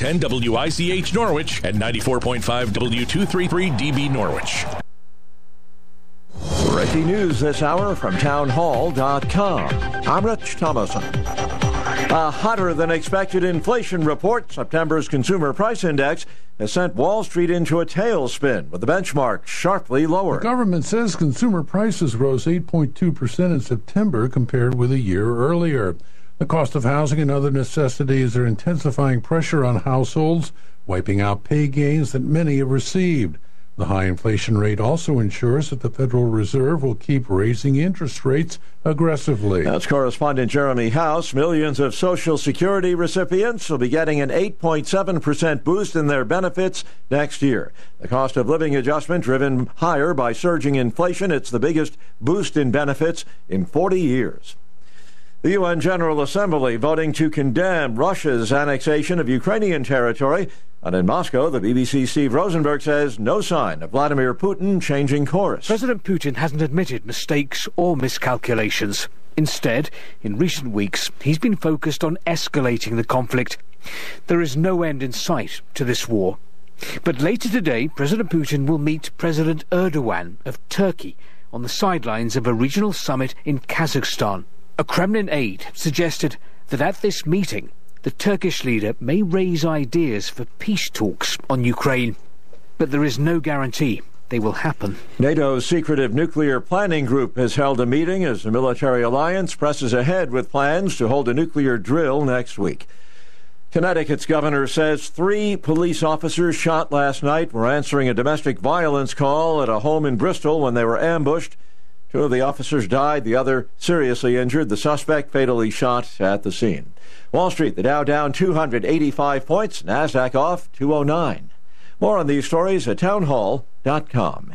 910 WICH Norwich and 94.5 W233 DB Norwich. Breaking news this hour from townhall.com. I'm Rich Thomason. A hotter than expected inflation report, September's consumer price index, has sent Wall Street into a tailspin with the benchmark sharply lower. The government says consumer prices rose 8.2% in September compared with a year earlier. The cost of housing and other necessities are intensifying pressure on households, wiping out pay gains that many have received. The high inflation rate also ensures that the Federal Reserve will keep raising interest rates aggressively. That's correspondent Jeremy House. Millions of Social Security recipients will be getting an 8.7% boost in their benefits next year. The cost of living adjustment driven higher by surging inflation. It's the biggest boost in benefits in 40 years. The UN General Assembly voting to condemn Russia's annexation of Ukrainian territory. And in Moscow, the BBC's Steve Rosenberg says no sign of Vladimir Putin changing course. President Putin hasn't admitted mistakes or miscalculations. Instead, in recent weeks, he's been focused on escalating the conflict. There is no end in sight to this war. But later today, President Putin will meet President Erdogan of Turkey on the sidelines of a regional summit in Kazakhstan. A Kremlin aide suggested that at this meeting, the Turkish leader may raise ideas for peace talks on Ukraine. But there is no guarantee they will happen. NATO's secretive nuclear planning group has held a meeting as the military alliance presses ahead with plans to hold a nuclear drill next week. Connecticut's governor says three police officers shot last night were answering a domestic violence call at a home in Bristol when they were ambushed. Two of the officers died, the other seriously injured. The suspect fatally shot at the scene. Wall Street, the Dow down 285 points, NASDAQ off 209. More on these stories at townhall.com.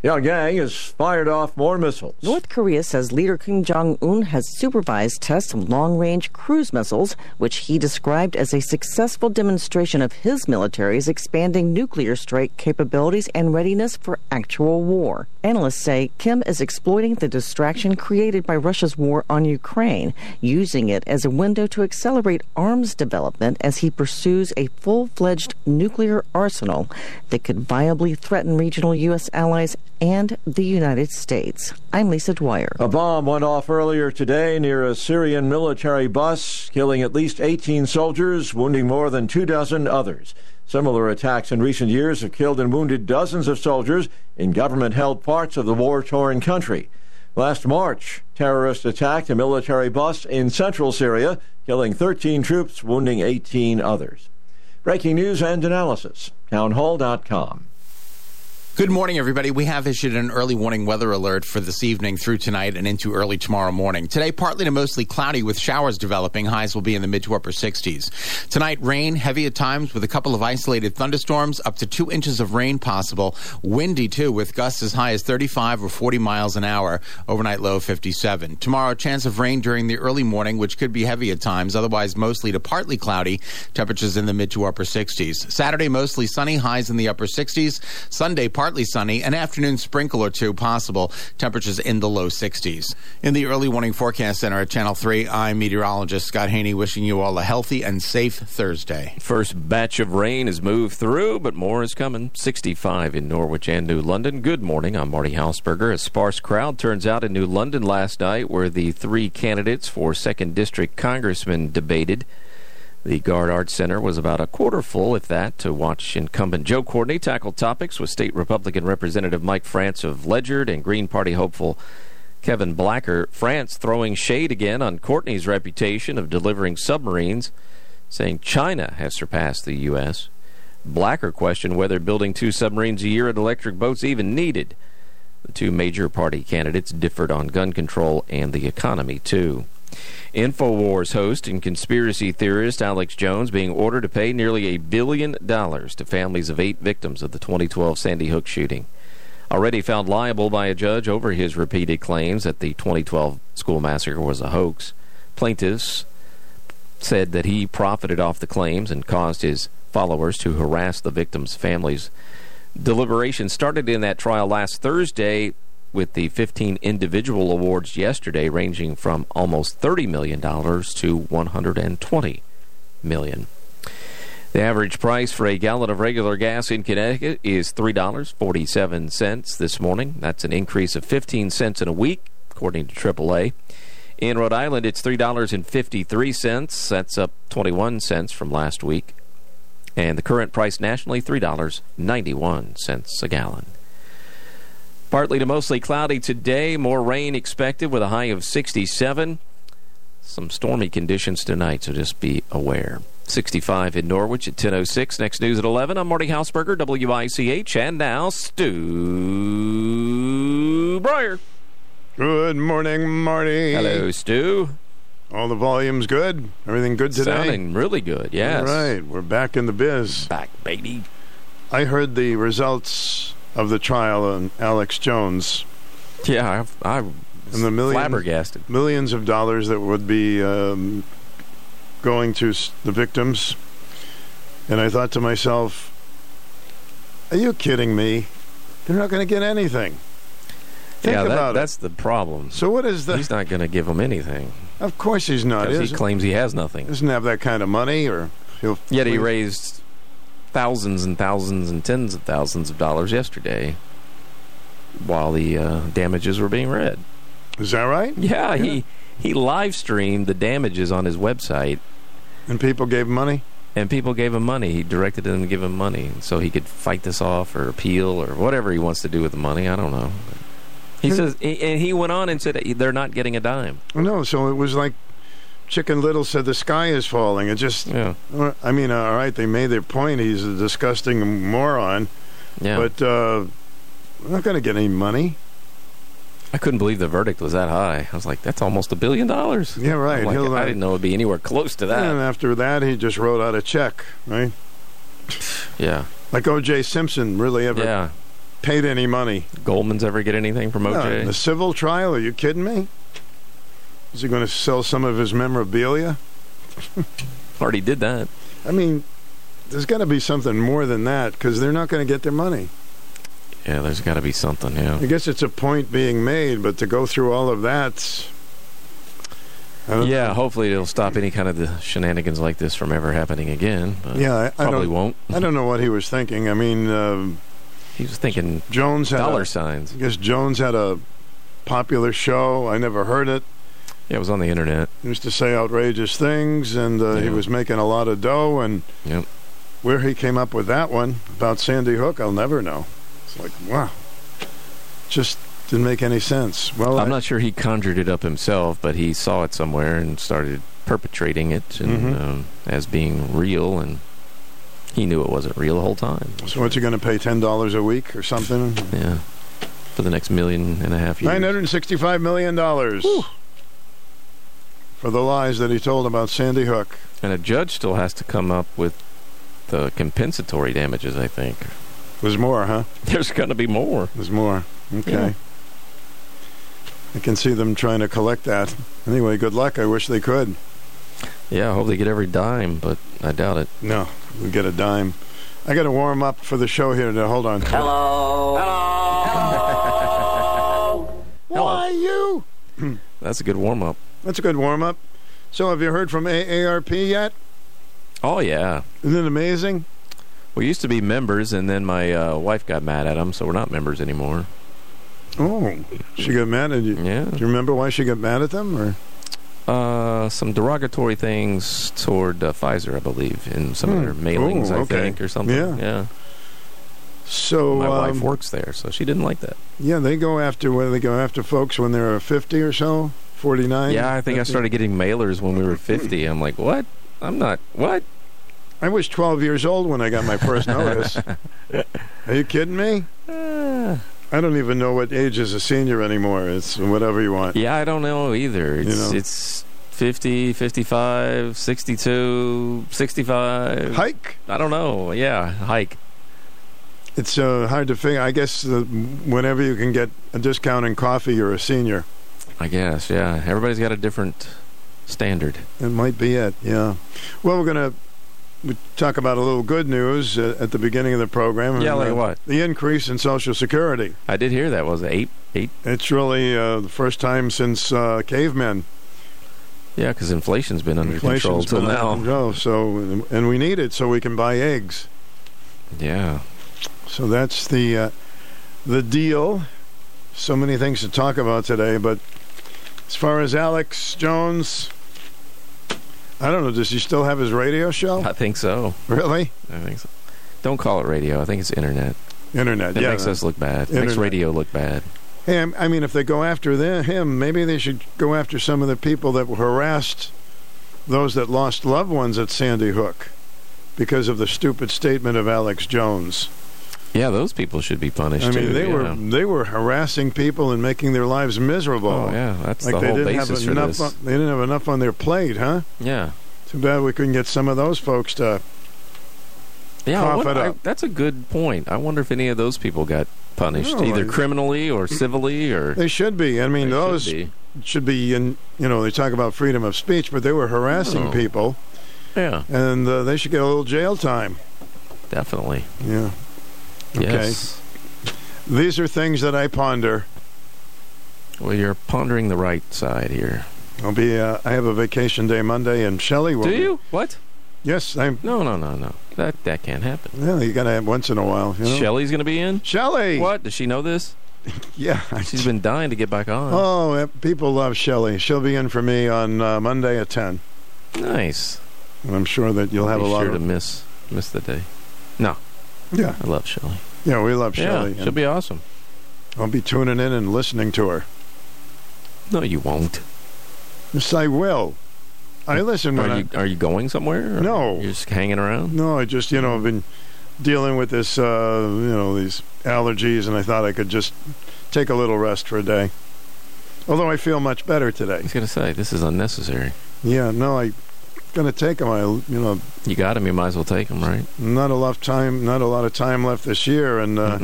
Pyongyang has fired off more missiles. North Korea says leader Kim Jong un has supervised tests of long range cruise missiles, which he described as a successful demonstration of his military's expanding nuclear strike capabilities and readiness for actual war. Analysts say Kim is exploiting the distraction created by Russia's war on Ukraine, using it as a window to accelerate arms development as he pursues a full fledged nuclear arsenal that could viably threaten regional U.S. allies and the United States. I'm Lisa Dwyer. A bomb went off earlier today near a Syrian military bus, killing at least 18 soldiers, wounding more than two dozen others. Similar attacks in recent years have killed and wounded dozens of soldiers in government held parts of the war torn country. Last March, terrorists attacked a military bus in central Syria, killing 13 troops, wounding 18 others. Breaking news and analysis. Townhall.com. Good morning, everybody. We have issued an early warning weather alert for this evening through tonight and into early tomorrow morning. Today, partly to mostly cloudy with showers developing. Highs will be in the mid to upper 60s. Tonight, rain, heavy at times with a couple of isolated thunderstorms, up to two inches of rain possible. Windy, too, with gusts as high as 35 or 40 miles an hour. Overnight low 57. Tomorrow, chance of rain during the early morning, which could be heavy at times. Otherwise, mostly to partly cloudy. Temperatures in the mid to upper 60s. Saturday, mostly sunny. Highs in the upper 60s. Sunday, partly partly sunny, an afternoon sprinkle or two possible. Temperatures in the low 60s. In the early warning forecast center at Channel 3, I'm meteorologist Scott Haney wishing you all a healthy and safe Thursday. First batch of rain has moved through, but more is coming. 65 in Norwich and New London. Good morning. I'm Marty Hausberger. A sparse crowd turns out in New London last night where the three candidates for 2nd District congressman debated. The Garde Arts Center was about a quarter full, if that, to watch incumbent Joe Courtney tackle topics with State Republican Representative Mike France of Ledyard and Green Party hopeful Kevin Blacker. France throwing shade again on Courtney's reputation of delivering submarines, saying China has surpassed the U.S. Blacker questioned whether building two submarines a year and electric boats even needed. The two major party candidates differed on gun control and the economy, too. InfoWars host and conspiracy theorist Alex Jones being ordered to pay nearly a billion dollars to families of eight victims of the 2012 Sandy Hook shooting. Already found liable by a judge over his repeated claims that the 2012 school massacre was a hoax, plaintiffs said that he profited off the claims and caused his followers to harass the victims' families. Deliberations started in that trial last Thursday with the 15 individual awards yesterday ranging from almost $30 million to 120 million. The average price for a gallon of regular gas in Connecticut is $3.47 this morning. That's an increase of 15 cents in a week, according to AAA. In Rhode Island, it's $3.53. That's up 21 cents from last week. And the current price nationally, $3.91 a gallon. Partly to mostly cloudy today. More rain expected with a high of 67. Some stormy conditions tonight, so just be aware. 65 in Norwich at 10.06. Next news at 11. I'm Marty Hausberger, WICH. And now, Stu Bryer. Good morning, Marty. Hello, Stu. All the volumes good? Everything good today? Sounding really good, yes. All right, we're back in the biz. Back, baby. I heard the results of the trial on Alex Jones. Yeah, I, I and the million, flabbergasted. Millions of dollars that would be um, going to the victims. And I thought to myself, are you kidding me? They're not going to get anything. Think yeah, that, that's the problem. So what is the? He's not going to give them anything. Of course he's not. Because He claims he has nothing. Doesn't have that kind of money, or he'll. Yet he raised thousands and thousands and tens of thousands of dollars yesterday, while the uh, damages were being read. Is that right? Yeah, yeah, he he live streamed the damages on his website, and people gave money. And people gave him money. He directed them to give him money so he could fight this off or appeal or whatever he wants to do with the money. I don't know. He says, and he went on and said they're not getting a dime. No, so it was like Chicken Little said the sky is falling. It just, yeah. I mean, all right, they made their point. He's a disgusting moron. Yeah. But uh, we're not going to get any money. I couldn't believe the verdict was that high. I was like, that's almost a billion dollars. Yeah, right. Like, I didn't know it'd be anywhere close to that. And after that, he just wrote out a check, right? Yeah. Like O.J. Simpson really ever yeah. paid any money. Goldman's ever get anything from O.J.? No, the civil trial? Are you kidding me? Is he going to sell some of his memorabilia? Already did that. I mean, there's got to be something more than that because they're not going to get their money. Yeah, there's got to be something, yeah. I guess it's a point being made, but to go through all of that. Yeah, know. hopefully it'll stop any kind of the shenanigans like this from ever happening again. yeah, I, probably I won't. I don't know what he was thinking. I mean, uh, he was thinking Jones had dollar a, signs. I guess Jones had a popular show. I never heard it. Yeah, it was on the internet. He used to say outrageous things, and uh, yeah. he was making a lot of dough. And yep. where he came up with that one about Sandy Hook, I'll never know. It's like, wow. Just didn't make any sense. Well, I'm I, not sure he conjured it up himself, but he saw it somewhere and started perpetrating it and, mm-hmm. um, as being real, and he knew it wasn't real the whole time. So, what's he going to pay ten dollars a week or something? Yeah, for the next million and a half years. Nine hundred sixty-five million dollars for the lies that he told about Sandy Hook. And a judge still has to come up with the compensatory damages. I think. There's more, huh? There's going to be more. There's more. Okay. Yeah. I can see them trying to collect that. Anyway, good luck. I wish they could. Yeah, I hope they get every dime, but I doubt it. No, we get a dime. I got to warm up for the show here. Now, hold on. Hello. Hello. Why you? That's a good warm up. That's a good warm up. So, have you heard from AARP yet? Oh yeah. Isn't it amazing? We used to be members, and then my uh, wife got mad at them, so we're not members anymore. Oh, she got mad at you. Yeah. Do you remember why she got mad at them? Or Uh, some derogatory things toward uh, Pfizer, I believe, in some of their mailings, Oh, I okay. think, or something. Yeah. yeah. So My wife um, works there, so she didn't like that. Yeah, they go after whether they go after folks when they're 50 or so, 49. Yeah, I think I started getting mailers when we were 50. I'm like, what? I'm not. What? I was 12 years old when I got my first notice. Are you kidding me? Uh, I don't even know what age is a senior anymore. It's whatever you want. yeah, I don't know either. It's, know. it's 50, 55, 62, 65. Hike. I don't know. Yeah, hike. It's uh, hard to figure. I guess uh, whenever you can get a discount in coffee, you're a senior. I guess, yeah. Everybody's got a different standard. It might be it. Yeah. Well, we're going to talk about a little good news uh, at the beginning of the program. Yeah, like uh, what? The increase in Social Security. I did hear that. Was it eight? Eight? It's really uh, the first time since uh, cavemen. Yeah, because inflation's been under Inflation's control till now. control, so and we need it so we can buy eggs. Yeah. So that's the uh, the deal. So many things to talk about today, but as far as Alex Jones, I don't know. Does he still have his radio show? I think so. Really? I think so. Don't call it radio. I think it's internet. Internet. It yeah. makes us look bad. It Internet. makes radio look bad. Hey, I'm- mean, if they go after the, him, maybe they should go after some of the people that harassed those that lost loved ones at Sandy Hook because of the stupid statement of Alex Jones. Yeah, those people should be punished I mean, too. they were they were harassing people and making their lives miserable. Oh yeah, that's like the they whole didn't basis have for enough. this. On, they didn't have enough on their plate, huh? yeah. Too bad we couldn't get some of those folks to. Yeah, I Cough wonder- it I- that's a good point. I wonder if any of those people got punished, No, either I- criminally or civilly, or They should be. I mean, They should those be. should be in. You know, they talk about freedom of speech, but they were harassing Oh. people, yeah, and uh, they should get a little jail time. definitely. Yeah. Okay. Yes. These are things that I ponder. Well, you're pondering the right side here. I'll be. Uh, I have a vacation day Monday, and Shelley will. Do be- you? What? Yes, I'm. No, no, no, no. That that can't happen. Well, you gotta have once in a while. You know? Shelley's going to be in. Shelley. What? Does she know this? Yeah. She's been dying to get back on. Oh, people love Shelley. She'll be in for me on uh, Monday at ten, nice. and I'm sure that you'll have Be a lot sure to miss miss the day. No, Yeah, I love Shelley. yeah, we love Shelley. Yeah, she'll be awesome. I'll be tuning in and listening to her. No, you won't. Yes, I will. I listen when Are I. you are you going somewhere? No. you're just hanging around. No, I just you know I've been dealing with this uh, you know these allergies, and I thought I could just take a little rest for a day. Although I feel much better today. I was gonna say this is unnecessary. Yeah, no, I gonna take them. I you know You got him. You might as well take him, right? not a lot of time, not a lot of time left this year, and uh,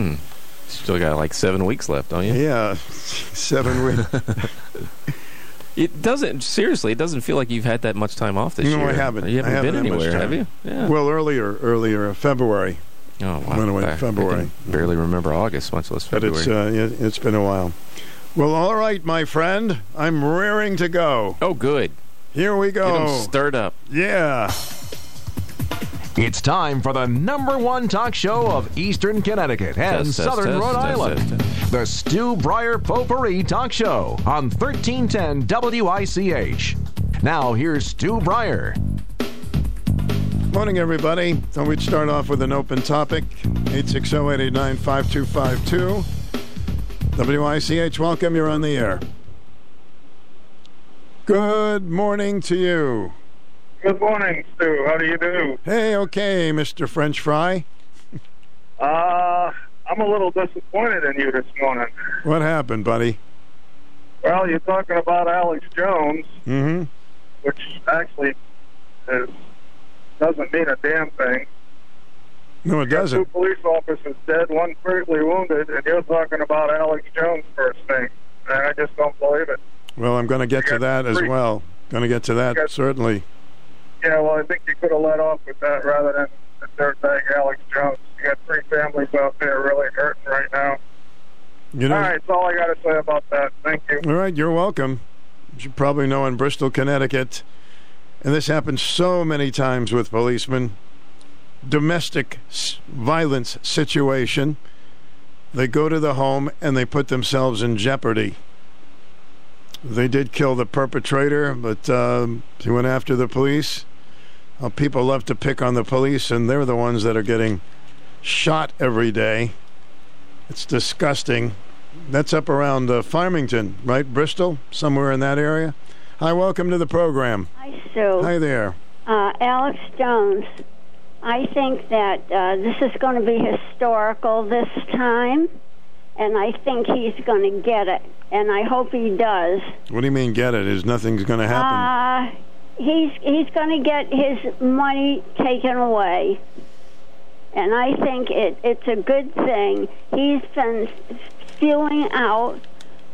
Still got like seven weeks left, don't you? yeah, seven weeks. It doesn't. Seriously, it doesn't feel like you've had that much time off this No, year. I haven't. You haven't haven't been anywhere, have you? Yeah. well, earlier, earlier uh, February, oh wow. went away in February. barely remember August, much less February. but it's uh, it, it's been a while. Well, all right, my friend, I'm raring to go. oh, good. Here we Get him go. stirred up. Yeah. It's time for the number one talk show of Eastern Connecticut and Test, test, Southern test, Rhode test, Island. test, The Stu Bryer Potpourri Talk Show on 1310 WICH. Now, here's Stu Bryer. Morning, everybody. Thought we'd start off with an open topic. 860-889-5252. WICH, welcome. You're on the air. Good morning to you. Good morning, Stu. How do you do? Hey, okay, Mr. French Fry. Uh, I'm a little disappointed in you this morning. What happened, buddy? Well, you're talking about Alex Jones, Mm-hmm. which actually is, doesn't mean a damn thing. No, it doesn't. police officers dead, one critically wounded, and you're talking about Alex Jones first thing. And I just don't believe it. Well, I'm going to get to that as well. Going to get to that, got- certainly. Yeah, well, I think you could have let off with that rather than the dirtbag Alex Jones. You got three families out there really hurting right now. You know, all right, that's all I got to say about that. Thank you. All right, you're welcome. As you probably know in Bristol, Connecticut, and this happens so many times with policemen, domestic violence situation. They go to the home and they put themselves in jeopardy. They did kill the perpetrator, but um, he went after the police. Uh, people love to pick on the police, and they're the ones that are getting shot every day. It's disgusting. That's up around uh, Farmington, right? Bristol, somewhere in that area. Hi, welcome to the program. Hi, Sue. Hi there. Uh, Alex Jones. I think that uh, this is going to be historical this time, and I think he's going to get it, and I hope he does. What do you mean, get it? Is nothing's going to happen? Uh, he's he's going to get his money taken away, and I think it it's a good thing. He's been spewing out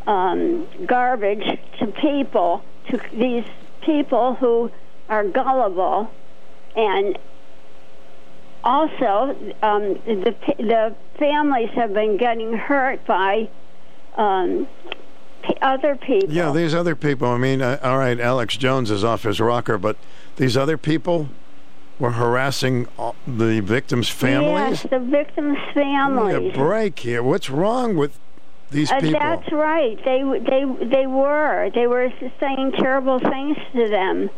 um, garbage to people, to these people who are gullible, and also um, the the families have been getting hurt by um, p- other people. Yeah, these other people. I mean, uh, all right, Alex Jones is off his rocker, but these other people were harassing all the victims' families. Yes, the victims' Give families. me a break here. What's wrong with these Uh, people? that's right. They they they were they were saying terrible things to them,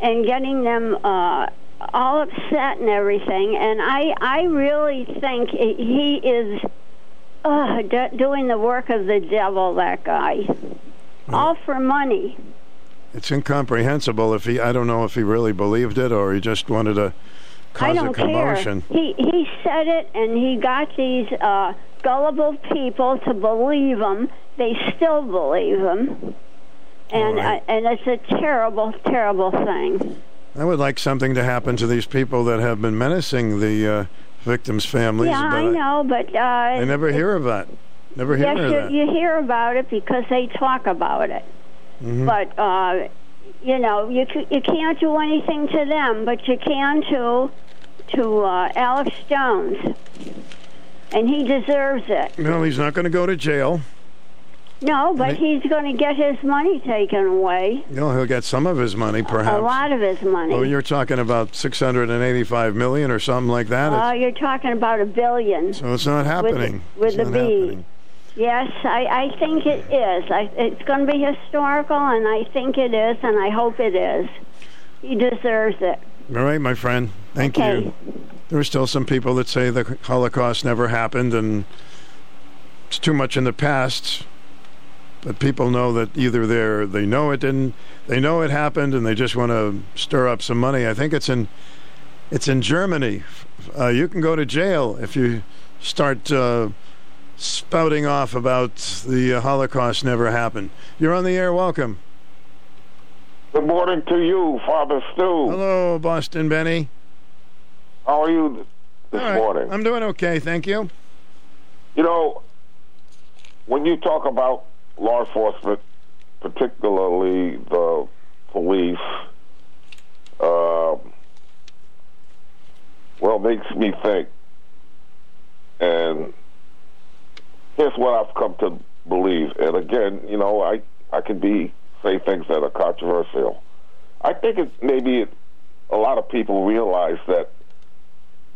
and getting them uh, all upset and everything. And I I really think he is uh, d- doing the work of the devil. That guy, all for money. It's incomprehensible if he. I don't know if he really believed it or he just wanted to cause I a don't commotion. care. He he said it, and he got these uh, gullible people to believe him. They still believe him, and right. uh, and it's a terrible, terrible thing. I would like something to happen to these people that have been menacing the uh, victims' families. yeah, I know, but uh, I never hear of that. Never hear yes, of you, that. you hear about it because they talk about it. Mhm. But uh, you know, you you can't do anything to them, but you can to to uh, Alex Jones, and he deserves it. No, he's not going to go to jail. No, but he's going to get his money taken away. No, he'll get some of his money, perhaps. A lot of his money. Oh, you're talking about 685 million or something like that. Oh, you're talking about a billion. so it's not happening. With, with the B. happening. Yes, I, I think it is. I, it's going to be historical, and I think it is, and I hope it is. He deserves it. All right, my friend. Thank Okay. you. There are still some people that say the Holocaust never happened and it's too much in the past. But people know that either they're they know it didn't, they know it happened, and they just want to stir up some money. I think it's in it's in Germany. Uh, you can go to jail if you start uh, spouting off about the uh, Holocaust never happened. You're on the air. Welcome. Good morning to you, Father Stu. Hello, Boston Benny. How are you this right. morning? I'm doing okay, thank you. You know, when you talk about law enforcement, particularly the police, um, well, makes me think. And here's what I've come to believe. And again, you know, I I could be say things that are controversial. I think it maybe it, a lot of people realize that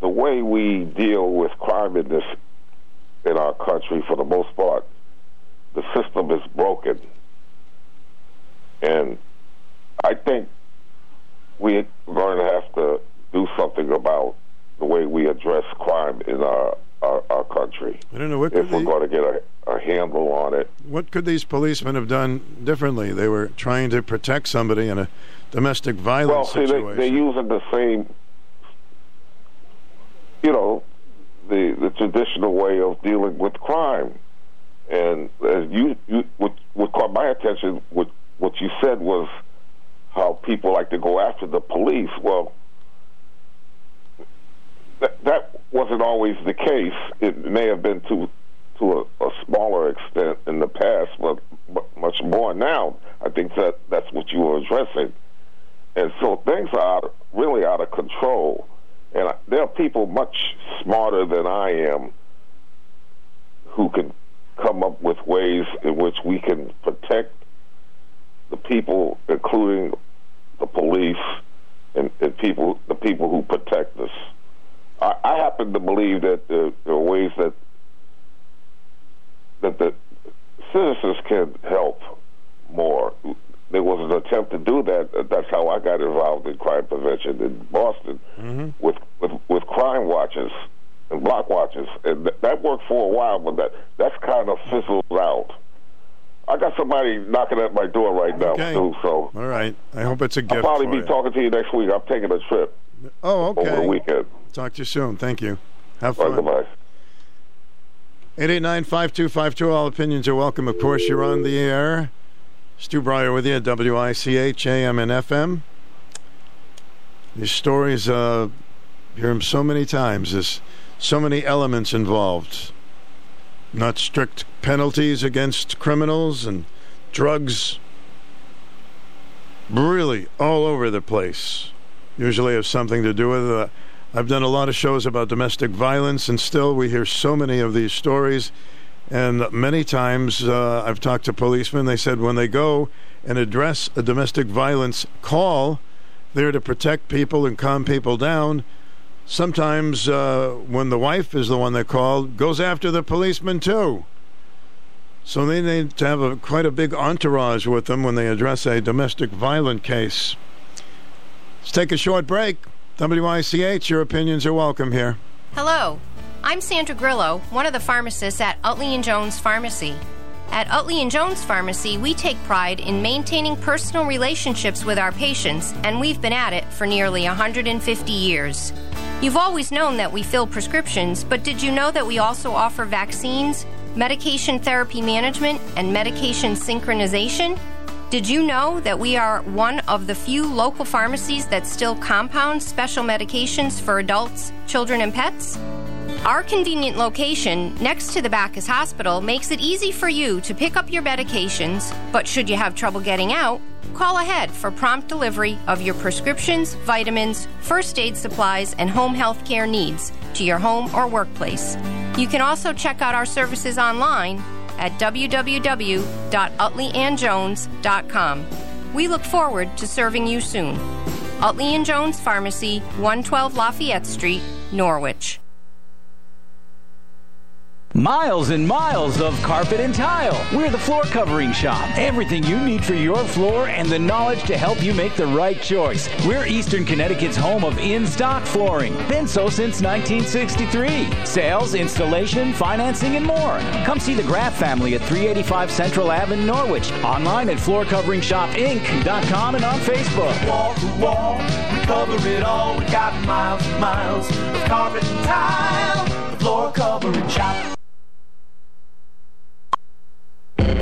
the way we deal with crime in this in our country, for the most part, the system is broken, and I think we're going to have to do something about the way we address crime in our our, our country. I don't know what if we're they- going to get a, a handle on it. What could these policemen have done differently? They were trying to protect somebody in a domestic Well, violence see, they, situation. they're using the same, you know, the the traditional way of dealing with crime. And as you, you what, what caught my attention, what what you said was how people like to go after the police. Well, that that wasn't always the case. It may have been to to a, a smaller extent in the past, but, but much more now. I think that that's what you were addressing. And so things are out, really out of control. And I, there are people much smarter than I am who can come up with ways in which we can protect the people, including the police and, and people, the people who protect us. I, I happen to believe that there, there are ways that that the citizens can help more. There was an attempt to do that. That's how I got involved in crime prevention in Boston Mm-hmm. with, with with crime watches and block watches, and th- that worked for a while, but that that's kind of fizzled out. I got somebody knocking at my door right now Okay. too, so All right. I hope it's a gift. I'll probably be you. talking to you next week. I'm taking a trip Oh, okay. over the weekend. Talk to you soon. Thank you. Have All right, fun. goodbye. 889-5252. All opinions are welcome. Of course, you're on the air. Stu Bryer with you at WICH AM and FM. These stories, uh, hear them so many times. There's so many elements involved. Not strict penalties against criminals and drugs. Really all over the place. Usually have something to do with. Uh, I've done a lot of shows about domestic violence, and still we hear so many of these stories. And many times uh, I've talked to policemen. They said when they go and address a domestic violence call, they're to protect people and calm people down. Sometimes uh, when the wife is the one that called, goes after the policeman too. So they need to have a, quite a big entourage with them when they address a domestic violent case. Let's take a short break. WICH, your opinions are welcome here. Hello, I'm Sandra Grillo, one of the pharmacists at Utley and Jones Pharmacy. At Utley and Jones Pharmacy, we take pride in maintaining personal relationships with our patients, and we've been at it for nearly 150 years. You've always known that we fill prescriptions, but did you know that we also offer vaccines, medication therapy management, and medication synchronization? Did you know that we are one of the few local pharmacies that still compound special medications for adults, children, and pets? Our convenient location next to the Backus Hospital makes it easy for you to pick up your medications, but should you have trouble getting out, call ahead for prompt delivery of your prescriptions, vitamins, first aid supplies, and home health care needs to your home or workplace. You can also check out our services online at www.utleyandjones.com. We look forward to serving you soon. Utley and Jones Pharmacy, 112 Lafayette Street, Norwich. Miles and miles of carpet and tile. We're the floor covering shop. Everything you need for your floor and the knowledge to help you make the right choice. We're Eastern Connecticut's home of in stock flooring. Been so since 1963. Sales, installation, financing, and more. Come see the Graff family at 385 Central Ave in Norwich. Online at floorcoveringshopinc.com and on Facebook. Wall to wall, we cover it all. We got miles and miles of carpet and tile. The floor covering shop.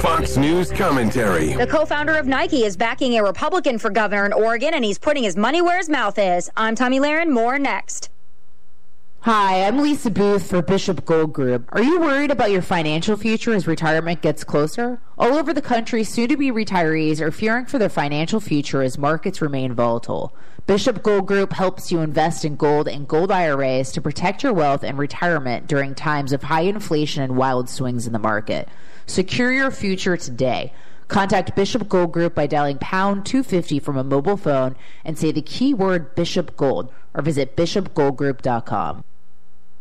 Fox News commentary. The co founder of Nike is backing a Republican for governor in Oregon, and he's putting his money where his mouth is. I'm Tomi Lahren. More next. Hi, I'm Lisa Booth for Bishop Gold Group. Are you worried about your financial future as retirement gets closer? All over the country, soon to be retirees are fearing for their financial future as markets remain volatile. Bishop Gold Group helps you invest in gold and gold IRAs to protect your wealth and retirement during times of high inflation and wild swings in the market. Secure your future today. Contact Bishop Gold Group by dialing pound 250 from a mobile phone and say the keyword Bishop Gold or visit bishopgoldgroup.com.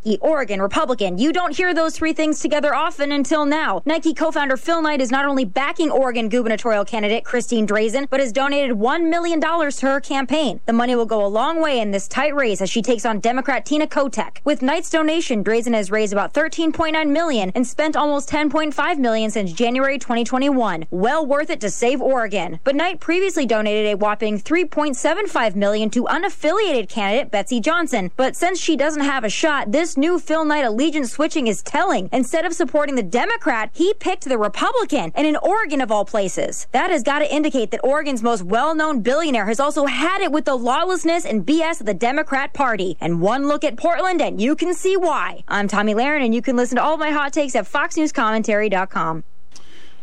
The Oregon Republican. You don't hear those three things together often until now. Nike co-founder Phil Knight is not only backing Oregon gubernatorial candidate Christine Drazen, but has donated $1 million to her campaign. The money will go a long way in this tight race as she takes on Democrat Tina Kotek. With Knight's donation, Drazen has raised about 13.9 million and spent almost 10.5 million since January 2021. Well worth it to save Oregon. But Knight previously donated a whopping 3.75 million to unaffiliated candidate Betsy Johnson. But since she doesn't have a shot, this new Phil Knight allegiance switching is telling. Instead of supporting the Democrat, he picked the Republican, and in Oregon of all places. That has got to indicate that Oregon's most well-known billionaire has also had it with the lawlessness and BS of the Democrat Party. And one look at Portland, and you can see why. I'm Tomi Lahren, and you can listen to all my hot takes at FoxNewsCommentary.com.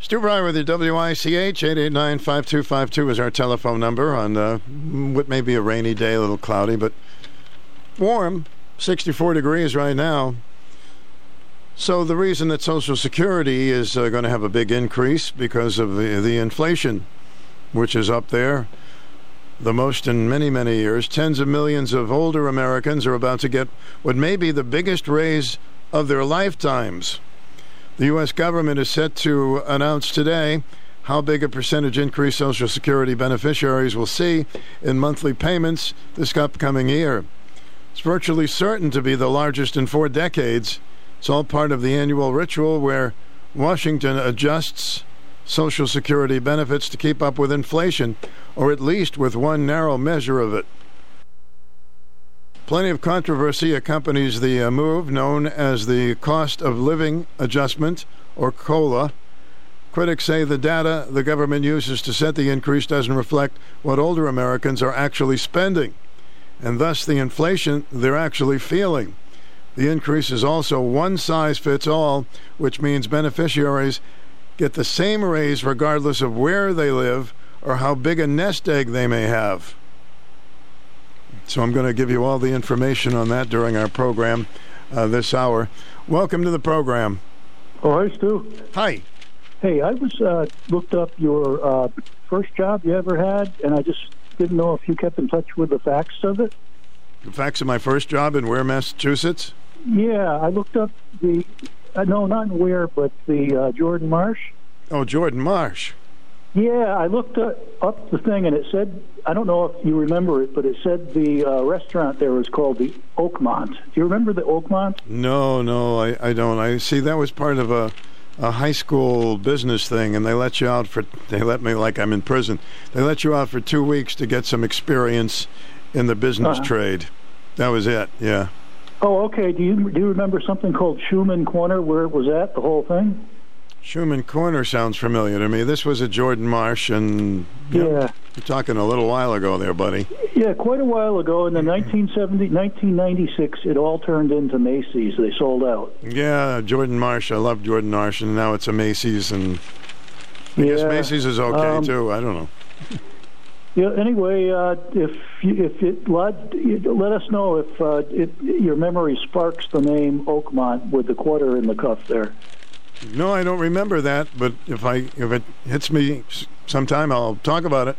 Stu Bryer with the WICH, 889-5252 is our telephone number on uh, what may be a rainy day, a little cloudy, but warm. 64 degrees right now. So the reason that Social Security is uh, going to have a big increase because of the, the inflation, which is up there the most in many, many years. Tens of millions of older Americans are about to get what may be the biggest raise of their lifetimes. The U.S. government is set to announce today how big a percentage increase Social Security beneficiaries will see in monthly payments this upcoming year. It's virtually certain to be the largest in four decades. It's all part of the annual ritual where Washington adjusts Social Security benefits to keep up with inflation, or at least with one narrow measure of it. Plenty of controversy accompanies the uh, move known as the Cost of Living Adjustment, or COLA. Critics say the data the government uses to set the increase doesn't reflect what older Americans are actually spending, and thus the inflation they're actually feeling. The increase is also one size fits all, which means beneficiaries get the same raise regardless of where they live or how big a nest egg they may have. So I'm going to give you all the information on that during our program uh, this hour. Welcome to the program. Oh, hi, Stu. Hi. Hey, I was uh, looked up your uh, first job you ever had, and I just didn't know if you kept in touch with the facts of it. The facts of my first job in Ware, Massachusetts? Yeah, I looked up the uh, no, not in Ware, but the uh, Jordan Marsh. Oh, Jordan Marsh. Yeah, I looked up, up the thing, and it said I don't know if you remember it, but it said the uh, restaurant there was called the Oakmont. Do you remember the Oakmont? No, no, I, I don't. I see that was part of a a high school business thing, and they let you out for they let me like I'm in prison. They let you out for two weeks to get some experience in the business Uh-huh. trade. That was it. Yeah. Oh, okay. Do you do you remember something called Schumann Corner where it was at the whole thing? Schumann Corner sounds familiar to me. This was at Jordan Marsh, and Yeah. You're talking a little while ago there, buddy. Yeah, quite a while ago in the 1970, 1996, it all turned into Macy's. They sold out. Yeah, Jordan Marsh. I love Jordan Marsh, and now it's a Macy's, and I guess Macy's is okay um, too. I don't know. Yeah. Anyway, uh, if you, if it let, let us know if uh, it, your memory sparks the name Oakmont with the quarter in the cuff there. No, I don't remember that. But if I if it hits me sometime, I'll talk about it.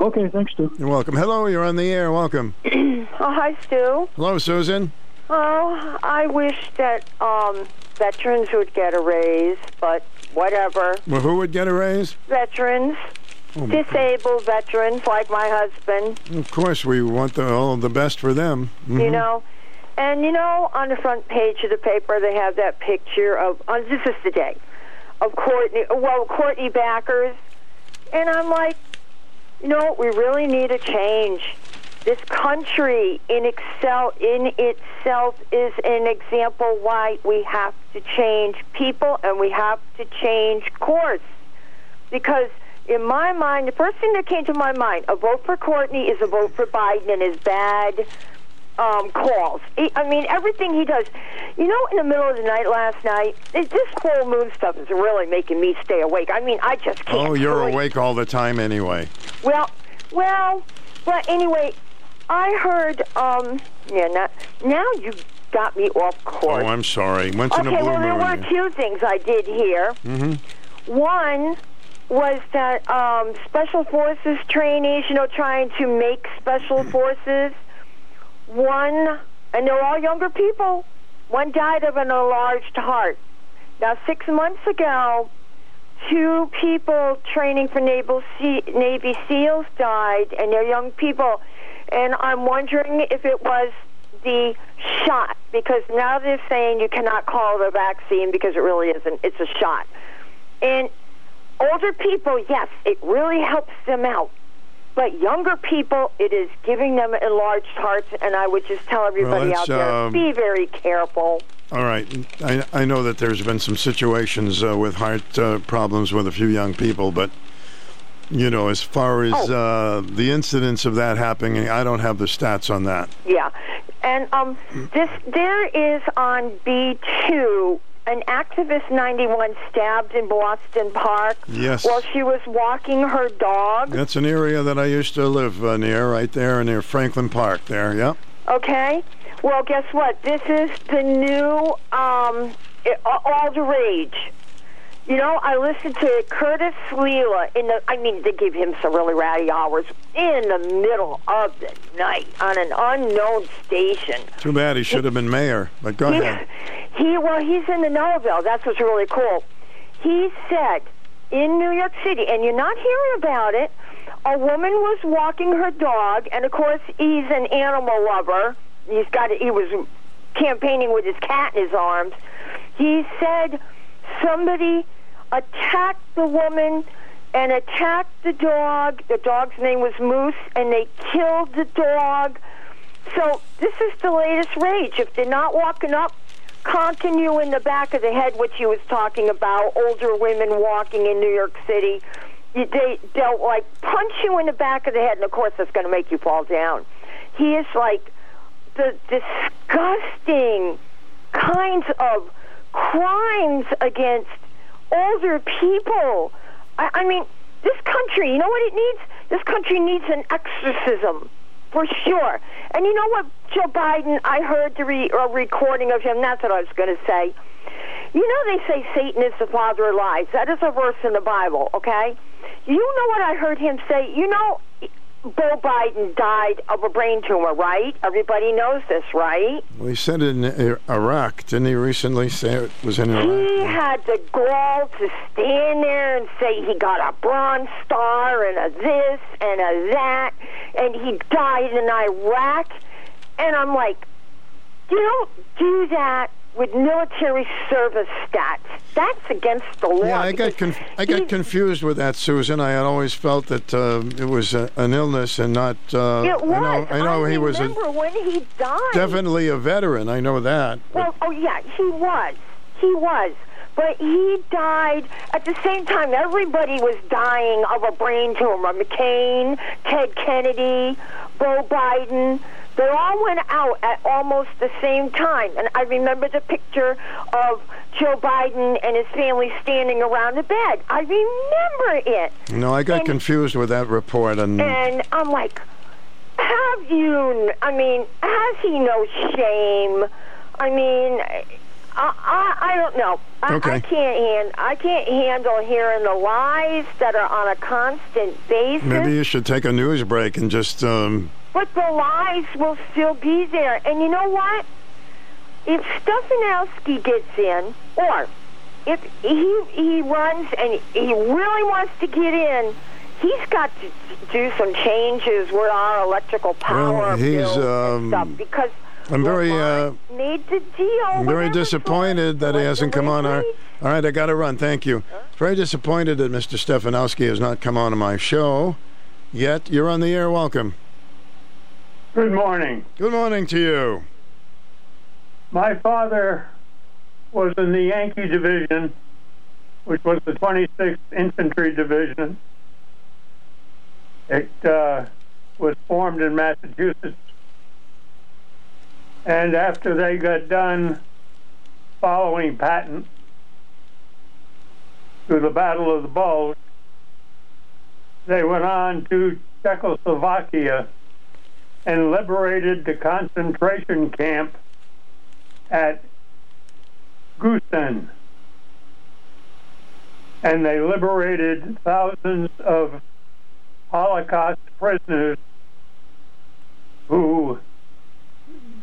Okay, thanks, Stu. You're welcome. Hello, you're on the air. Welcome. oh, hi, Stu. Hello, Susan. Oh, I wish that um, veterans would get a raise, but whatever. Well, who would get a raise? Veterans, Oh, my- disabled veterans like my husband, Of course, we want the, all the best for them. you Mhm. know. And you know, on the front page of the paper, they have that picture of. Uh, this is today of Courtney. Well, Courtney Backers, and I'm like, you know, we really need a change. This country in excel in itself is an example why we have to change people and we have to change course. Because in my mind, the first thing that came to my mind, a vote for Courtney is a vote for Biden and his bad um, calls. He, I mean, everything he does. You know, in the middle of the night last night, it, this full moon stuff is really making me stay awake. I mean, I just can't. Oh, you're awake all the time anyway. Well, well, but anyway, I heard. Um, yeah, now, now you got me off course. Oh, I'm sorry. Once in okay, a blue well, there moon. were two things I did here. hmm One was that um, special forces trainees, you know, trying to make special forces. One, and they're all younger people. One died of an enlarged heart. Now, six months ago, two people training for Naval sea, Navy SEALs died, and they're young people. And I'm wondering if it was the shot, because now they're saying you cannot call it a vaccine because it really isn't. It's a shot. And older people, yes, it really helps them out. But younger people, it is giving them enlarged hearts, and I would just tell everybody let's, out there, um, be very careful. All right. I, I know that there's been some situations uh, with heart uh, problems with a few young people, but, you know, as far as Oh. uh, the incidence of that happening, I don't have the stats on that. Yeah, and um, this there is on B two an activist ninety one stabbed in Boston Park. Yes. While she was walking her dog. That's an area that I used to live uh, near, right there near Franklin Park there, yep. Okay. Well, guess what? This is the new um, it, all the rage. You know, I listened to Curtis Sliwa in the. I mean, they give him some really ratty hours in the middle of the night on an unknown station. Too bad he should have been mayor, but go he, ahead. He well, he's in the Novel. That's what's really cool. He said in New York City, and you're not hearing about it. A woman was walking her dog, and of course, he's an animal lover. He's got. He was campaigning with his cat in his arms. He said somebody attacked the woman and attacked the dog. The dog's name was Moose, and they killed the dog. So this is the latest rage. If they're not walking up, conking you in the back of the head, which he was talking about, older women walking in New York City, they they'll like punch you in the back of the head, and of course that's going to make you fall down. He is like the disgusting kinds of crimes against older people. I, I mean, this country, you know what it needs? This country needs an exorcism, for sure. And you know what, Joe Biden, I heard the re- a recording of him. That's what I was going to say. You know, they say Satan is the father of lies. That is a verse in the Bible, okay? You know what I heard him say? You know, Bill Biden died of a brain tumor, right? Everybody knows this, right? Well, he said in Iraq. Didn't he recently say it was in Iraq? He had the gall to stand there and say he got a Bronze Star and a this and a that, and he died in Iraq. And I'm like, you don't do that with military service stats. That's against the law. Yeah, I got conf- I got confused with that, Susan. I had always felt that uh, it was a, an illness and not. Uh, it was. I know, I know he was a, remember when he died. definitely a veteran. I know that. Well, oh yeah, he was. He was. But he died at the same time. Everybody was dying of a brain tumor. McCain, Ted Kennedy, Beau Biden. They all went out at almost the same time. And I remember the picture of Joe Biden and his family standing around the bed. I remember it. No, I got And- confused with that report, and And I'm like, have you? I mean, has he no shame? I mean, I I, I don't know. I, I can't hand I can't handle hearing the lies that are on a constant basis. maybe you should take a news break and just. Um, But the lies will still be there. And you know what? If Stefanowski gets in, or if he he runs and he really wants to get in, he's got to do some changes with our electrical power well, he's. Um, stuff because I'm very. Uh, made the deal. I'm very disappointed that he hasn't come on our. All right, I got to run. Thank you. Very disappointed that Mr. Stefanowski has not come on to my show yet. You're on the air. Welcome. Good morning. Good morning to you. My father was in the Yankee Division, which was the 26th Infantry Division. It uh, was formed in Massachusetts. And after they got done following Patton through the Battle of the Bulge, they went on to Czechoslovakia and liberated the concentration camp at Gusen. And they liberated thousands of Holocaust prisoners who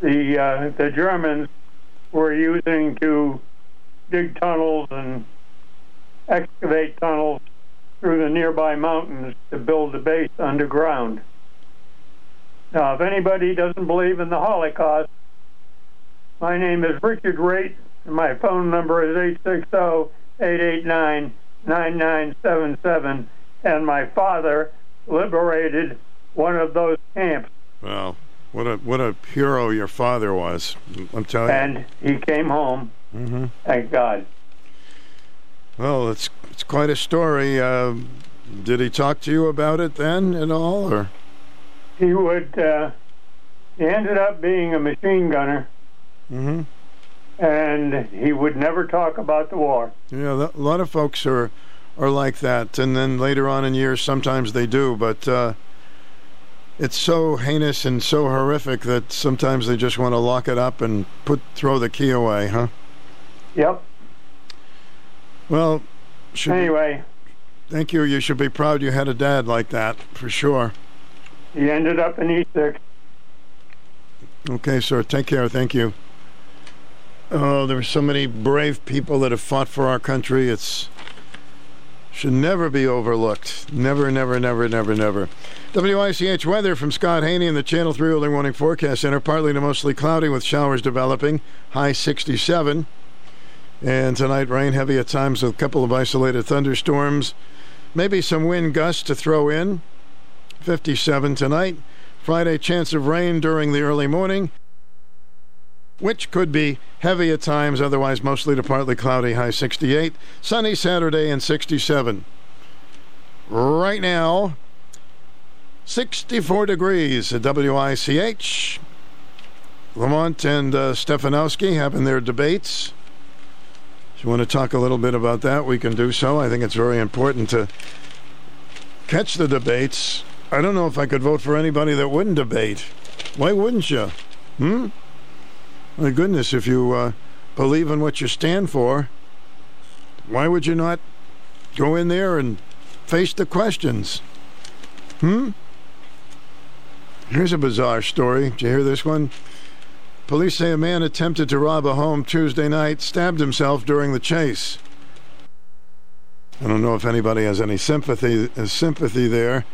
the uh, the Germans were using to dig tunnels and excavate tunnels through the nearby mountains to build a base underground. Now, if anybody doesn't believe in the Holocaust, my name is Richard Raitt, and my phone number is 860-889-9977, and my father liberated one of those camps, Well, what a what a hero your father was. I'm telling you. and he came home, you. hmm thank God. Well, it's it's quite a story. Uh, did he talk to you about it then at all, or? He would, uh, he ended up being a machine gunner, hmm and he would never talk about the war. Yeah, a lot of folks are are like that, and then later on in years, sometimes they do. But uh, it's so heinous and so horrific that sometimes they just want to lock it up and put throw the key away, huh? Yep. Well, be- Anyway, thank you. You should be proud you had a dad like that, for sure. He ended up in E6. Okay, sir. Take care. Thank you. Oh, there are so many brave people that have fought for our country. It's should never be overlooked. Never, never, never, never, never. WICH weather from Scott Haney in the Channel 3 Early Warning Forecast Center. Partly to mostly cloudy with showers developing. High 67. And tonight, rain heavy at times with a couple of isolated thunderstorms. Maybe some wind gusts to throw in. 57 tonight. Friday, chance of rain during the early morning, which could be heavy at times, otherwise mostly to partly cloudy, high 68. Sunny Saturday and 67. Right now, 64 degrees at WICH. Lamont and uh, Stefanowski having their debates. If you want to talk a little bit about that, we can do so. I think it's very important to catch the debates. I don't know if I could vote for anybody that wouldn't debate. Why wouldn't you? Hmm? My goodness, if you uh, believe in what you stand for, why would you not go in there and face the questions? Hmm? Here's a bizarre story. Did you hear this one? Police say a man attempted to rob a home Tuesday night, stabbed himself during the chase. I don't know if anybody has any sympathy uh, sympathy there.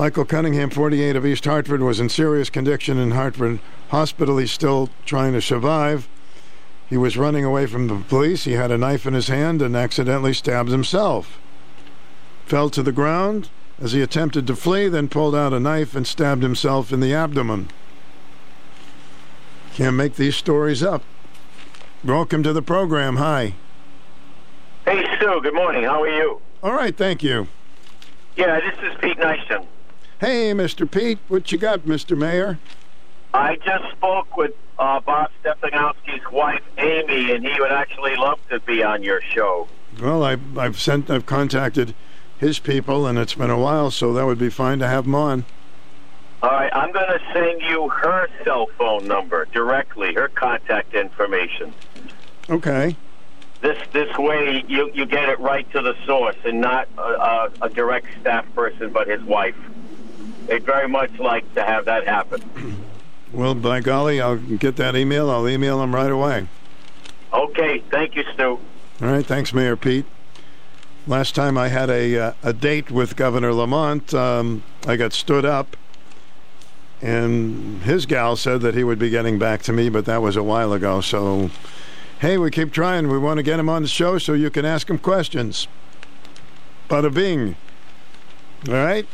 Michael Cunningham, 48 of East Hartford, was in serious condition in Hartford Hospital. He's still trying to survive. He was running away from the police. He had a knife in his hand and accidentally stabbed himself. Fell to the ground as he attempted to flee, then pulled out a knife and stabbed himself in the abdomen. Can't make these stories up. Welcome to the program. Hi. Hey, Stu. Good morning. How are you? All right, thank you. Yeah, this is Pete Nystrom. Hey, Mr. Pete, what you got, Mr. Mayor? I just spoke with uh, Bob Stefanowski's wife, Amy, and he would actually love to be on your show. Well, I, I've sent, I've contacted his people, and it's been a while, so that would be fine to have him on. All right, I'm going to send you her cell phone number directly, her contact information. Okay. This this way, you you get it right to the source, and not a, a, a direct staff person, but his wife. They'd very much like to have that happen. Well, by golly, I'll get that email. I'll email them right away. Okay, thank you, Stu. All right, thanks, Mayor Pete. Last time I had a uh, a date with Governor Lamont, um, I got stood up, and his gal said that he would be getting back to me, but that was a while ago. So, hey, we keep trying. We want to get him on the show so you can ask him questions. Bada bing. All right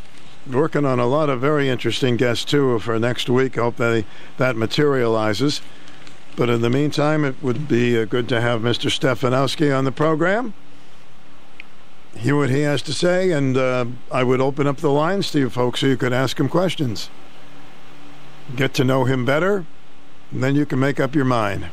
working on a lot of very interesting guests too for next week. Hope that that materializes. But in the meantime, it would be uh, good to have Mr. Stefanowski on the program. Hear what he has to say, and uh, I would open up the lines to you folks so you could ask him questions. Get to know him better, and then you can make up your mind.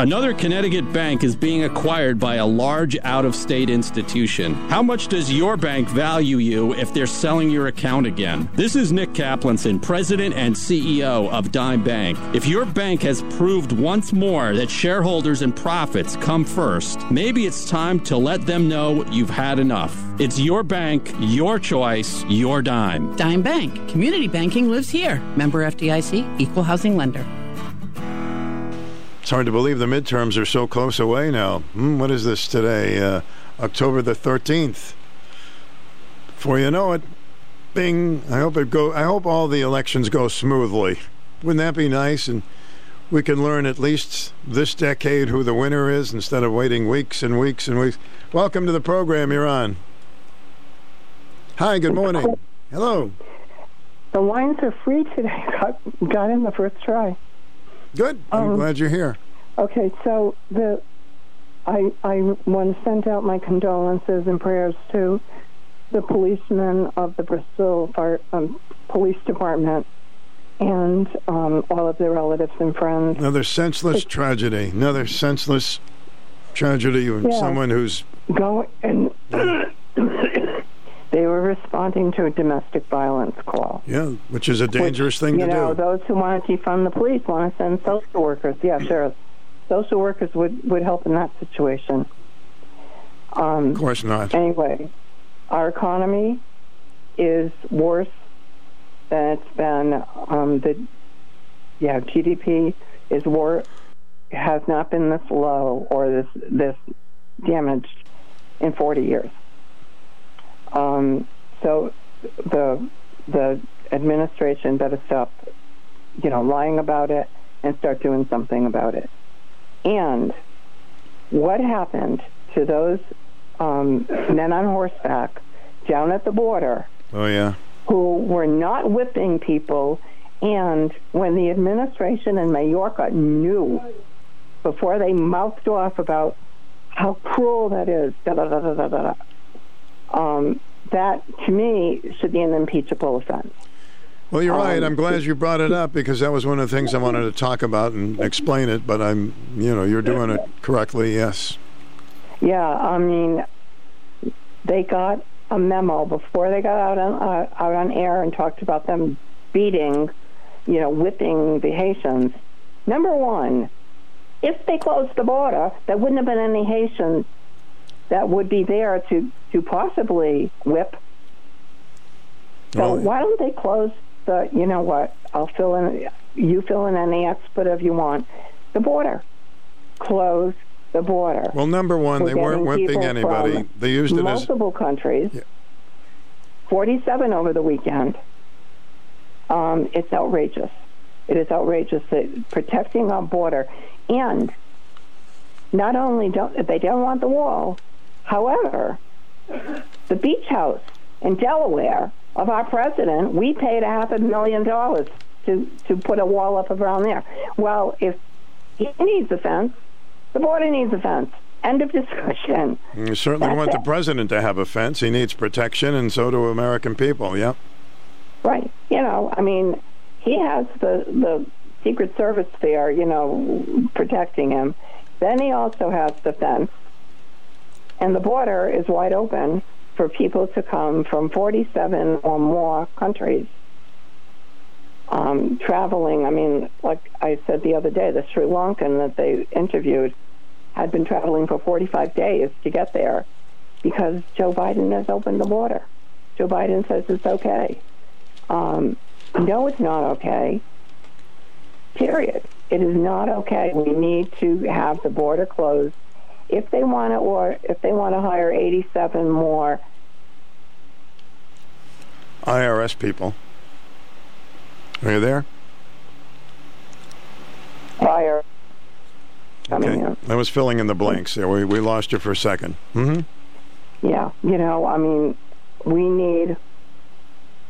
Another Connecticut bank is being acquired by a large out of state institution. How much does your bank value you if they're selling your account again? This is Nick Kaplanson, President and CEO of Dime Bank. If your bank has proved once more that shareholders and profits come first, maybe it's time to let them know you've had enough. It's your bank, your choice, your dime. Dime Bank. Community banking lives here. Member FDIC, equal housing lender. It's hard to believe the midterms are so close away now. Hmm, what is this today? Uh, October the 13th. Before you know it, bing. I hope it go I hope all the elections go smoothly. Wouldn't that be nice and we can learn at least this decade who the winner is instead of waiting weeks and weeks and weeks. Welcome to the program. You're on. Hi, good morning. Hello. The lines are free today. Got, got in the first try. Good. I'm Um, glad you're here. Okay, so the I I want to send out my condolences and prayers to the policemen of the Bristol Fire um, Police Department and um, all of their relatives and friends. Another senseless tragedy. Another senseless tragedy of Yeah. someone who's Go and they were responding to a domestic violence call. yeah, which is a dangerous thing you to know, do. those who want to defund the police want to send social workers. Yeah, sure. Social workers would, would help in that situation. Um, of course not. Anyway, our economy is worse than it's been. Um, the yeah, GDP is war has not been this low or this this damaged in 40 years. Um, so the the administration better stop, you know, lying about it and start doing something about it. And what happened to those um, men on horseback down at the border Oh yeah. who were not whipping people? And when the administration in Mayorkas knew before they mouthed off about how cruel that is, da da da da da da, da, um, that to me should be an impeachable offense. Well, you're right. Um, I'm glad you brought it up because that was one of the things I wanted to talk about and explain it. But I'm, you know, you're doing it correctly. Yes. Yeah, I mean, they got a memo before they got out on uh, out on air and talked about them beating, you know, whipping the Haitians. Number one, if they closed the border, there wouldn't have been any Haitians that would be there to to possibly whip. So Well- why don't they close the? You know what? I'll fill in. You fill in any expletive you want. The border. Close the border. Well, number one, We're they weren't whipping anybody. They used it as multiple countries. 47 over the weekend. Um, it's outrageous. It is outrageous that protecting our border, and not only don't they don't want the wall, however, the beach house in Delaware of our president, we paid a half a million dollars to to put a wall up around there. Well, if he needs a fence, the border needs a fence. End of discussion. You certainly That's want the president to have a fence. He needs protection, and so do American people. Yep. Right. You know, I mean, he has the the Secret Service there, you know, protecting him. Then he also has the fence, and the border is wide open for people to come from 47 or more countries. Um, traveling, I mean, like I said the other day, the Sri Lankan that they interviewed had been traveling for 45 days to get there because Joe Biden has opened the border. Joe Biden says it's okay. Um, no, it's not okay. Period. It is not okay. We need to have the border closed. If they want to, or if they want to hire 87 more, IRS people. Are you there? fire Okay. I was filling in the blanks there. We, we lost you for a 2nd Mm-hmm. Yeah, you know, I mean, we need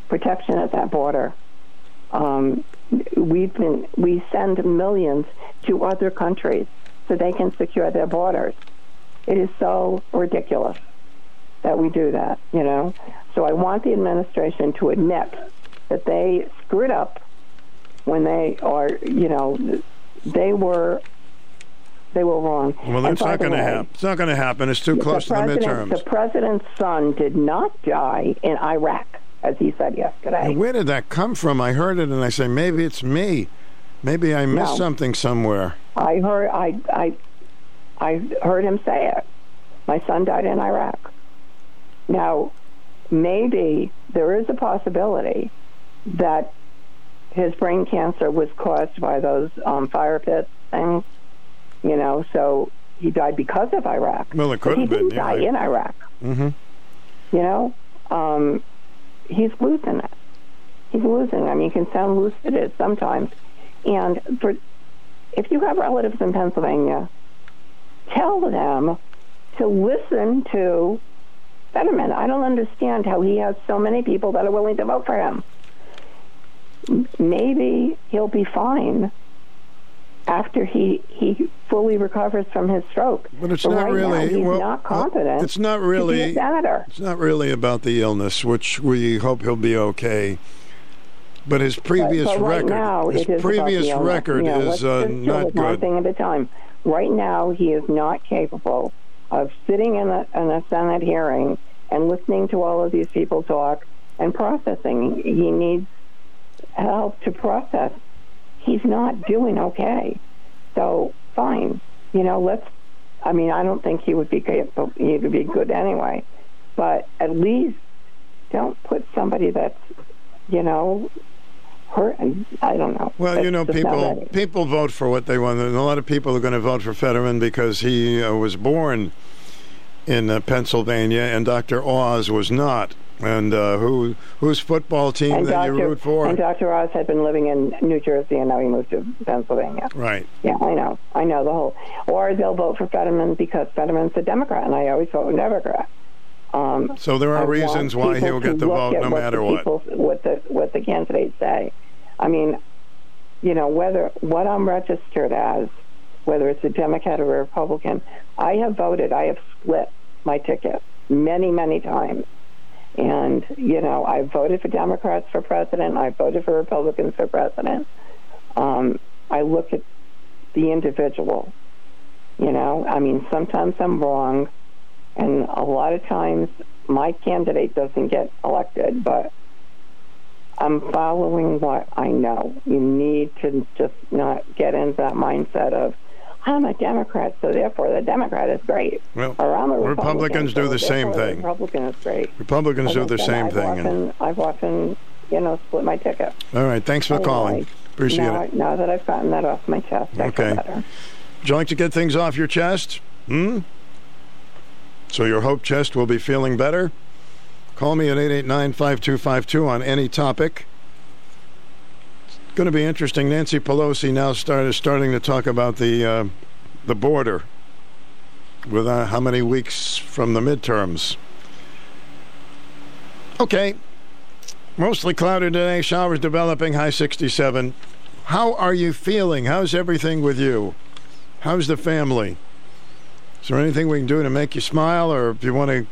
protection at that border. Um, we've been we send millions to other countries so they can secure their borders. It is so ridiculous that we do that, you know. So I want the administration to admit that they screwed up when they are, you know, they were they were wrong. Well, that's not going to happen. It's not going to happen. It's too close to the midterms. The president's son did not die in Iraq, as he said yesterday. And where did that come from? I heard it, and I say maybe it's me. Maybe I missed No. something somewhere. I heard I I I heard him say it. My son died in Iraq. Now, maybe there is a possibility that his brain cancer was caused by those um, fire pit things. You know, so he died because of Iraq. Well, it could he have been. didn't yeah. die in Iraq. Mm-hmm. You know, um, he's losing it. He's losing. I mean, he can sound lucid sometimes. And for if you have relatives in Pennsylvania, tell them to listen to Fetterman. I don't understand how he has so many people that are willing to vote for him. Maybe he'll be fine after he he fully recovers from his stroke. But it's But not right really. Now, he's well, not uh, competent. It's not really. It's not really about the illness, which we hope he'll be okay. But his previous but, but right record, now, his is previous record You know, is uh, not with One thing at a time. Right now, he is not capable of sitting in a, in a Senate hearing and listening to all of these people talk and processing. He needs help to process. He's not doing okay. So fine, you know, let's. I mean, I don't think he would be good. He would be good anyway, but at least don't put somebody that's, you know, hurt. I don't know. Well, you know, people people vote for what they want, and a lot of people are going to vote for Fetterman because he uh, was born in uh, Pennsylvania, and Dr. Oz was not. And uh, who whose football team and that Dr. you root for? And Dr. Oz had been living in New Jersey, and now he moved to Pennsylvania. Right. Yeah, I know. I know the whole. Or they'll vote for Fetterman because Fetterman's a Democrat, and I always vote Democrat. Um, So there are I reasons why he'll get the vote no matter what. people- What the what the candidates say. I mean, you know, whether what I'm registered as, whether it's a Democrat or a Republican, I have voted. I have split my ticket many, many times. And, you know, I voted for Democrats for president. I voted for Republicans for president. Um, I look at the individual. You know, I mean, sometimes I'm wrong, and a lot of times my candidate doesn't get elected, but I'm following what I know. You need to just not get into that mindset of, I'm a Democrat, so therefore the Democrat is great. Well, or I'm a Republicans Republican, do the same therefore the thing. Republican is great. Republicans do the same I've thing. and- I've often, you know, split my ticket. all right, thanks for Anyway, calling. Appreciate now, it. Now that I've gotten that off my chest, I feel Okay. better. Would you like to get things off your chest? Hmm? So your hope chest will be feeling better? Call me at 889-5252 on any topic. It's going to be interesting. Nancy Pelosi now started starting to talk about the uh, the border with uh, how many weeks from the midterms. Okay. Mostly cloudy today, showers developing, high 67. How are you feeling? How's everything with you? How's the family? Is there anything we can do to make you smile, or if you want to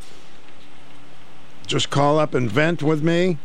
just call up and vent with me?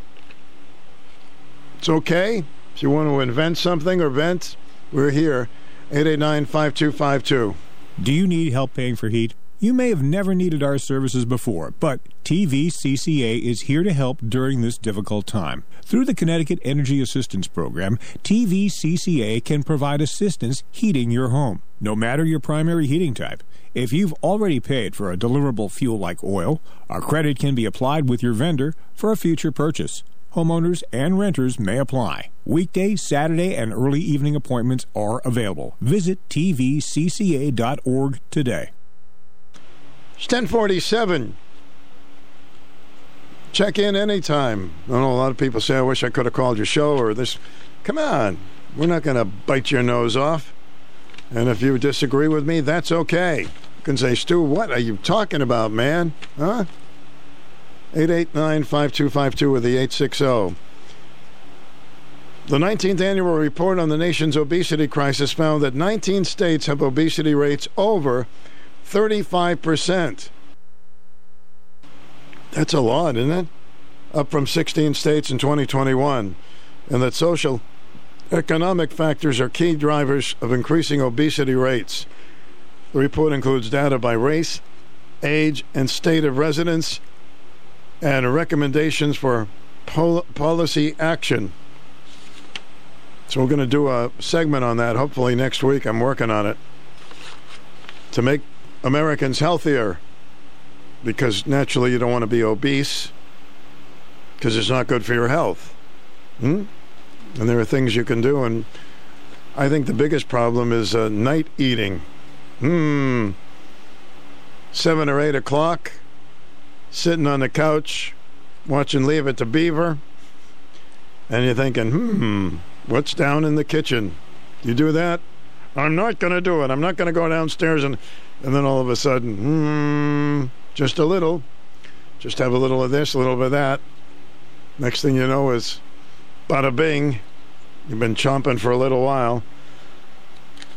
It's okay. If you want to invent something or vent, we're here. 889 5252. Do you need help paying for heat? You may have never needed our services before, but TVCCA is here to help during this difficult time. Through the Connecticut Energy Assistance Program, TVCCA can provide assistance heating your home, no matter your primary heating type. If you've already paid for a deliverable fuel like oil, a credit can be applied with your vendor for a future purchase. Homeowners and renters may apply. Weekday, Saturday, and early evening appointments are available. Visit tvcca.org today. It's 1047. Check in anytime. I know a lot of people say, I wish I could have called your show or this. Come on. We're not going to bite your nose off. And if you disagree with me, that's okay. You can say, Stu, what are you talking about, man? Huh? 889 5252 with the 860. The 19th annual report on the nation's obesity crisis found that 19 states have obesity rates over 35%. That's a lot, isn't it? Up from 16 states in 2021. And that social economic factors are key drivers of increasing obesity rates. The report includes data by race, age, and state of residence, and recommendations for pol- policy action. So we're going to do a segment on that hopefully next week. I'm working on it to make Americans healthier because naturally you don't want to be obese because it's not good for your health. Hmm? And there are things you can do, and I think the biggest problem is uh, night eating. Hmm. Seven or eight o'clock, sitting on the couch, watching Leave It to Beaver, and you're thinking, hmm, what's down in the kitchen? You do that? I'm not going to do it. I'm not going to go downstairs and, and then all of a sudden, hmm, just a little. Just have a little of this, a little of that. Next thing you know is bada bing. You've been chomping for a little while.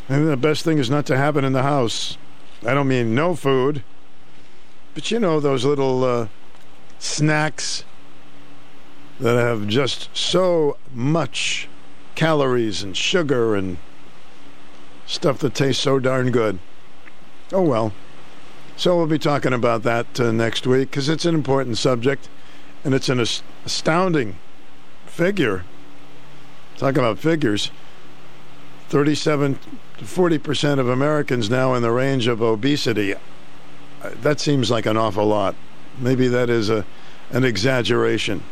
And the best thing is not to have it in the house. I don't mean no food, but you know those little uh, snacks that have just so much calories and sugar and stuff that tastes so darn good. Oh well. So we'll be talking about that uh, next week because it's an important subject and it's an as- astounding figure. Talk about figures. 37 to 40 percent of Americans now in the range of obesity. That seems like an awful lot. Maybe that is a an exaggeration.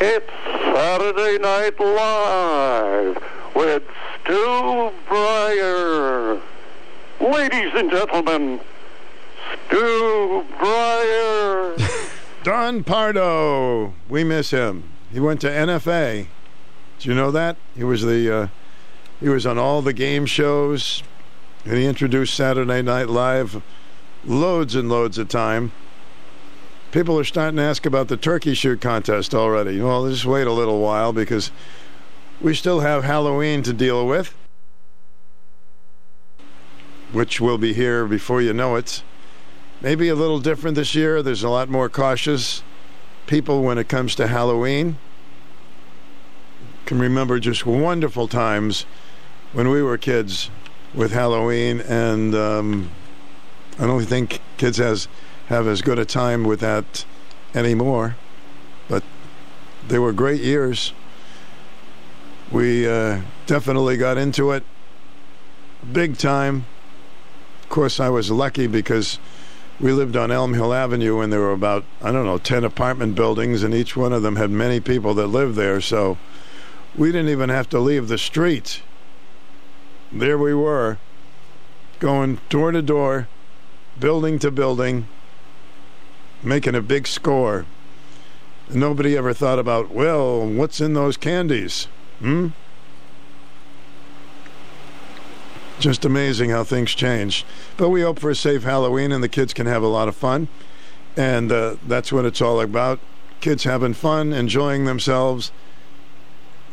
It's Saturday Night Live with Stu Bryer. Ladies and gentlemen, Stu Bryer. Don Pardo. We miss him. He went to NFA. Did you know that? He was the uh, he was on all the game shows and he introduced Saturday Night Live loads and loads of time. People are starting to ask about the turkey shoot contest already. Well, just wait a little while because we still have Halloween to deal with, which will be here before you know it. Maybe a little different this year. There's a lot more cautious people when it comes to Halloween. Can remember just wonderful times when we were kids with Halloween, and um, I don't think kids has have as good a time with that anymore. But they were great years. We uh, definitely got into it big time. Course, I was lucky because we lived on Elm Hill Avenue and there were about, I don't know, 10 apartment buildings, and each one of them had many people that lived there. So we didn't even have to leave the street. There we were, going door to door, building to building, making a big score. Nobody ever thought about, well, what's in those candies? Hmm? Just amazing how things change. But we hope for a safe Halloween and the kids can have a lot of fun. And uh, that's what it's all about. Kids having fun, enjoying themselves.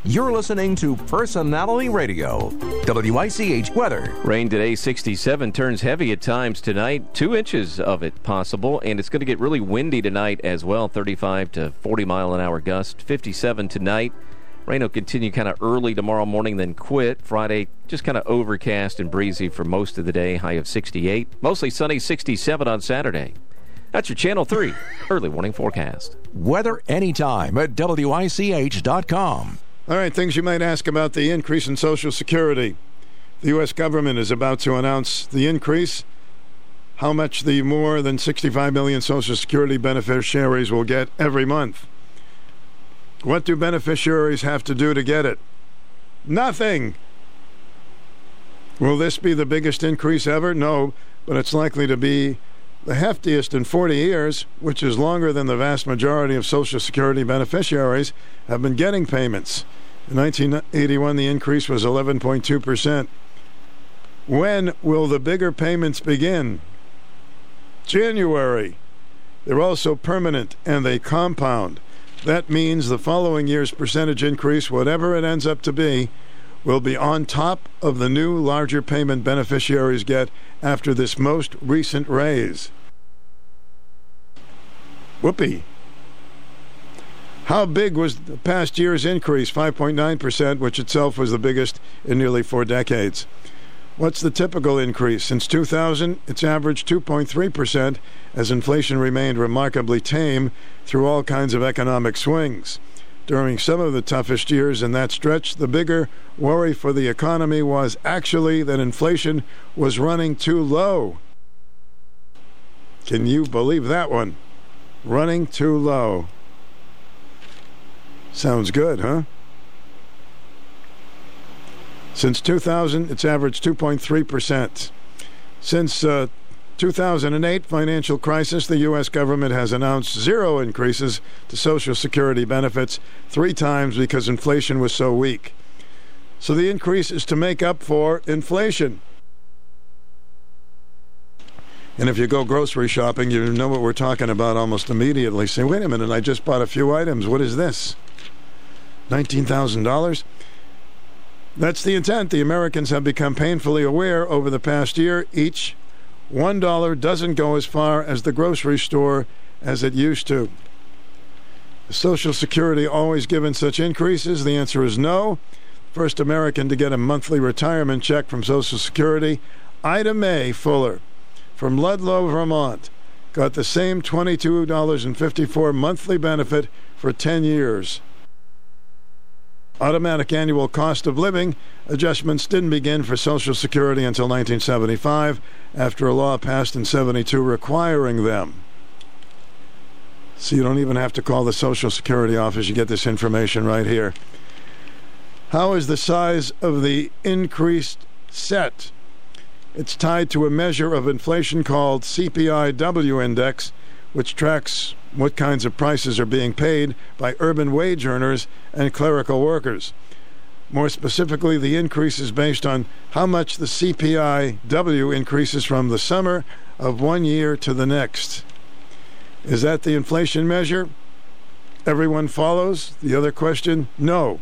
You're listening to Personality Radio. WICH weather. Rain today, 67, turns heavy at times tonight. Two inches of it possible, and it's going to get really windy tonight as well 35 to 40 mile an hour gust. 57 tonight. Rain will continue kind of early tomorrow morning, then quit. Friday, just kind of overcast and breezy for most of the day, high of 68. Mostly sunny, 67 on Saturday. That's your Channel 3 early warning forecast. Weather anytime at WICH.com. All right, things you might ask about the increase in Social Security. The U.S. government is about to announce the increase, how much the more than 65 million Social Security beneficiaries will get every month. What do beneficiaries have to do to get it? Nothing. Will this be the biggest increase ever? No, but it's likely to be the heftiest in 40 years, which is longer than the vast majority of Social Security beneficiaries have been getting payments. In 1981, the increase was 11.2%. When will the bigger payments begin? January. They're also permanent and they compound. That means the following year's percentage increase, whatever it ends up to be, will be on top of the new larger payment beneficiaries get after this most recent raise. Whoopee. How big was the past year's increase? 5.9%, which itself was the biggest in nearly four decades. What's the typical increase? Since 2000, it's averaged 2.3% as inflation remained remarkably tame through all kinds of economic swings. During some of the toughest years in that stretch, the bigger worry for the economy was actually that inflation was running too low. Can you believe that one? Running too low. Sounds good, huh? Since 2000, it's averaged 2.3%. Since uh, 2008 financial crisis, the U.S. government has announced zero increases to Social Security benefits three times because inflation was so weak. So the increase is to make up for inflation. And if you go grocery shopping, you know what we're talking about almost immediately. Say, wait a minute, I just bought a few items. What is this? $19,000? That's the intent. The Americans have become painfully aware over the past year. Each $1 doesn't go as far as the grocery store as it used to. Social Security always given such increases? The answer is no. First American to get a monthly retirement check from Social Security, Ida Mae Fuller from Ludlow, Vermont, got the same $22.54 monthly benefit for 10 years. Automatic annual cost of living adjustments didn't begin for Social Security until 1975 after a law passed in 72 requiring them. So you don't even have to call the Social Security office. You get this information right here. How is the size of the increased set? It's tied to a measure of inflation called CPIW index, which tracks what kinds of prices are being paid by urban wage earners and clerical workers. More specifically, the increase is based on how much the CPIW increases from the summer of one year to the next. Is that the inflation measure? Everyone follows? The other question? No.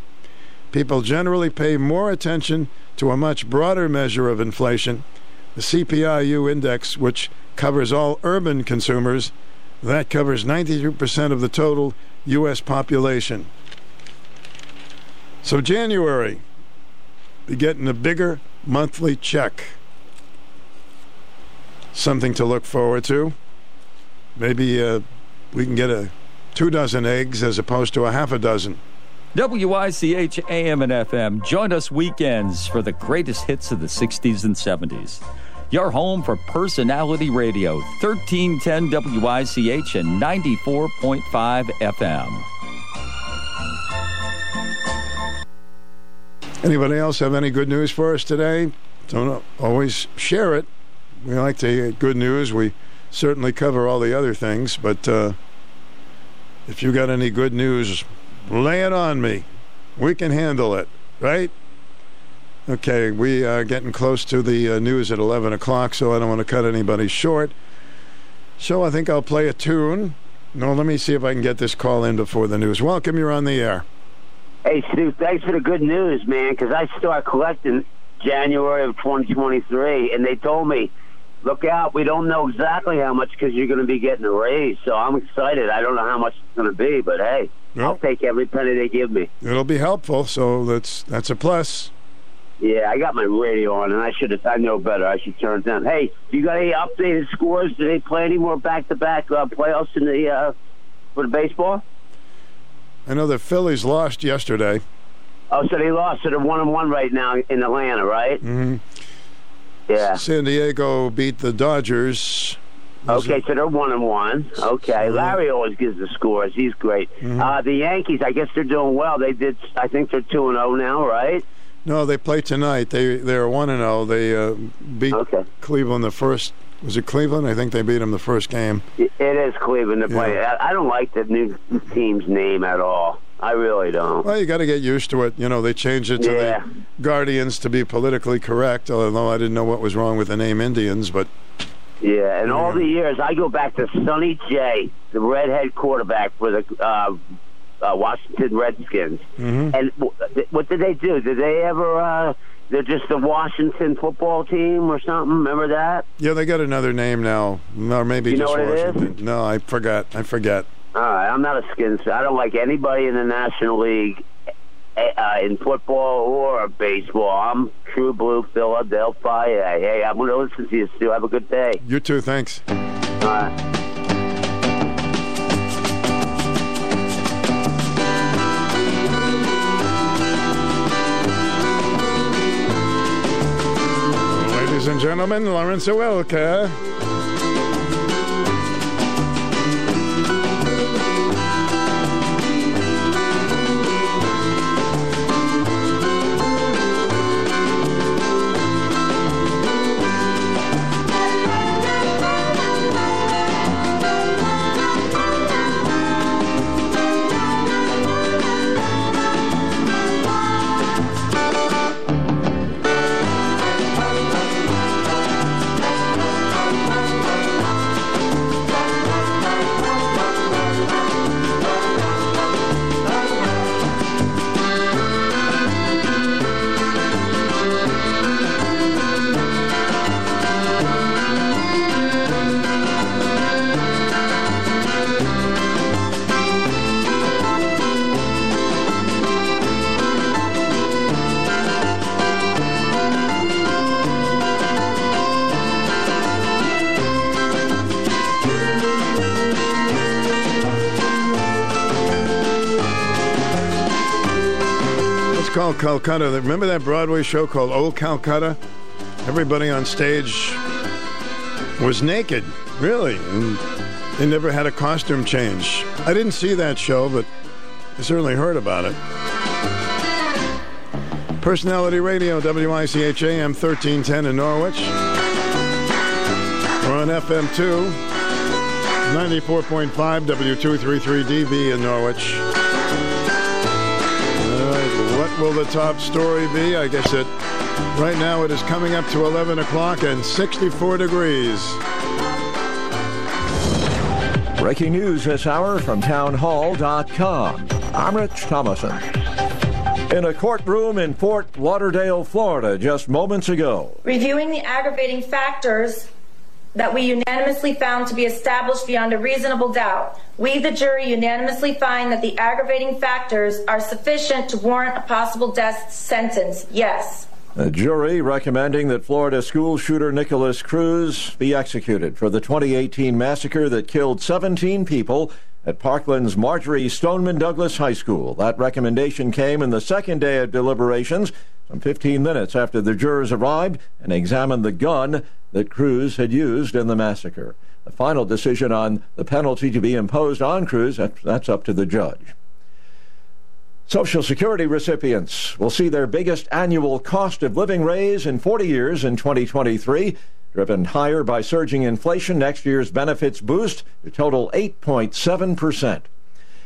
People generally pay more attention to a much broader measure of inflation, the CPIU index, which covers all urban consumers. That covers 92% of the total U.S. population. So, January, be getting a bigger monthly check. Something to look forward to. Maybe uh, we can get a two dozen eggs as opposed to a half a dozen. WICH AM and FM. Join us weekends for the greatest hits of the 60s and 70s. Your home for personality radio, 1310 WICH and 94.5 FM. Anybody else have any good news for us today? Don't always share it. We like to hear good news. We certainly cover all the other things, but uh, if you got any good news, lay it on me. We can handle it, right? Okay, we are getting close to the uh, news at 11 o'clock, so I don't want to cut anybody short. So I think I'll play a tune. No, let me see if I can get this call in before the news. Welcome, you're on the air. Hey, Stu, thanks for the good news, man, because I start collecting January of 2023, and they told me, look out, we don't know exactly how much because you're going to be getting a raise. So I'm excited. I don't know how much it's going to be, but hey, I'll take every penny they give me. It'll be helpful, so that's that's a plus. Yeah, I got my radio on, and I should have. I know better. I should turn it down. Hey, do you got any updated scores? Do they play any more back-to-back uh, playoffs in the uh, for the baseball? I know the Phillies lost yesterday. Oh, so they lost. So they're one and one right now in Atlanta, right? Mm-hmm. Yeah. San Diego beat the Dodgers. Okay, so they're one and one. Okay, Larry always gives the scores. He's great. Mhm. Uh, the Yankees, I guess they're doing well. They did. I think they're two and zero now, right? No, they play tonight. They they're one and zero. They uh, beat Cleveland the first. Was it Cleveland? I think they beat them the first game. It is Cleveland to play. I, I don't like the new team's name at all. I really don't. Well, you got to get used to it. You know, they changed it to Yeah. the Guardians to be politically correct. Although I didn't know what was wrong with the name Indians, but Yeah, and all the years I go back to Sonny J, the redhead quarterback for the uh, uh, Washington Redskins. Mhm. And w- what did they do? Did they ever? Uh, they're just the Washington football team or something. Remember that? yeah, they got another name now, or maybe You know just what it is? Washington. No, I forgot. I forget. All right, I'm not a skins. I don't like anybody in the National League eh, uh, in football or baseball. I'm true blue Philadelphia. Hey, I'm going to listen to you, Stu. Have a good day. You too. Thanks. All right. And gentlemen, Lawrence Welker. Called Calcutta. Remember that Broadway show called Old Calcutta? Everybody on stage was naked, really, and they never had a costume change. I didn't see that show, but I certainly heard about it. Personality Radio, WICH AM 1310 in Norwich. We're on FM2, 94.5 W233DB in Norwich. All right, what will the top story be? I guess it right now it is coming up to 11 o'clock and 64 degrees. Breaking news this hour from townhall.com. I'm Rich Thomaston. In a courtroom in Fort Lauderdale, Florida, just moments ago, Reviewing the aggravating factors that we unanimously found to be established beyond a reasonable doubt, we, the jury, unanimously find that the aggravating factors are sufficient to warrant a possible death sentence. Yes. a jury recommending that Florida school shooter Nikolas Cruz be executed for the 2018 massacre that killed 17 people at Parkland's Marjory Stoneman Douglas High School. That recommendation came in the second day of deliberations, some 15 minutes after the jurors arrived and examined the gun that Cruz had used in the massacre. The final decision on the penalty to be imposed on Cruz, that's up to the judge. Social Security recipients will see their biggest annual cost of living raise in 40 years in 2023, driven higher by surging inflation. Next year's benefits boost to total 8.7%.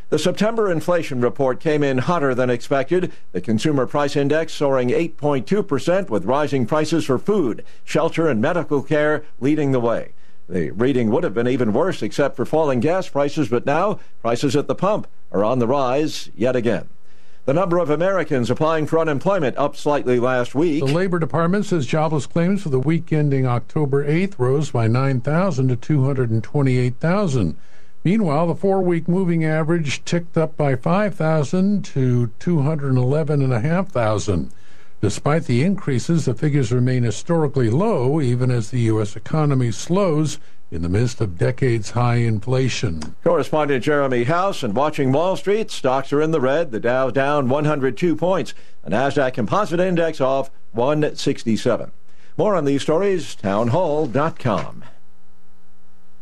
The September inflation report came in hotter than expected. The consumer price index soaring 8.2%, with rising prices for food, shelter, and medical care leading the way. The reading would have been even worse except for falling gas prices, but now prices at the pump are on the rise yet again. The number of Americans applying for unemployment up slightly last week. The Labor Department says jobless claims for the week ending October 8th rose by 9,000 to 228,000. Meanwhile, the four week moving average ticked up by 5,000 to 211,500. Despite the increases, the figures remain historically low, even as the U.S. economy slows in the midst of decades high inflation. Correspondent Jeremy House and watching Wall Street, stocks are in the red. The Dow down 102 points. The Nasdaq Composite Index off 167. More on these stories, townhall.com.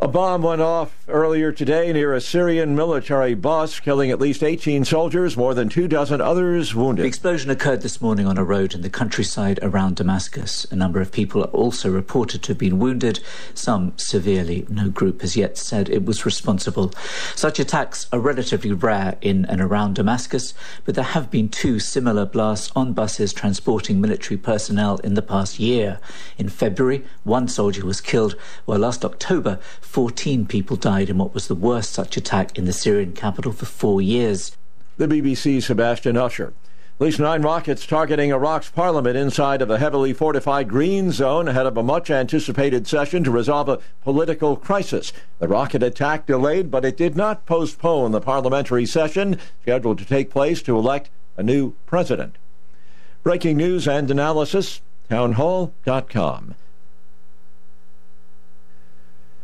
A bomb went off earlier today near a Syrian military bus, killing at least 18 soldiers, more than two dozen others wounded. The explosion occurred this morning on a road in the countryside around Damascus. A number of people are also reported to have been wounded, some severely. No group has yet said it was responsible. Such attacks are relatively rare in and around Damascus, but there have been two similar blasts on buses transporting military personnel in the past year. In February, one soldier was killed, while last October, 14 people died in what was the worst such attack in the Syrian capital for four years. The BBC's Sebastian Usher. At least nine rockets targeting Iraq's parliament inside of a heavily fortified green zone ahead of a much anticipated session to resolve a political crisis. The rocket attack delayed, but it did not postpone the parliamentary session scheduled to take place to elect a new president. Breaking news and analysis, townhall.com.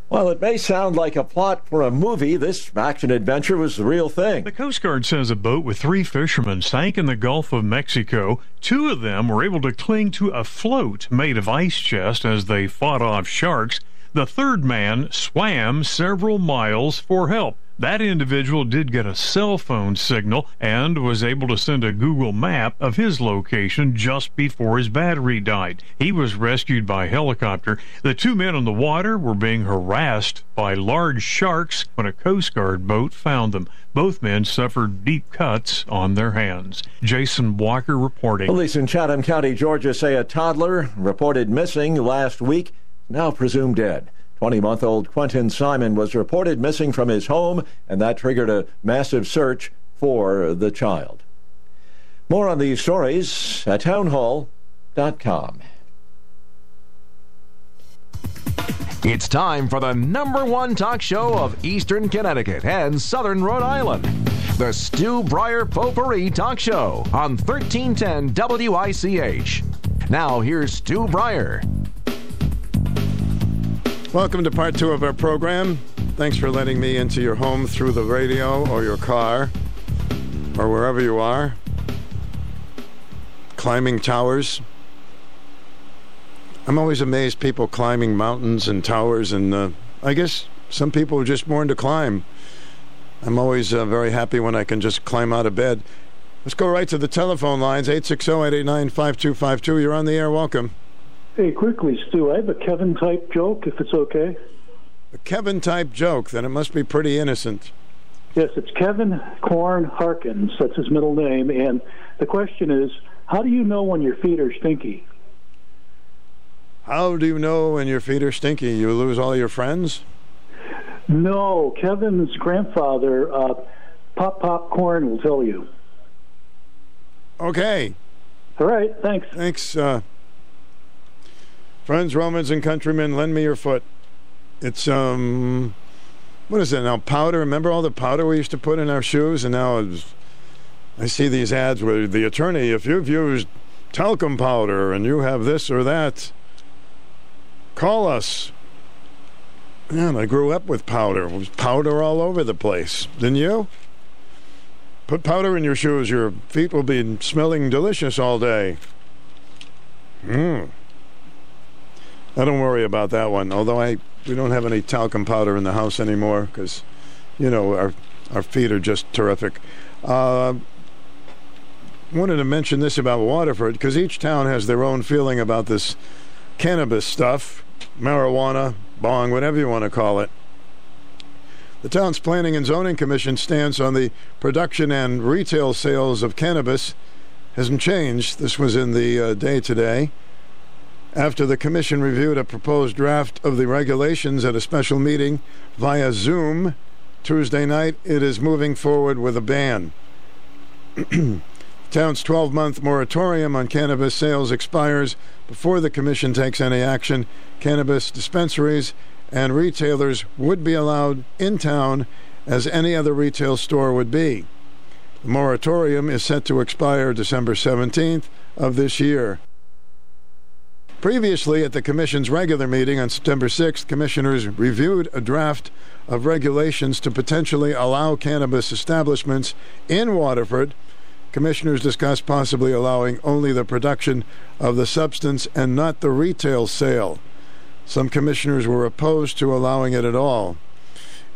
While it may sound like a plot for a movie, this action adventure was the real thing. The Coast Guard says a boat with three fishermen sank in the Gulf of Mexico. Two of them were able to cling to a float made of ice chest as they fought off sharks. The third man swam several miles for help. That individual did get a cell phone signal and was able to send a Google map of his location just before his battery died. He was rescued by helicopter. The two men on the water were being harassed by large sharks when a Coast Guard boat found them. Both men suffered deep cuts on their hands. Jason Walker reporting. Police in Chatham County, Georgia say a toddler reported missing last week, now presumed dead. 20 month old Quinton Simon was reported missing from his home, and that triggered a massive search for the child. More on these stories at townhall.com. It's time for the number one talk show of Eastern Connecticut and Southern Rhode Island. The Stu Bryer Potpourri Talk Show on 1310 WICH. Now here's Stu Bryer. Welcome to part two of our program. Thanks for letting me into your home through the radio or your car or wherever you are. Climbing towers. I'm always amazed people climbing mountains and towers, and uh, I guess some people are just born to climb. I'm always uh, very happy when I can just climb out of bed. Let's go right to the telephone lines 860 889 5252. You're on the air. Welcome. Hey, quickly, Stu, I have a Kevin type joke, if it's okay. A Kevin type joke, then it must be pretty innocent. Yes, it's Kevin Corn Harkins. That's his middle name. And the question is how do you know when your feet are stinky? How do you know when your feet are stinky? You lose all your friends? No, Kevin's grandfather, uh, Pop Pop Corn, will tell you. Okay. All right, thanks. Thanks. Uh, friends, Romans, and countrymen, lend me your foot. It's, um, what is it now? Powder. Remember all the powder we used to put in our shoes? And now I see these ads where the attorney, if you've used talcum powder and you have this or that, call us. Man, I grew up with powder. It was powder all over the place. Didn't you? Put powder in your shoes. Your feet will be smelling delicious all day. Hmm. I don't worry about that one. Although I, we don't have any talcum powder in the house anymore because, you know, our our feet are just terrific. Uh, wanted to mention this about Waterford because each town has their own feeling about this cannabis stuff, marijuana, bong, whatever you want to call it. The town's Planning and Zoning Commission stance on the production and retail sales of cannabis hasn't changed. This was in the uh, day today. After the commission reviewed a proposed draft of the regulations at a special meeting via Zoom Tuesday night, it is moving forward with a ban. town's 12 month moratorium on cannabis sales expires before the commission takes any action. Cannabis dispensaries and retailers would be allowed in town as any other retail store would be. The moratorium is set to expire December 17th of this year. Previously, at the Commission's regular meeting on September 6th, Commissioners reviewed a draft of regulations to potentially allow cannabis establishments in Waterford. Commissioners discussed possibly allowing only the production of the substance and not the retail sale. Some commissioners were opposed to allowing it at all.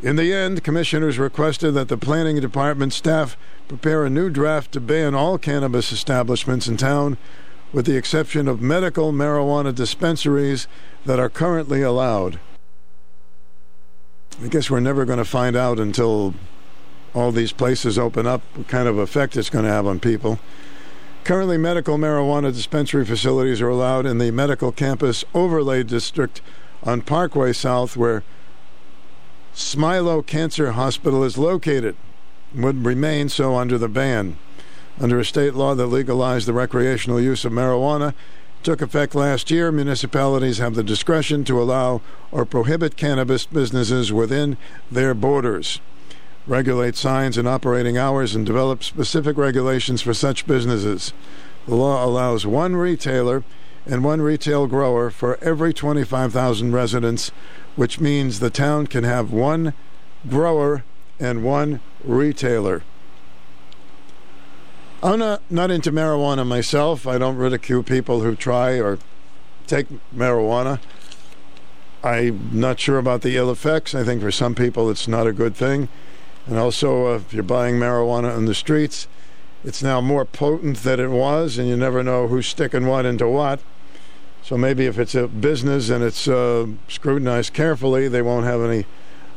In the end, commissioners requested that the planning department staff prepare a new draft to ban all cannabis establishments in town, with the exception of medical marijuana dispensaries that are currently allowed. I guess we're never going to find out until all these places open up what kind of effect it's going to have on people. Currently, medical marijuana dispensary facilities are allowed in the Medical Campus Overlay District on Parkway South, where Smilow Cancer Hospital is located, would remain so under the ban. Under a state law that legalized the recreational use of marijuana, took effect last year, municipalities have the discretion to allow or prohibit cannabis businesses within their borders regulate signs and operating hours, and develop specific regulations for such businesses. The law allows one retailer and one retail grower for every 25,000 residents, which means the town can have one grower and one retailer. I'm not, not into marijuana myself. I don't ridicule people who try or take marijuana. I'm not sure about the ill effects. I think for some people it's not a good thing. And also, uh, if you're buying marijuana in the streets, it's now more potent than it was, and you never know who's sticking what into what. So maybe if it's a business and it's uh, scrutinized carefully, they won't have any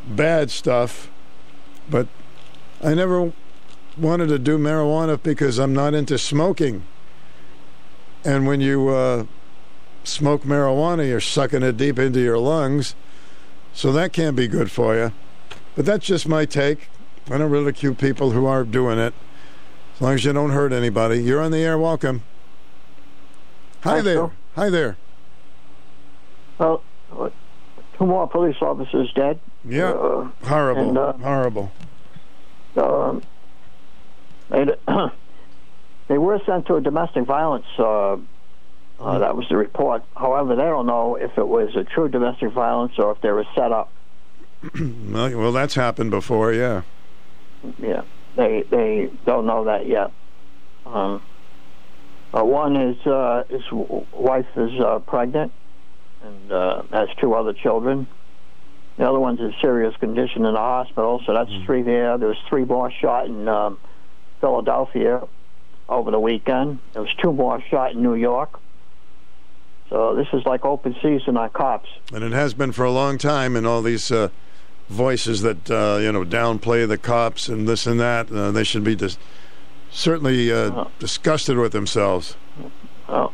bad stuff. But I never wanted to do marijuana because I'm not into smoking. And when you uh, smoke marijuana, you're sucking it deep into your lungs. So that can't be good for you. But that's just my take. I don't ridicule people who are doing it. As long as you don't hurt anybody. You're on the air. Welcome. Hi Thanks, there. Hi there. Well, two more police officers dead. Yeah. Uh, Horrible. and, uh, Horrible. um, they, they were sent to a domestic violence. Uh, uh, that was the report. However, they don't know if it was a true domestic violence or if they were set up. well, that's happened before, yeah. Yeah, they they don't know that yet. Um, uh, one is uh, his wife is uh, pregnant and uh, has two other children. The other one's in serious condition in the hospital, so that's three there. There was three more shot in um, Philadelphia over the weekend. There was two more shot in New York. So this is like open season on cops. And it has been for a long time, and all these uh, voices that uh, you know downplay the cops and this and that. Uh, they should be dis- certainly uh, disgusted with themselves. Oh.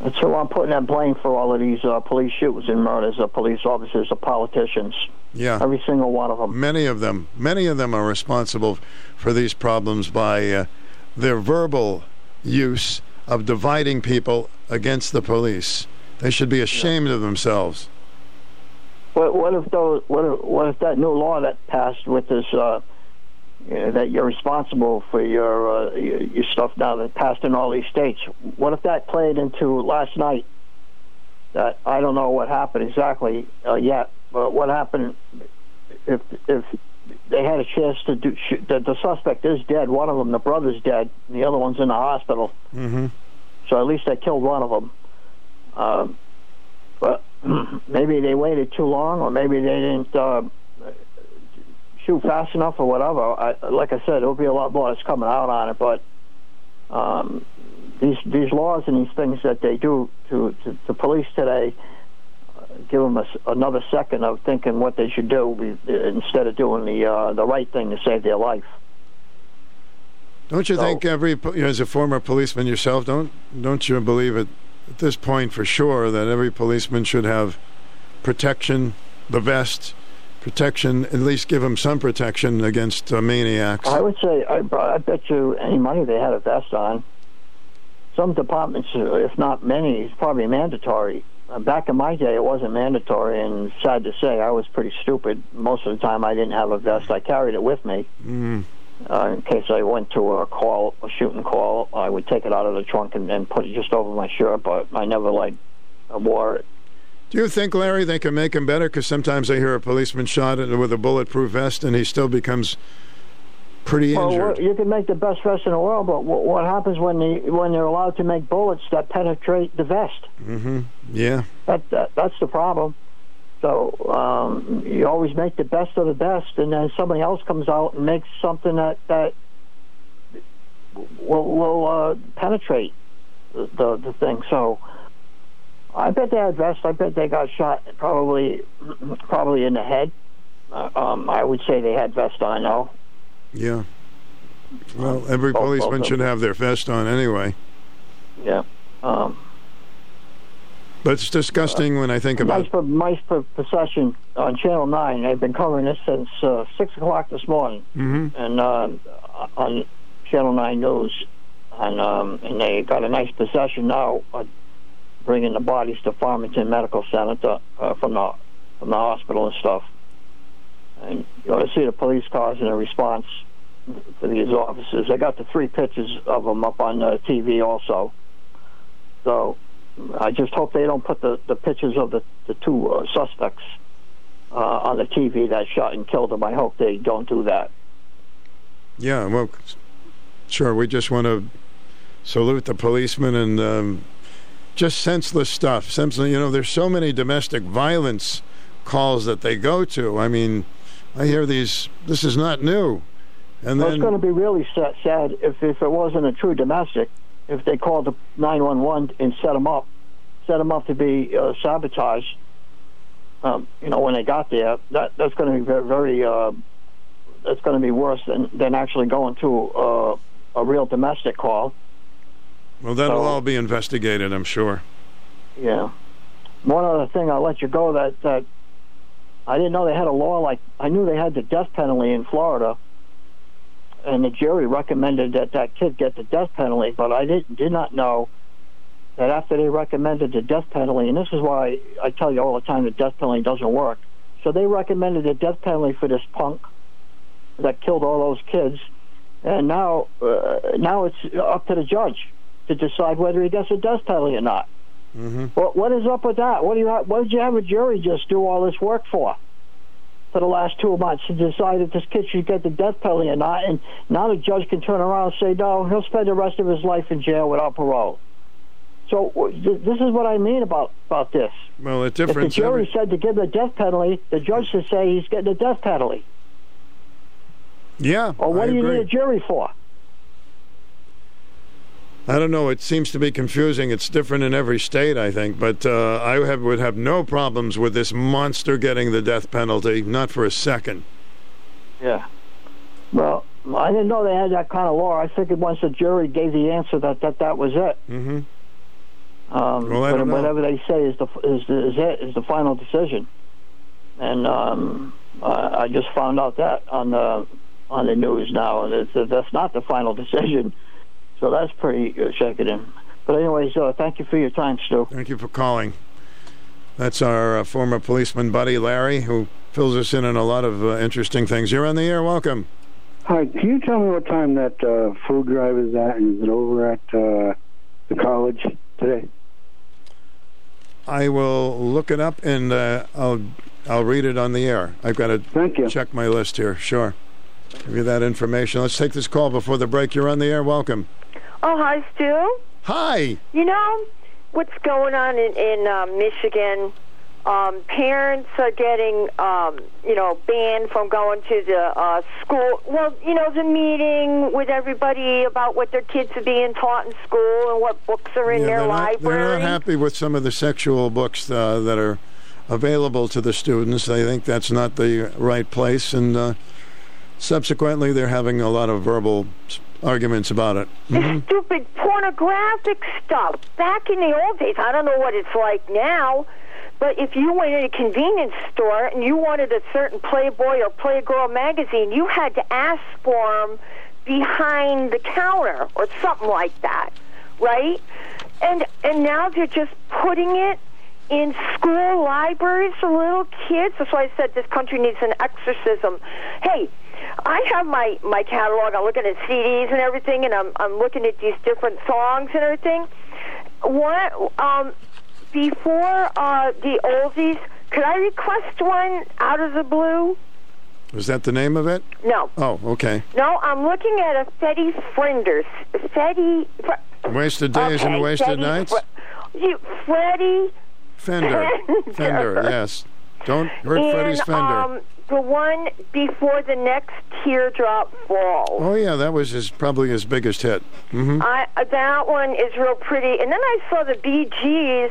And so I'm putting that blame for all of these uh, police shootings and murders of police officers, of politicians. Yeah, every single one of them. Many of them, many of them are responsible for these problems by uh, their verbal use of dividing people against the police. They should be ashamed of themselves. What, what if those? What if, what if that new law that passed with this? Uh, that you're responsible for your, uh, your your stuff now that passed in all these states. What if that played into last night? That I don't know what happened exactly uh, yet, but what happened if if they had a chance to do? Sh- the, the suspect is dead. One of them, the brother's dead. And the other one's in the hospital. Mm-hmm. So at least they killed one of them. Um, but maybe they waited too long, or maybe they didn't uh, shoot fast enough, or whatever. I, like I said, there'll be a lot more that's coming out on it. But um, these these laws and these things that they do to to, to police today uh, give them a another second of thinking what they should do instead of doing the uh, the right thing to save their life. Don't you So- think every, you know, as a former policeman yourself, don't don't you believe it at this point for sure that every policeman should have protection, the vest, protection, at least give them some protection against uh, maniacs. I would say, I, I bet you any money they had a vest on. Some departments, uh, if not many, it's probably mandatory. Uh, Back in my day, it wasn't mandatory, and sad to say, I was pretty stupid. Most of the time, I didn't have a vest. I carried it with me Mm. uh, in case I went to a call, a shooting call. I would take it out of the trunk and, and put it just over my shirt, but I never like wore it. Do you think, Larry, they can make him better? Because sometimes I hear a policeman shot with a bulletproof vest and he still becomes pretty injured. you can make the best vest in the world, but what, what happens when they when they're allowed to make bullets that penetrate the vest? Mm-hmm. Yeah. That, that that's the problem. So um, you always make the best of the best, and then somebody else comes out and makes something that that will will uh, penetrate the the thing. So I bet they had vests. I bet they got shot probably probably in the head. Uh, um, I would say they had vests on though. Yeah. Well, every Both- both policeman of should have their vest on anyway. Yeah. Um, But it's disgusting when I think about pro- nice pro- procession on Channel Nine. They've been covering this since uh, six o'clock this morning, Mhm. and uh, on Channel Nine News, and um, and they got a nice procession now, uh, bringing the bodies to Farmington Medical Center to, uh, from the from the hospital and stuff. And you to see the police cars and the response for these officers. I got the three pictures of them up on the TV also. So I just hope they don't put the, the pictures of the, the two uh, suspects uh, on the TV that shot and killed them. I hope they don't do that. Yeah, well, sure. We just want to salute the policemen and um, just senseless stuff. Senseless, you know, there's so many domestic violence calls that they go to. I mean, I hear these. This is not new. And well, then it's going to be really sad, sad if if it wasn't a true domestic. If they called the 911 and set them up, set them up to be uh, sabotaged. Um, you know, when they got there, that that's going to be very, very uh, that's going to be worse than than actually going to uh, a real domestic call. Well, that'll so- all be investigated, I'm sure. Yeah. One other thing, I'll let you go. That that I didn't know they had a law like I knew they had the death penalty in Florida, and the jury recommended that that kid get the death penalty. But I did did not know that after they recommended the death penalty, and this is why I tell you all the time the death penalty doesn't work. So they recommended the death penalty for this punk that killed all those kids, and now uh, now it's up to the judge to decide whether he gets a death penalty or not. Mm-hmm. What what is up with that? What do you what did you have a jury just do all this work for? For the last two months to decide if this kid should get the death penalty or not, and now the judge can turn around and say no, he'll spend the rest of his life in jail without parole. So this is what I mean about about this. Well, the difference. If the jury every- said to give the death penalty, the judge should say he's getting the death penalty. yeah. Or what I do you agree. need a jury for? I don't know. It seems to be confusing. It's different in every state, I think. But uh, I have, would have no problems with this monster getting the death penalty, not for a second. Yeah. Well, I didn't know they had that kind of law. I figured once the jury gave the answer that that, that was it. Mm-hmm. Um, Well, I but don't know. whatever they say is the is the, is it is the final decision. And um, I, I just found out that on the on the news now, and it's, that's not the final decision. So that's pretty shaking. But anyways, uh, thank you for your time, Stu. Thank you for calling. That's our uh, former policeman buddy Larry, who fills us in on a lot of uh, interesting things. You're on the air. Welcome. Hi, can you tell me what time that uh, food drive is at? And is it over at uh, the college today? I will look it up and uh, I'll I'll read it on the air. I've got to check my list here. Sure. Give you that information. Let's take this call before the break. You're on the air. Welcome. Oh, hi, Stu. Hi. You know what's going on in, in uh, Michigan? Um, parents are getting, um, you know, banned from going to the uh, school. Well, you know, the meeting with everybody about what their kids are being taught in school and what books are in Yeah, their they're, not, library. they're not happy with some of the sexual books uh, that are available to the students. They think that's not the right place, and uh, subsequently, they're having a lot of verbal arguments about it. Mhm. stupid pornographic stuff. Back in the old days, I don't know what it's like now, but if you went in a convenience store and you wanted a certain Playboy or Playgirl magazine, you had to ask for them behind the counter or something like that, right? And and now they're just putting it in school libraries for little kids. That's why I said this country needs an exorcism. Hey, I have my my catalog. I'm looking at CDs and everything, and I'm I'm looking at these different songs and everything. What um before uh the oldies? Could I request one out of the blue? Is that the name of it? No. Oh, okay. No, I'm looking at a Fetty Frinders. Fetty. Fr- Wasted days and wasted Fetty nights. Fr- you, Freddie Fender. Fender. Fender. Yes. Don't hurt and, Freddie's Fender. Um, the one before the next teardrop falls. oh yeah, that was his probably his biggest hit. hmm I uh, that one is real pretty. And then I saw the Bee Gees,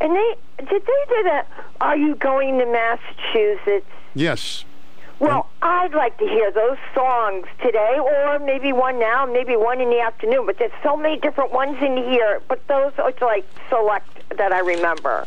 and they did they do that? Are you going to Massachusetts? Yes. Well, I'd like to hear those songs today, or maybe one now, maybe one in the afternoon. But there's so many different ones in here. But those are like select that I remember.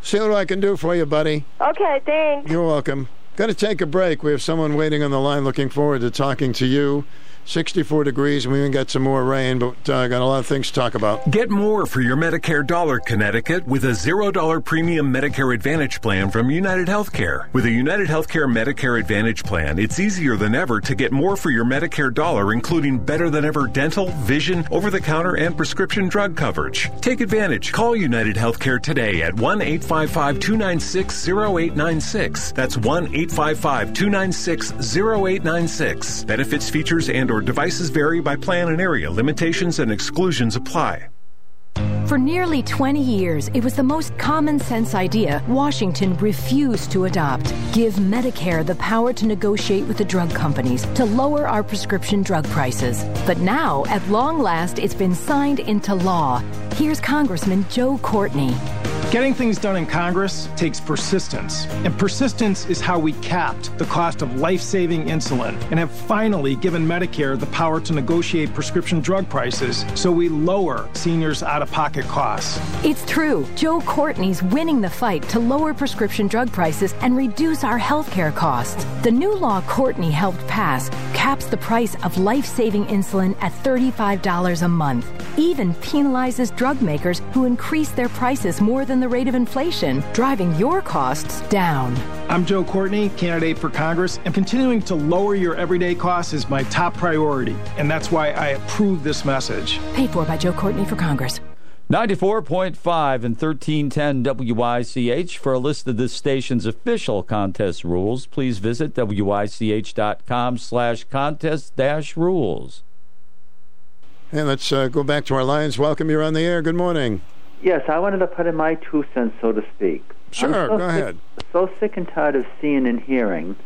See what I can do for you, buddy. Okay, thanks. You're welcome. Got to take a break. We have someone waiting on the line looking forward to talking to you. 64 degrees, and we even got some more rain, but uh, got a lot of things to talk about. Get more for your Medicare dollar, Connecticut, with a $0 premium Medicare Advantage plan from United Healthcare. With a United Healthcare Medicare Advantage plan, it's easier than ever to get more for your Medicare dollar, including better than ever dental, vision, over the counter, and prescription drug coverage. Take advantage. Call United Healthcare today at 1 855 296 0896. That's 1 855 296 0896. Benefits, features, and or devices vary by plan and area. Limitations and exclusions apply. For nearly 20 years, it was the most common sense idea Washington refused to adopt. Give Medicare the power to negotiate with the drug companies to lower our prescription drug prices. But now, at long last, it's been signed into law. Here's Congressman Joe Courtney. Getting things done in Congress takes persistence, and persistence is how we capped the cost of life saving insulin and have finally given Medicare the power to negotiate prescription drug prices so we lower seniors' out of pocket costs. It's true. Joe Courtney's winning the fight to lower prescription drug prices and reduce our health care costs. The new law Courtney helped pass caps the price of life saving insulin at $35 a month, even penalizes drug makers who increase their prices more than the rate of inflation, driving your costs down. I'm Joe Courtney, candidate for Congress, and continuing to lower your everyday costs is my top priority, and that's why I approve this message. Paid for by Joe Courtney for Congress. 94.5 and 1310 WICH. For a list of this station's official contest rules, please visit WICH.com slash contest dash rules. And let's uh, go back to our lines. Welcome, you're on the air. Good morning. Yes, I wanted to put in my two cents, so to speak. Sure, so go sick, ahead. So sick and tired of seeing and hearing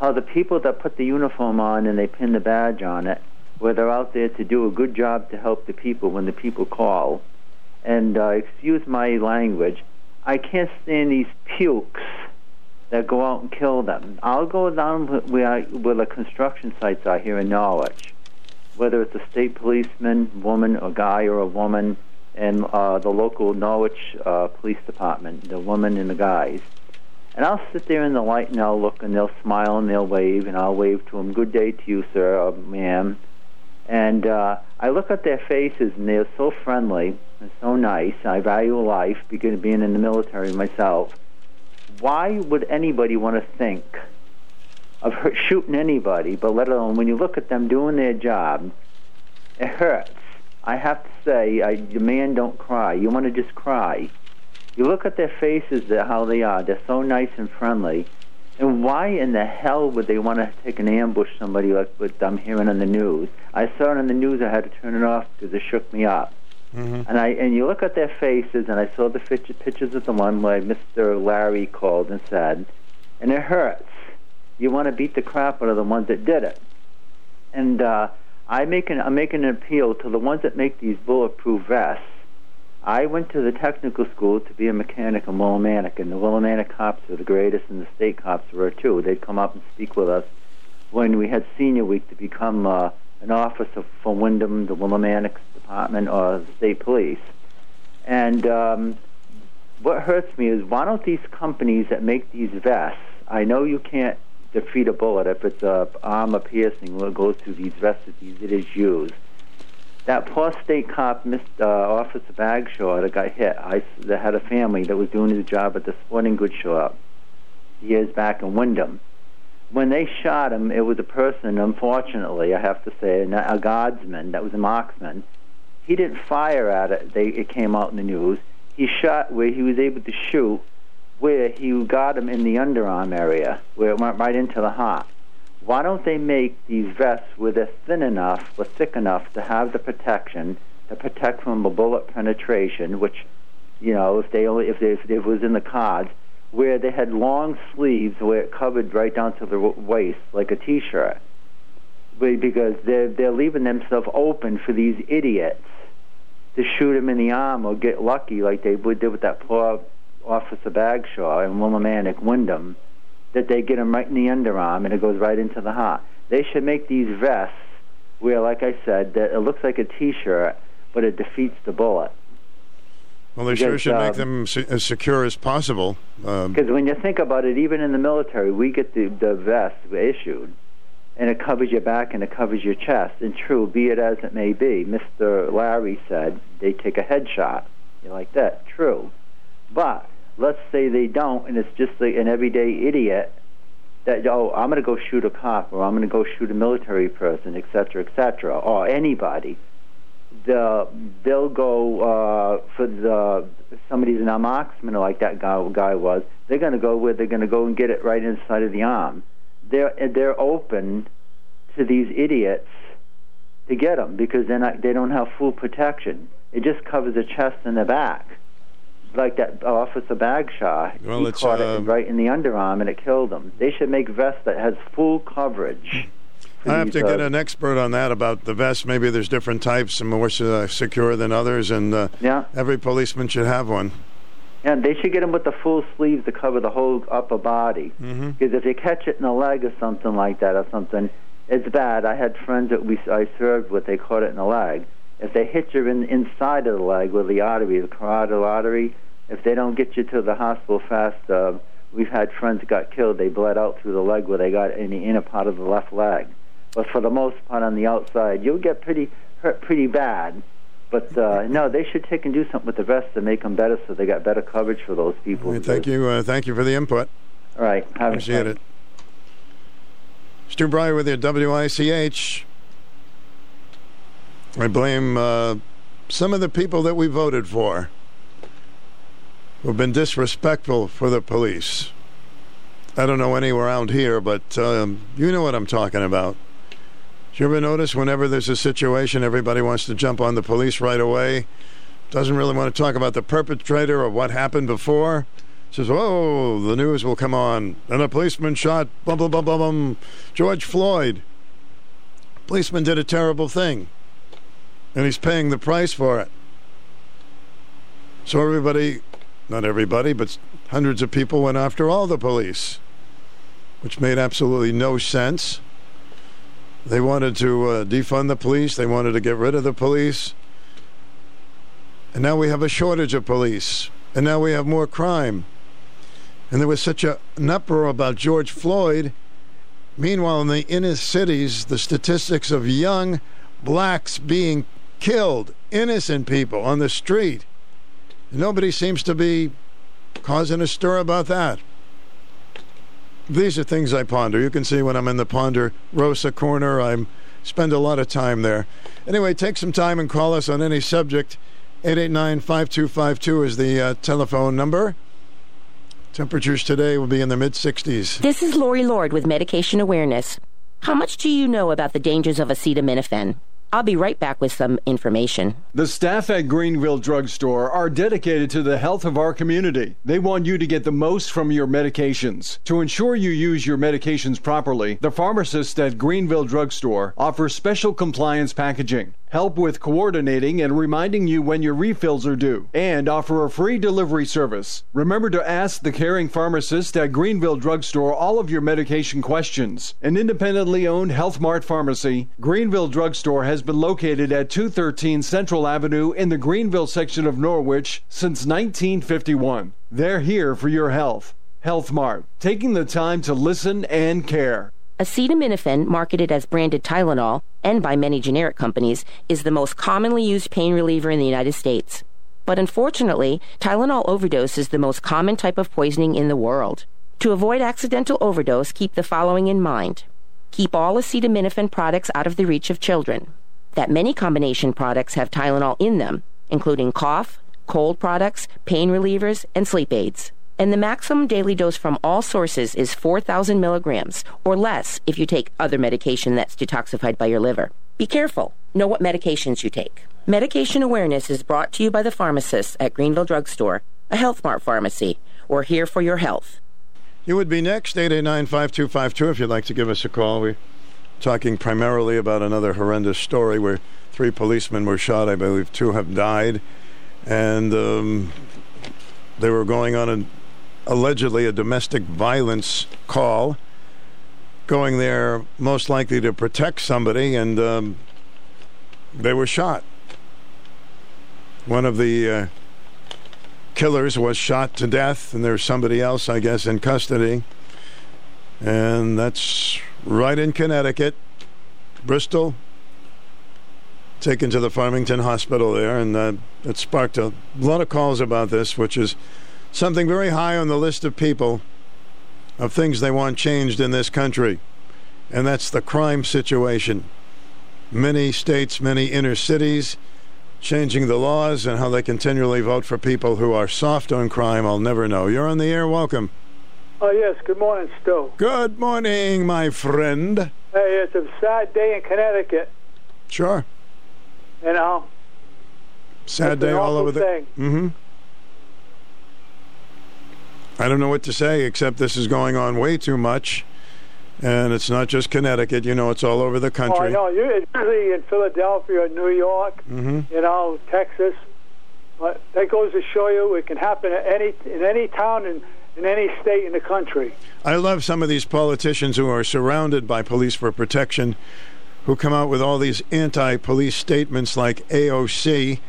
how the people that put the uniform on and they pin the badge on it, where they're out there to do a good job to help the people when the people call, and uh, excuse my language, I can't stand these pukes that go out and kill them. I'll go down where, I, where the construction sites are here in Norwich, whether it's a state policeman, woman, or guy, or a woman, and uh, the local Norwich uh, Police Department, the woman and the guys. And I'll sit there in the light and I'll look and they'll smile and they'll wave and I'll wave to them, good day to you, sir, or ma'am. And uh, I look at their faces and they're so friendly and so nice. I value life because being in the military myself. Why would anybody want to think of shooting anybody, but let alone when you look at them doing their job, it hurts. I have to say, I, the man don't cry. You want to just cry. You look at their faces, how they are. They're so nice and friendly. And why in the hell would they want to take an ambush somebody like what I'm hearing on the news? I saw it on the news. I had to turn it off because it shook me up. Mm-hmm. And I and you look at their faces, and I saw the picture, pictures of the one where Mr. Larry called and said, and it hurts. You want to beat the crap out of the ones that did it. And uh, I make an, I'm making an appeal to the ones that make these bulletproof vests. I went to the technical school to be a mechanic in Willimantic, and the Willimantic cops were the greatest, and the state cops were too. They'd come up and speak with us when we had senior week to become uh, an officer for Windham, the Willimantic Department, or the state police. And um, what hurts me is why don't these companies that make these vests? I know you can't defeat a bullet if it's a armor piercing what goes through these vests that these idiots use. That poor state cop, Mr. Uh, Officer Bagshaw, that got hit. I that had a family that was doing his job at the sporting goods shop years back in Windham. When they shot him, it was a person, unfortunately, I have to say, a guardsman that was a marksman. He didn't fire at it. They, it came out in the news. He shot where he was able to shoot, where he got him in the underarm area, where it went right into the heart. Why don't they make these vests where they're thin enough or thick enough to have the protection to protect from a bullet penetration, which, you know, if they only if, they, if it was in the cards, where they had long sleeves where it covered right down to the waist like a T-shirt, because they're they're leaving themselves open for these idiots to shoot them in the arm or get lucky like they would did with that poor Officer Bagshaw in Willimantic Windham that they get them right in the underarm and it goes right into the heart. They should make these vests where, like I said, that it looks like a T-shirt, but it defeats the bullet. Well, they sure Because, should make um, them se- as secure as possible. Um, Because when you think about it, even in the military, we get the, the vest issued, and it covers your back and it covers your chest. And true, be it as it may be, Mr. Larry said they take a headshot. You like that? True. But let's say they don't, and it's just like an everyday idiot that oh, I'm going to go shoot a cop, or I'm going to go shoot a military person, et cetera, et cetera, or anybody. The they'll go uh, for the somebody's an marksman like that guy guy was. They're going to go where they're going to go and get it right inside of the arm. They're they're open to these idiots to get them because they're not they don't have full protection. It just covers the chest and the back, like that Officer Bagshaw. Well, he caught uh, it right in the underarm and it killed him. They should make vests that has full coverage. I have to get an expert on that about the vest. Maybe there's different types, some more secure than others, and uh, Yeah. every policeman should have one. Yeah, they should get them with the full sleeves to cover the whole upper body. Mm-hmm. Because if you catch it in the leg or something like that or something, it's bad. I had friends that we I served with. They caught it in the leg. If they hit you in inside of the leg with the artery, the carotid artery, if they don't get you to the hospital fast, uh, we've had friends that got killed. They bled out through the leg where they got in the inner part of the left leg. But for the most part, on the outside, you'll get pretty hurt pretty bad. But uh, no, they should take and do something with the vest to make them better, so they got better coverage for those people. Hey, thank you. Uh, thank you for the input. All right, have Appreciate it. Stu Bryer with your WICH. I blame uh, some of the people that we voted for who've been disrespectful for the police. I don't know any around here, but um, you know what I'm talking about. Do you ever notice whenever there's a situation, everybody wants to jump on the police right away? Doesn't really want to talk about the perpetrator or what happened before? Says, oh, the news will come on. And a policeman shot, bum, bum, bum, bum, bum, George Floyd. Policeman did a terrible thing. And he's paying the price for it. So everybody, not everybody, but hundreds of people went after all the police, which made absolutely no sense. They wanted to uh, defund the police. They wanted to get rid of the police. And now we have a shortage of police. And now we have more crime. And there was such a, an uproar about George Floyd. Meanwhile, in the inner cities, the statistics of young blacks being killed, innocent people on the street. Nobody seems to be causing a stir about that. These are things I ponder. You can see when I'm in the Ponder Rosa corner, I spend a lot of time there. Anyway, take some time and call us on any subject. 889 5252 is the uh, telephone number. Temperatures today will be in the mid 60s. This is Lori Lord with Medication Awareness. How much do you know about the dangers of acetaminophen? I'll be right back with some information. The staff at Greenville Drugstore are dedicated to the health of our community. They want you to get the most from your medications. To ensure you use your medications properly, the pharmacists at Greenville Drugstore offer special compliance packaging, help with coordinating and reminding you when your refills are due, and offer a free delivery service. Remember to ask the caring pharmacist at Greenville Drugstore all of your medication questions. An independently owned Health Mart pharmacy, Greenville Drugstore has been located at 213 Central Avenue in the Greenville section of Norwich since 1951. They're here for your health. Health Mart, taking the time to listen and care. Acetaminophen, marketed as branded Tylenol and by many generic companies, is the most commonly used pain reliever in the United States. But unfortunately, Tylenol overdose is the most common type of poisoning in the world. To avoid accidental overdose, keep the following in mind. Keep all acetaminophen products out of the reach of children. That many combination products have Tylenol in them, including cough, cold products, pain relievers, and sleep aids. And the maximum daily dose from all sources is 4,000 milligrams, or less if you take other medication that's detoxified by your liver. Be careful. Know what medications you take. Medication awareness is brought to you by the pharmacists at Greenville Drug Store, a Health Mart pharmacy. We're here for your health. You would be next, 889 5252, if you'd like to give us a call. We're talking primarily about another horrendous story where three policemen were shot. I believe two have died. And um, they were going on a, allegedly a domestic violence call, going there most likely to protect somebody, and um, they were shot. One of the uh, killers was shot to death, and there's somebody else, I guess, in custody. And that's right in Connecticut, Bristol, taken to the Farmington Hospital there, and uh, it sparked a lot of calls about this, which is something very high on the list of people of things they want changed in this country, and that's the crime situation. Many states, many inner cities, changing the laws and how they continually vote for people who are soft on crime. I'll never know. You're on the air. Welcome. Oh, yes. Good morning, Stu. Good morning, my friend. Hey, it's a sad day in Connecticut, Sure. you know. Sad day all over the. thing. Mm-hmm. I don't know what to say except this is going on way too much, and it's not just Connecticut. You know, it's all over the Oh, I country. know. It's usually in Philadelphia, New York, hmm you know, Texas. But that goes to show you it can happen at any in any town in, in any state in the country. I love some of these politicians who are surrounded by police for protection, who come out with all these anti-police statements like AOC.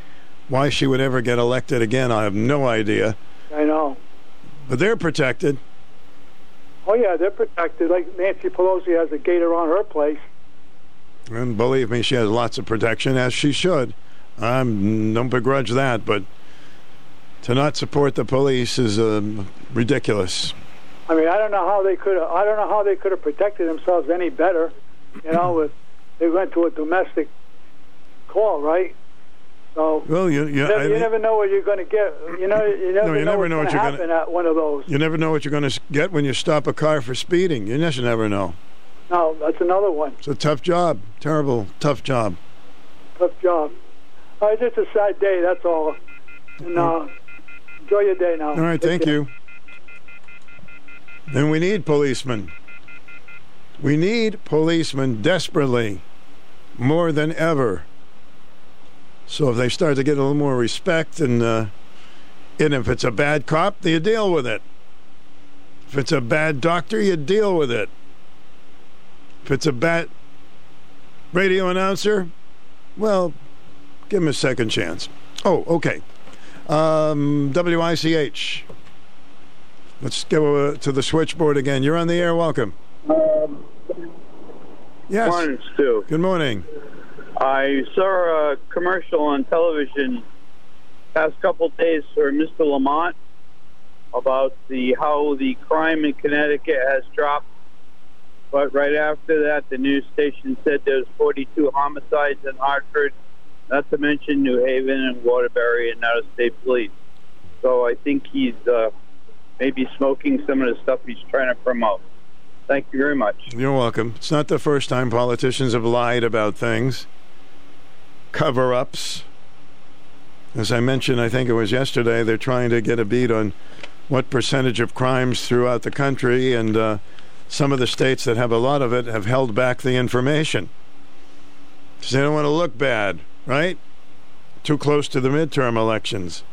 Why she would ever get elected again, I have no idea. I know. But they're protected. Oh yeah, they're protected. Like Nancy Pelosi has a gator on her place. And believe me, she has lots of protection, as she should. I don't begrudge that, but to not support the police is um, ridiculous. I mean, I don't know how they could. I don't know how they could have protected themselves any better. You know, if they went to a domestic call, right? So Well, you, you, you, never, I you never know what you're going to get. You know, you never No, you know never know what going to you're happen gonna- at one of those. you never know what you're going to get when you stop a car for speeding. You just never know. No, that's another one. It's a tough job. Terrible, tough job. Tough job. It's just a sad day. That's all. And uh, enjoy your day now. All right, Take thank care. you. Then we need policemen. We need policemen desperately, more than ever. So if they start to get a little more respect, and uh, and if it's a bad cop, you deal with it. If it's a bad doctor, you deal with it. If it's a bad radio announcer, well, give him a second chance. Oh, okay. Um, WICH. Let's go uh, to the switchboard again. You're on the air. Welcome. Yes. Morning, Stu. Good morning. I saw a commercial on television past couple days for Mr. Lamont about the how the crime in Connecticut has dropped. But right after that, the news station said there's 42 homicides in Hartford, not to mention New Haven and Waterbury and out of state police. So I think he's uh, maybe smoking some of the stuff he's trying to promote. Thank you very much. You're welcome. It's not the first time politicians have lied about things. Cover ups. As I mentioned, I think it was yesterday, they're trying to get a beat on what percentage of crimes throughout the country, and uh, some of the states that have a lot of it have held back the information. Because they don't want to look bad, right? Too close to the midterm elections.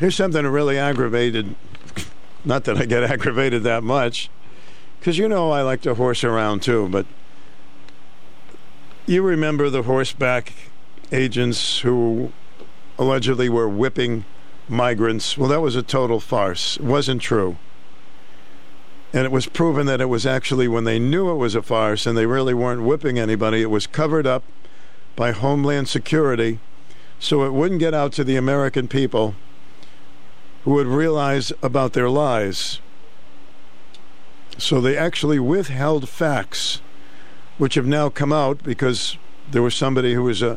Here's something that really aggravated. Not that I get aggravated that much, because you know I like to horse around too, but you remember the horseback agents who allegedly were whipping migrants. Well, that was a total farce. It wasn't true. And it was proven that it was actually when they knew it was a farce and they really weren't whipping anybody, it was covered up by Homeland Security so it wouldn't get out to the American people who would realize about their lies. So they actually withheld facts, which have now come out because there was somebody who was uh,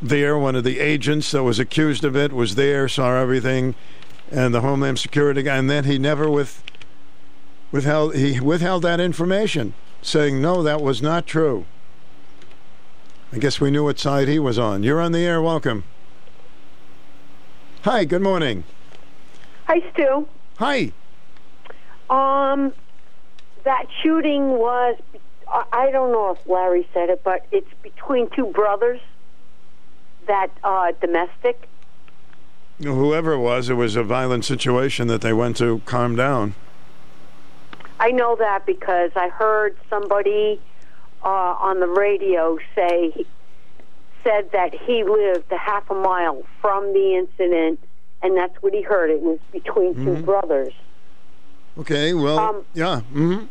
there, one of the agents that was accused of it was there, saw everything, and the Homeland Security guy, and then he never with, withheld he withheld that information, saying no, that was not true. I guess we knew what side he was on. You're on the air. Welcome. Hi. Good morning. Hi, Stu. Hi. Um, that shooting was, I don't know if Larry said it, but it's between two brothers, that uh, domestic. Whoever it was, it was a violent situation that they went to calm down. I know that because I heard somebody uh, on the radio say, said that he lived a half a mile from the incident, and that's what he heard. It was between two Mhm. brothers. Okay. Well, Um, yeah. hmm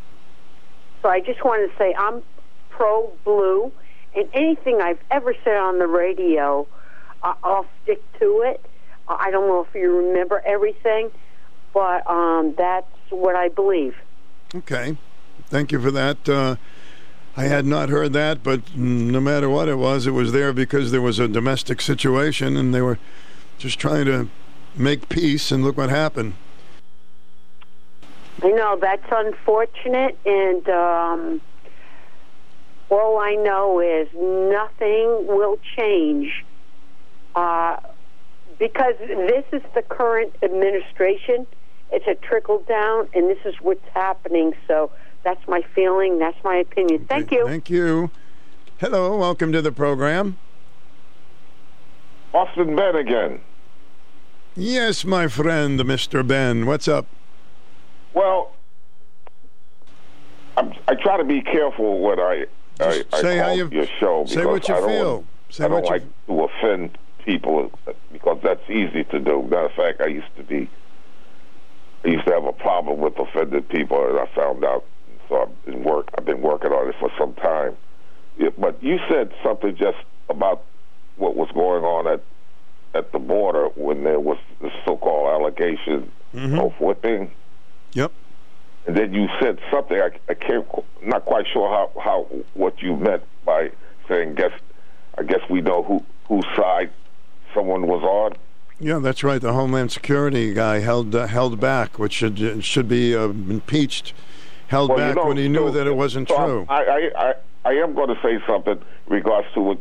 So I just wanted to say I'm pro blue, and anything I've ever said on the radio, uh, I'll stick to it. I don't know if you remember everything, but um, that's what I believe. Okay. Thank you for that. Uh, I had not heard that, but no matter what it was, it was there because there was a domestic situation and they were just trying to make peace, and look what happened. I know that's unfortunate, and um, all I know is nothing will change Uh, because this is the current administration, it's a trickle down, and this is what's happening. So that's my feeling. That's my opinion. Thank you. Thank you. Hello, welcome to the program. Austin Ben again. Yes, my friend, Mr. Ben. What's up? Well, I'm, I try to be careful what I, I, I say how you- your show. say what you I feel. Say I don't what you- like to offend people because that's easy to do. Matter of fact, I used to be. I used to have a problem with offended people, and I found out. So I've been work. I've been working on it for some time. But you said something just about what was going on at at the border when there was the so-called allegation Mm-hmm. of whipping. Yep. And then you said something I, I can't, not quite sure how, how what you meant by saying. Guess I guess we know who whose side someone was on. Yeah, that's right. The Homeland Security guy held uh, held back, which should should be uh, impeached. Held Well, you back know, when he knew so- that it wasn't so true. I, I, I, I am going to say something in regards to what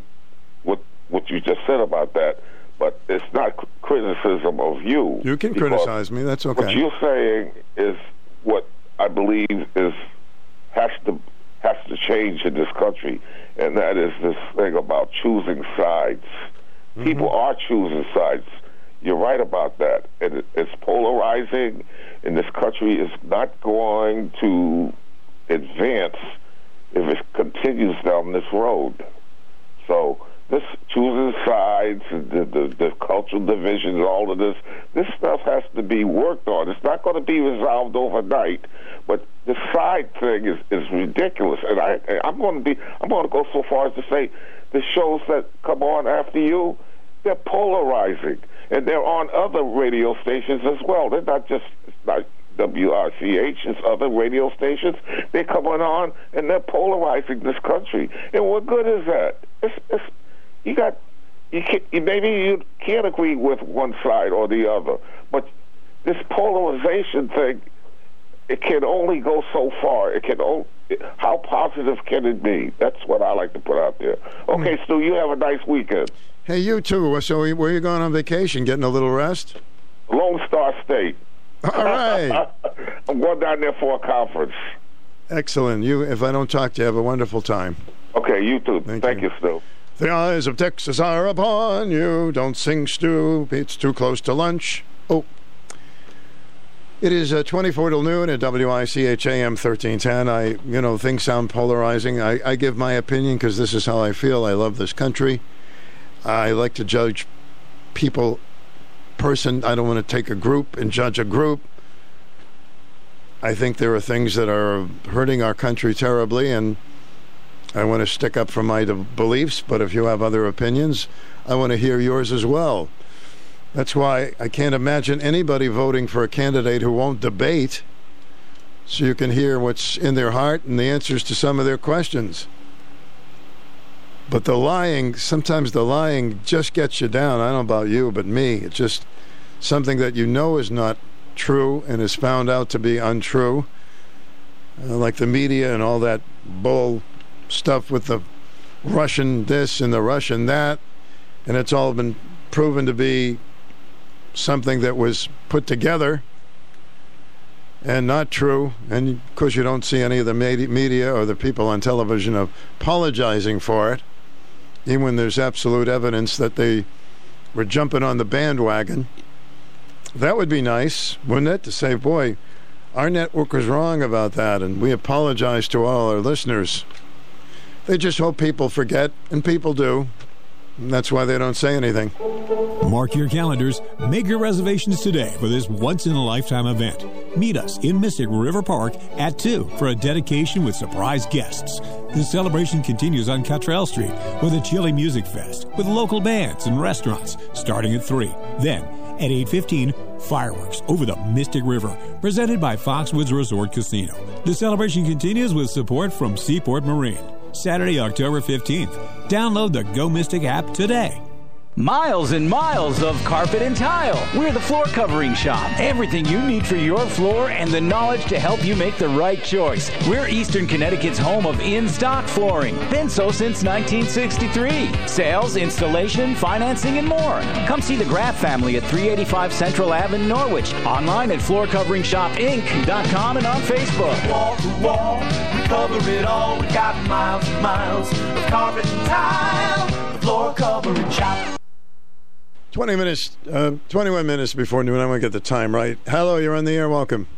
what what you just said about that, but it's not criticism of you. You can criticize me. That's okay. What you're saying is what I believe is has to has to change in this country, and that is this thing about choosing sides. Mm-hmm. People are choosing sides. You're right about that, and it, it's polarizing. And this country is not going to advance if it continues down this road. So this choosing sides, and the, the the cultural divisions, all of this, this stuff has to be worked on. It's not going to be resolved overnight, but the side thing is is ridiculous. And I I'm going to be I'm going to go so far as to say the shows that come on after you, they're polarizing, and they're on other radio stations as well. They're not just not WRCH, it's other radio stations. They're coming on and they're polarizing this country. And what good is that? It's, it's, you got you can maybe you can't agree with one side or the other, but this polarization thing it can only go so far. It can only, how positive can it be? That's what I like to put out there. Okay, hmm. Stu, you have a nice weekend. Hey, you too. So, where you going on vacation? Getting a little rest? Lone Star State. All right. I'm going down there for a conference. Excellent. You, if I don't talk to you, have a wonderful time. Okay, you too. Thank, you, Stu. The eyes of Texas are upon you. Don't sing, Stu. It's too close to lunch. Oh. It is uh, 24 till noon at WICH AM 1310. I, you know, things sound polarizing. I, I give my opinion because this is how I feel. I love this country. I like to judge people, person. I don't want to take a group and judge a group. I think there are things that are hurting our country terribly, and I want to stick up for my beliefs. But if you have other opinions, I want to hear yours as well. That's why I can't imagine anybody voting for a candidate who won't debate so you can hear what's in their heart and the answers to some of their questions. But the lying, sometimes the lying just gets you down. I don't know about you, but me, it's just something that you know is not true and is found out to be untrue. Uh, like the media and all that bull stuff with the Russian this and the Russian that. And it's all been proven to be something that was put together and not true. And of course, you don't see any of the media or the people on television apologizing for it, even when there's absolute evidence that they were jumping on the bandwagon. That would be nice, wouldn't it? To say, boy, our network was wrong about that, and we apologize to all our listeners. They just hope people forget, and people do. And that's why they don't say anything. Mark your calendars. Make your reservations today for this once in a lifetime event. Meet us in Mystic River Park at 2 for a dedication with surprise guests. The celebration continues on Cottrell Street with a chilly music fest with local bands and restaurants starting at 3. Then at 8:15, fireworks over the Mystic River presented by Foxwoods Resort Casino. The celebration continues with support from Seaport Marine. Saturday, October 15th. Download the Go Mystic app today. Miles and miles of carpet and tile. We're the floor covering shop. Everything you need for your floor and the knowledge to help you make the right choice. We're Eastern Connecticut's home of in stock flooring. Been so since 1963. Sales, installation, financing, and more. Come see the Graff family at 385 Central Ave in Norwich. Online at floorcoveringshopinc.com and on Facebook. Wall to wall, we cover it all. We got miles and miles of carpet and tile. The floor covering shop. 20 minutes, uh, 21 minutes before noon. I want to get the time right. Hello, you're on the air. Welcome.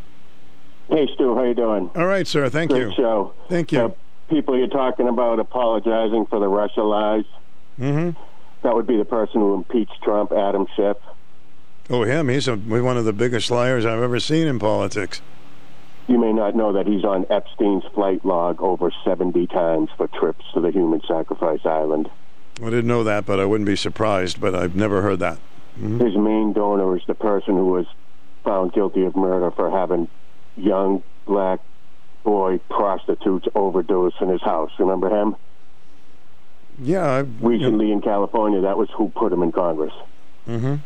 Hey, Stu, how you doing? All right, sir. Thank Great you. show. Thank you. Uh, people you're talking about apologizing for the Russia lies. Mm-hmm. That would be the person who impeached Trump, Adam Schiff. Oh, him. He's a, one of the biggest liars I've ever seen in politics. You may not know that he's on Epstein's flight log over 70 times for trips to the human sacrifice island. I didn't know that, but I wouldn't be surprised. But I've never heard that. Mhm. His main donor is the person who was found guilty of murder for having young black boy prostitutes overdose in his house. Remember him? Yeah. I, Recently in California, that was who put him in Congress. Mm-hmm.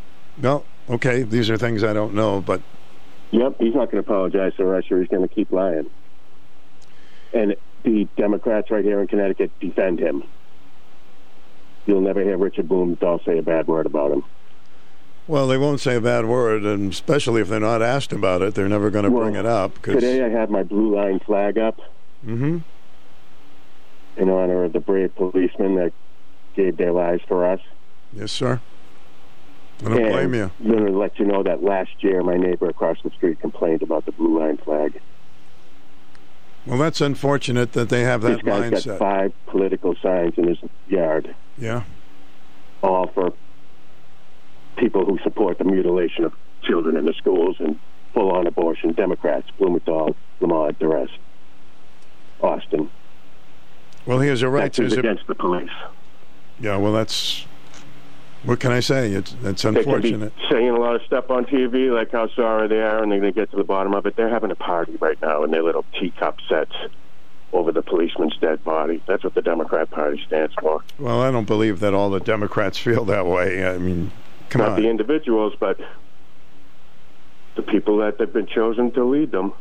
Well, okay. These are things I don't know, but Yep, he's not going to apologize to Russia. He's going to keep lying. And the Democrats right here in Connecticut defend him. You'll never hear Richard Blumenthal say a bad word about him. well, they won't say a bad word, and especially if they're not asked about it, they're never going to bring it up. Cause, Today I had my blue line flag up mm-hmm. in honor of the brave policemen that gave their lives for us. Yes, sir. I don't and blame you. I'm going to let you know that last year my neighbor across the street complained about the blue line flag. Well, that's unfortunate that they have that this guy's mindset. got five political signs in his yard, Yeah. all for people who support the mutilation of children in the schools and full-on abortion. Democrats, Blumenthal, Lamont, the rest. Austin. Well, he has a right That's to. against the police. Yeah. Well, that's. What can I say? It's it's unfortunate. saying a lot of stuff on TV, like how sorry they are, and they're going to get to the bottom of it. They're having a party right now in their little teacup sets over the policeman's dead body. That's what the Democrat Party stands for. Well, I don't believe that all the Democrats feel that way. I mean, come Not on. the individuals, but the people that have been chosen to lead them.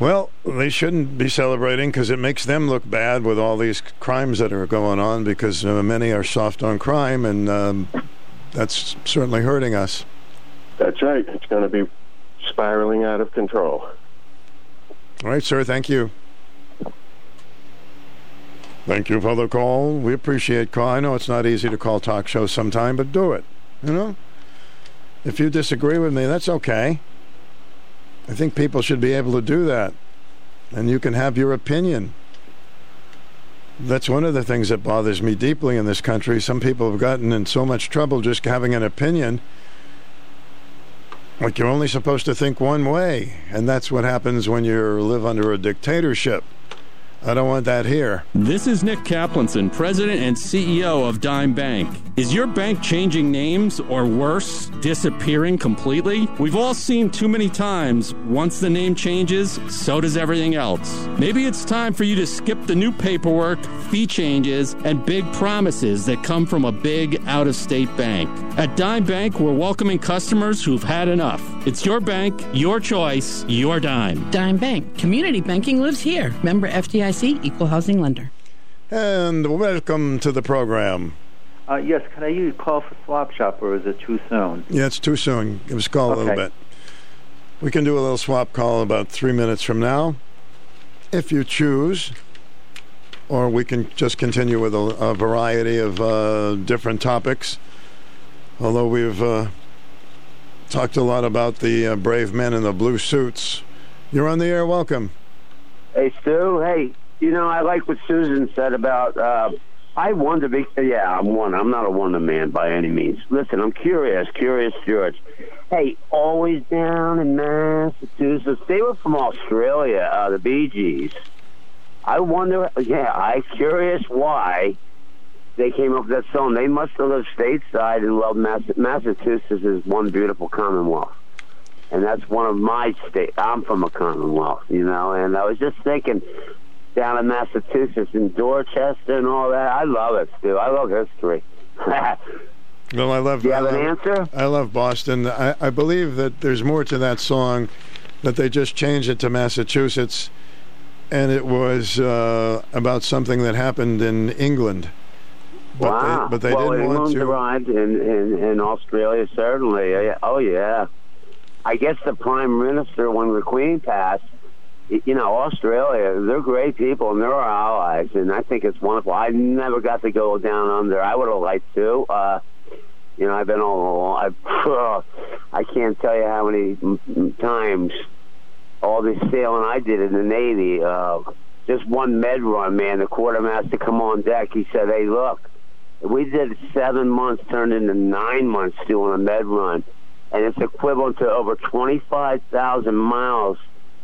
Well, they shouldn't be celebrating because it makes them look bad with all these crimes that are going on because uh, many are soft on crime, and um, that's certainly hurting us. That's right. It's going to be spiraling out of control. All right, sir. Thank you. Thank you for the call. We appreciate call. I know it's not easy to call talk shows sometime, but do it. You know, if you disagree with me, that's okay. I think people should be able to do that, and you can have your opinion. That's one of the things that bothers me deeply in this country. Some people have gotten in so much trouble just having an opinion. Like you're only supposed to think one way, and that's what happens when you live under a dictatorship. I don't want that here. This is Nick Caplanson, President and CEO of Dime Bank. Is your bank changing names or worse, disappearing completely? We've all seen too many times once the name changes, so does everything else. Maybe it's time for you to skip the new paperwork, fee changes, and big promises that come from a big out of state bank. At Dime Bank, we're welcoming customers who've had enough. It's your bank, your choice, your dime. Dime Bank. Community banking lives here. Member FDIC, equal housing lender. And welcome to the program. Uh, yes, can I use call for swap shop or is it too soon? Yeah, it's too soon. Give us a call a little bit. We can do a little swap call about three minutes from now, if you choose. Or we can just continue with a, a variety of uh, different topics. Although we've uh, talked a lot about the uh, brave men in the blue suits. You're on the air. Welcome. Hey, Stu. Hey, you know, I like what Susan said about. Uh, I wonder. Be- yeah, I'm one. I'm not a wonder man by any means. Listen, I'm curious. Curious George. Hey, always down in Massachusetts. They were from Australia. Uh, the Bee Gees. I wonder. Yeah, I curious why they came up with that song. They must have lived stateside and loved Mass- Massachusetts is one beautiful Commonwealth and that's one of my state. I'm from a Commonwealth, you know, and I was just thinking, down in Massachusetts in Dorchester and all that. I love it, Stu. I love history. Well, I love. Do you have I an love- answer? I love Boston. I, I believe that there's more to that song, that they just changed it to Massachusetts, and it was uh, about something that happened in England. But wow. they, but they well, didn't want England's to. arrived in, in, in Australia, certainly. Oh, yeah. I guess the Prime Minister, when the Queen passed, you know, Australia, they're great people and they're our allies, and I think it's wonderful. I never got to go down under. I would have liked to. Uh, you know, I've been all. I, I can't tell you how many times all this sailing I did in the Navy. Uh, just one med run, man. The quartermaster come on deck. He said, "Hey, look, we did seven months, turned into nine months doing a med run, and it's equivalent to over twenty-five thousand miles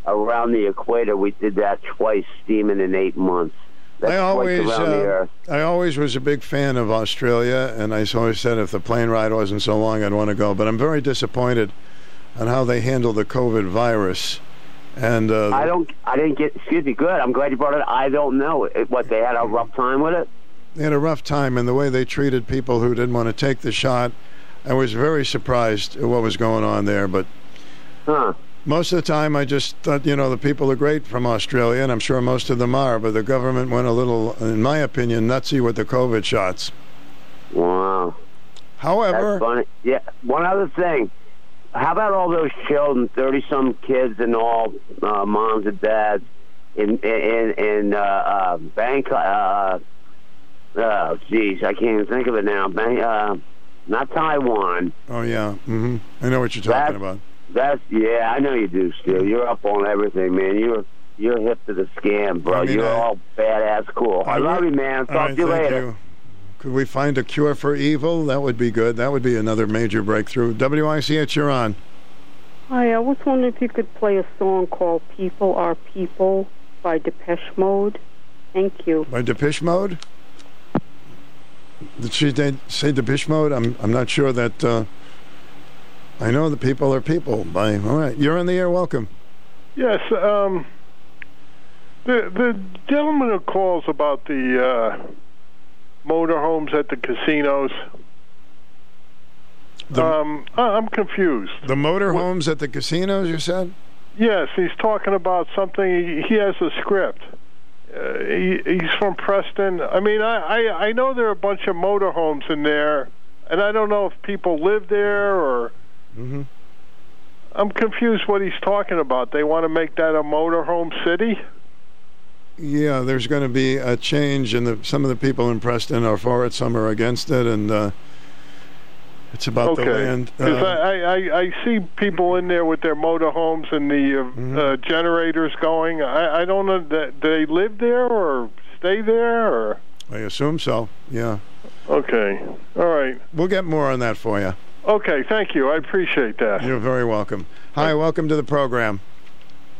around the equator. We did that twice, steaming in eight months. That's I always, twice around the uh. I always was a big fan of Australia, and I always said if the plane ride wasn't so long, I'd want to go. But I'm very disappointed on how they handle the COVID virus. And uh, I don't. I didn't get. Excuse me. Good. I'm glad you brought it. I don't know It- what they had a rough time with it. they had a rough time, and the way they treated people who didn't want to take the shot, I was very surprised at what was going on there. But Huh. most of the time, I just thought, you know, the people are great from Australia, and I'm sure most of them are. But the government went a little, in my opinion, nutsy with the COVID shots. Wow. However, That's funny. Yeah. One other thing. How about all those children, thirty some kids and all, uh, moms and dads in in in uh, uh, Bangkok? Uh, oh, jeez, I can't even think of it now. Bang, uh, not Taiwan. Oh yeah, hmm I know what you're talking That- about. That's yeah, I know you do, Stu. You're up on everything, man. You're you're hip to the scam, bro. I mean, you're I- all badass cool. I, love you, man. Talk right, to you later. you. Could we find a cure for evil? That would be good. That would be another major breakthrough. WICH, you're on. Hi, I was wondering if you could play a song called People Are People by Depeche Mode. Thank you. By Depeche Mode? Did she say Depeche Mode? I'm I'm not sure that. Uh, I know the people are people. By all right, you're on the air. Welcome. Yes, um, the the gentleman who calls about the uh, motorhomes at the casinos. um, I- I'm confused. The motorhomes at the casinos. You said. Yes, he's talking about something. He, he has a script. Uh, he, he's from Preston. I mean, I, I I know there are a bunch of motorhomes in there, and I don't know if people live there or. Mm-hmm. I'm confused what he's talking about. They want to make that a motorhome city. Yeah, there's going to be a change, and the, some of the people in Preston are for it, some are against it, and uh, it's about the okay. land. Because Uh, I, I, I see people in there with their motorhomes and the uh, Mm-hmm. uh, generators going. I, I don't know. that Do they live there or stay there? Or I assume so. Yeah. okay, all right. We'll get more on that for you. Okay, thank you. I appreciate that. You're very welcome. Hi, welcome to the program.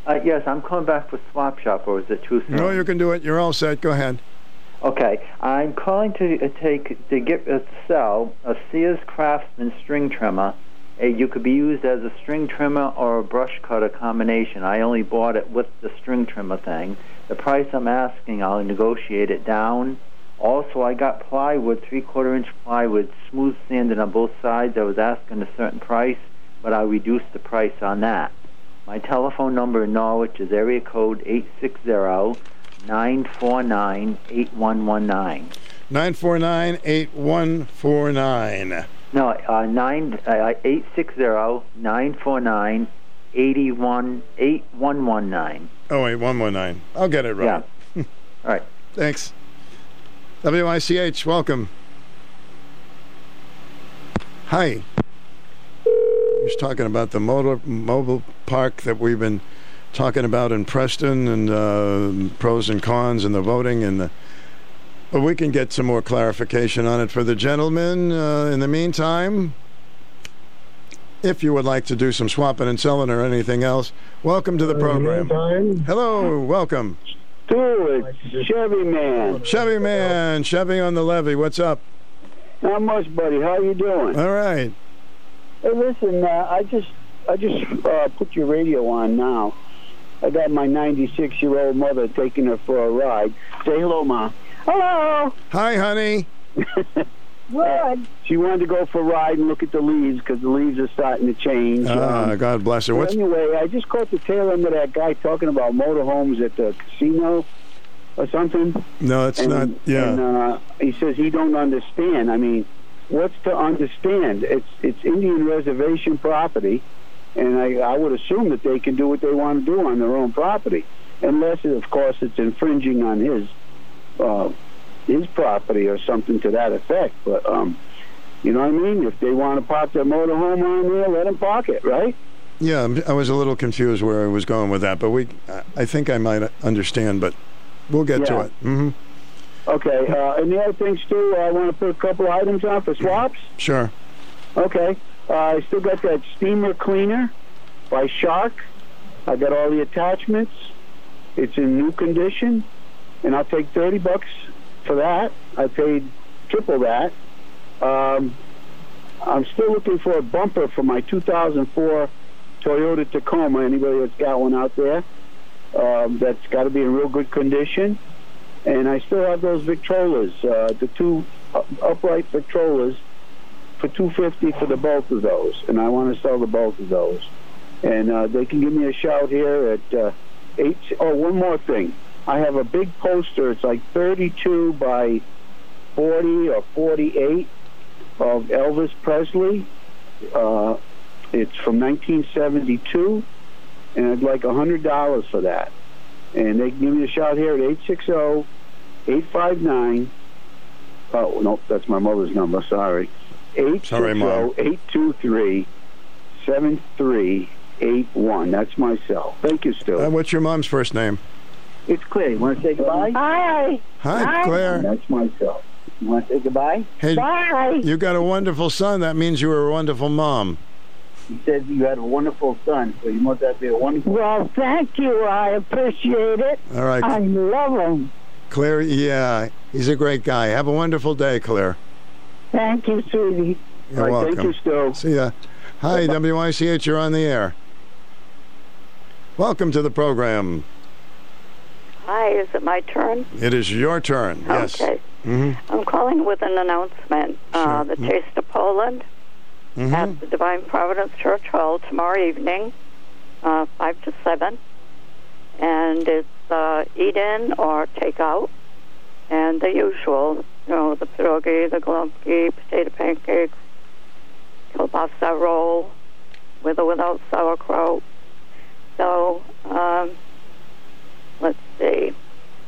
Uh, yes, I'm calling back for Swap Shop, or is it too soon? No, you can do it. You're all set. Go ahead. Okay, I'm calling to uh, take to get uh, to sell a Sears Craftsman string trimmer. Uh, you could be used as a string trimmer or a brush cutter combination. I only bought it with the string trimmer thing. The price I'm asking, I'll negotiate it down. Also, I got plywood, three-quarter inch plywood, smooth sanded on both sides. I was asking a certain price, but I reduced the price on that. My telephone number in Norwich is area code eight six zero nine four nine eight one one nine. 949 8149. No, uh, nine uh, eight six zero nine four nine eighty one eight one one nine. Oh, wait, 119. I'll get it right. Yeah. All right. Thanks. WICH, welcome. Hi. He's talking about the motor, mobile park that we've been talking about in Preston and uh, pros and cons and the voting and the. But we can get some more clarification on it for the gentlemen. Uh, in the meantime, if you would like to do some swapping and selling or anything else, welcome to the program. Hello, welcome. It's Chevy Man. Chevy Man, Chevy on the levee. What's up? Not much, buddy. How you doing? All right. Hey, listen, uh, I just I just uh, put your radio on now, I got my 96 year old mother taking her for a ride. Say hello, Ma. Hello. Hi, honey. Good. She wanted to go for a ride and look at the leaves because the leaves are starting to change. Ah, Um, God bless her. but What's anyway, I just caught the tail end of that guy talking about motorhomes at the casino or something. no? It's and, not. Yeah. And uh, he says he don't understand. I mean, what's to understand? It's it's Indian reservation property, and I, I would assume that they can do what they want to do on their own property, unless, of course, it's infringing on his uh, his property or something to that effect. But um, you know what I mean? If they want to park their motorhome on there, let them park it, right? Yeah, I'm- was a little confused where I was going with that, but we, I- I think I might understand, but we'll get to Yeah. it. hmm Okay. Uh, and the other things too, I want to put a couple items on for swaps. Sure. Okay. Uh, I still got that steamer cleaner by Shark. I got all the attachments. It's in new condition, and I'll take thirty bucks for that. I paid triple that. Um, I'm still looking for a bumper for my 2004 Toyota Tacoma. Anybody that's got one out there, um, that's got to be in real good condition. And I still have those Victrolas, uh, the two upright Victrolas for 250 for the both of those, and I want to sell the both of those. And uh, they can give me a shout here at uh, eight. Oh, one more thing. I have a big poster. It's like 32 by 40 or 48 of Elvis Presley. Uh, it's from 1972, and I'd like $100 for that. And they can give me a shout here at 860 859 Oh, no, that's my mother's number. Sorry. Sorry, Mom. 823 7381. That's my cell. Thank you, Stu. Uh, what's your mom's first name? It's Claire. You want to say goodbye? Hi. Hi, Claire. That's my cell. You want to say goodbye? Hey, Bye. you got a wonderful son. That means you were a wonderful mom. He said you had a wonderful son, so you must have been a wonderful. Well, thank you. I appreciate it. All right. I love him. Claire, yeah, he's a great guy. Have a wonderful day, Claire. Thank you, sweetie. You're All right, welcome. thank you, Stu. See ya. Hi, WICH, you're on the air. Welcome to the program. Hi, is it my turn? It is your turn. Yes. Okay. hmm I'm calling with an announcement. Uh, the Taste of Poland Mhm. at the Divine Providence Church Hall tomorrow evening, uh, 5 to 7. And it's uh, eat in or take out. And the usual, you know, the pierogi, the glumpi, potato pancakes, kielbasa roll, with or without sauerkraut. So, um, let's see.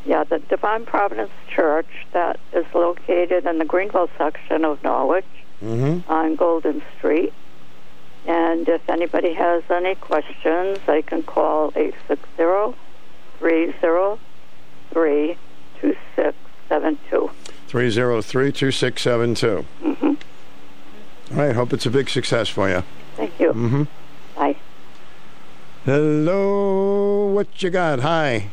Yeah, the Divine Providence Church that is located in the Greenville section of Norwich Mm-hmm. on Golden Street. And if anybody has any questions, they can call 860-303-2672. 303-2672. Mm-hmm. All right, hope it's a big success for you. Thank you. Mm-hmm. Bye. Hello, what you got? Hi.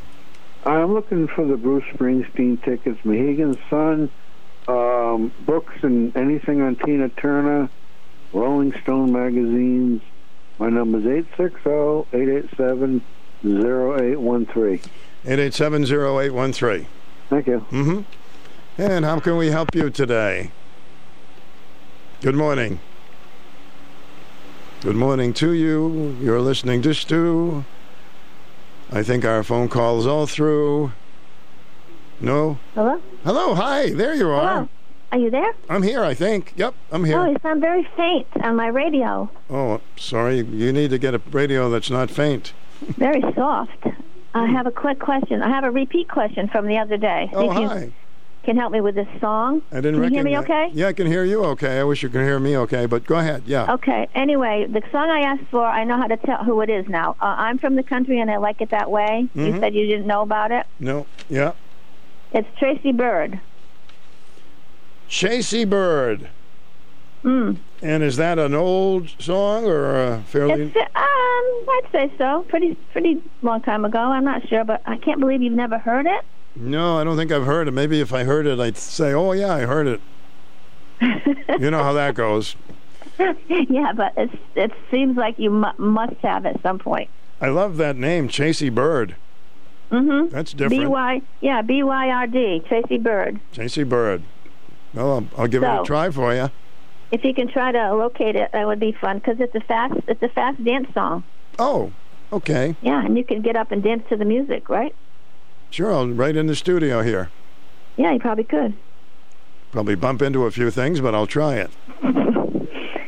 I'm looking for the Bruce Springsteen tickets, Mohegan Sun, um, books, and anything on Tina Turner, Rolling Stone magazines. My number is 860-887-0813. 8870813. Thank you. Mm-hmm. And how can we help you today? Good morning. Good morning to you. You're listening to Stu. I think our phone call is all through. No? Hello? Hello, hi. There you are. Hello. Are you there? I'm here, I think. Yep, I'm here. Oh, you sound very faint on my radio. Oh, sorry. You need to get a radio that's not faint. Very soft. I have a quick question. I have a repeat question from the other day. Oh, if you hi. Can help me with this song. I didn't Can you hear me okay? Yeah, I can hear you okay. I wish you could hear me okay, but go ahead. Yeah. Okay. Anyway, the song I asked for, I know how to tell who it is now. Uh, I'm from the country and I like it that way. You Mhm. said you didn't know about it. No. Yeah. It's Tracy Byrd. Tracy Byrd. Mm. And is that an old song or a fairly? It's, um, I'd say so. Pretty, pretty long time ago. I'm not sure, but I can't believe you've never heard it. No, I don't think I've heard it. Maybe if I heard it, I'd say, "Oh yeah, I heard it." you know how that goes. yeah, but it seems like you mu- must have at some point. I love that name, Chasey Bird. Mm-hmm. That's different. B Y yeah B Y R D Tracy Byrd. Chasey Bird. Well, I'll, I'll give it a try for you. If you can try to locate it, that would be fun because it's a fast it's a fast dance song. Oh, okay. Yeah, and you can get up and dance to the music, right? Sure, I'll right in the studio here. Yeah, you probably could. Probably bump into a few things, but I'll try it.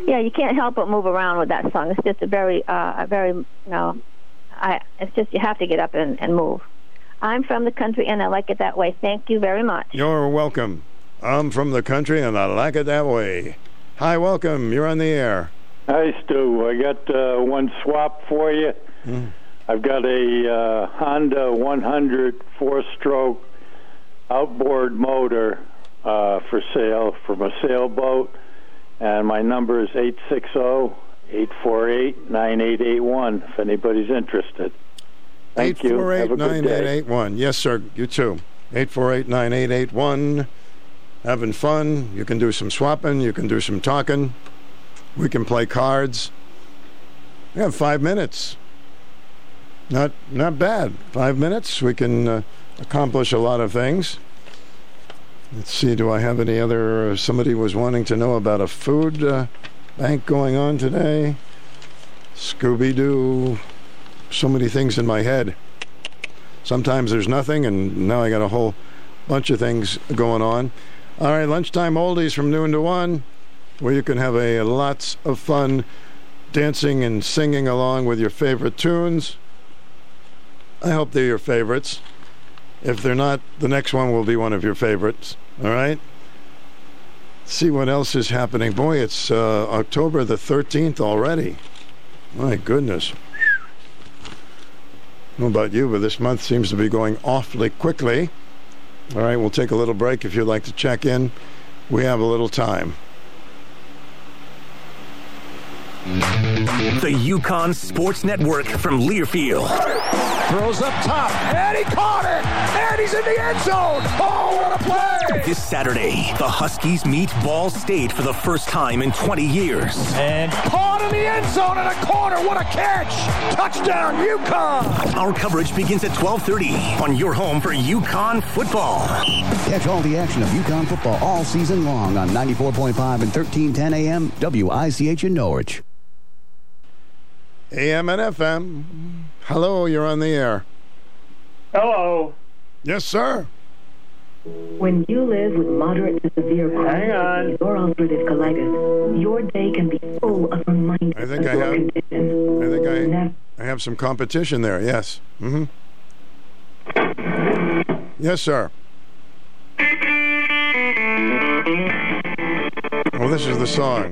Yeah, you can't help but move around with that song. It's just a very, uh, a very, you know, I. It's just you have to get up and, and move. I'm from the country, and I like it that way. Thank you very much. You're welcome. I'm from the country, and I like it that way. Hi, welcome. You're on the air. Hi, Stu. I got uh, one swap for you. I've got a uh, Honda 100 four-stroke outboard motor uh, for sale from a sailboat, and my number is eight six zero eight four eight nine eight eight one. If anybody's interested. Thank you. Have a good day. 848-9881. Yes, sir. You too. 848-9881. Having fun. You can do some swapping. You can do some talking. We can play cards. We have five minutes. Not not bad. Five minutes. We can uh, accomplish a lot of things. Let's see. Do I have any other? Uh, somebody was wanting to know about a food uh, bank going on today. Scooby Doo. So many things in my head. Sometimes there's nothing, and now I got a whole bunch of things going on. All right, lunchtime oldies from noon to one, where you can have a lots of fun dancing and singing along with your favorite tunes. I hope they're your favorites. If they're not, the next one will be one of your favorites. All right? See what else is happening. Boy, it's uh, October the 13th already. My goodness. I know about you, but this month seems to be going awfully quickly. All right, we'll take a little break if you'd like to check in. We have a little time. The UConn Sports Network from Learfield. Throws up top, and he caught it, and he's in the end zone. Oh, what a play! This Saturday, the Huskies meet Ball State for the first time in 20 years. And caught in the end zone in a corner. What a catch! Touchdown, UConn! Our coverage begins at 12:30 on your home for UConn football. Catch all the action of UConn football all season long on 94.5 and 1310 AM WICH in Norwich. AM and FM. Hello, you're on the air. Hello. Yes, sir. When you live with moderate to severe Hang on. or ulcerative colitis, your day can be full of reminders I think of I your have. condition. I think I. I have some competition there. Yes. Mm-hmm. Yes, sir. Well, this is the song.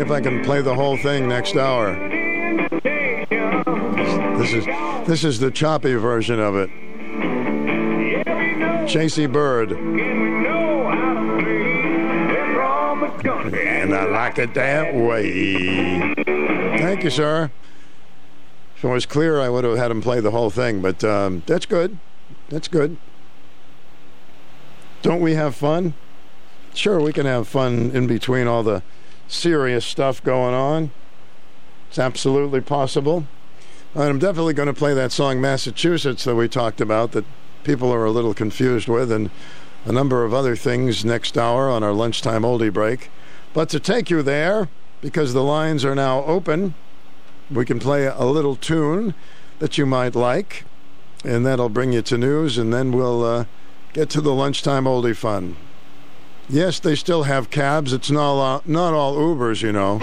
If I can play the whole thing next hour. This is this is the choppy version of it. Chasey Bird. And I like it that way. Thank you, sir. If it was clear, I would have had him play the whole thing, but um, that's good. That's good. Don't we have fun? Sure, we can have fun in between all the serious stuff going on. It's absolutely possible. And I'm definitely going to play that song Massachusetts that we talked about that people are a little confused with, and a number of other things next hour on our lunchtime oldie break. But to take you there, because the lines are now open, we can play a little tune that you might like, and that'll bring you to news, and then we'll uh, get to the lunchtime oldie fun. Yes, they still have cabs. It's not all, not all Ubers, you know.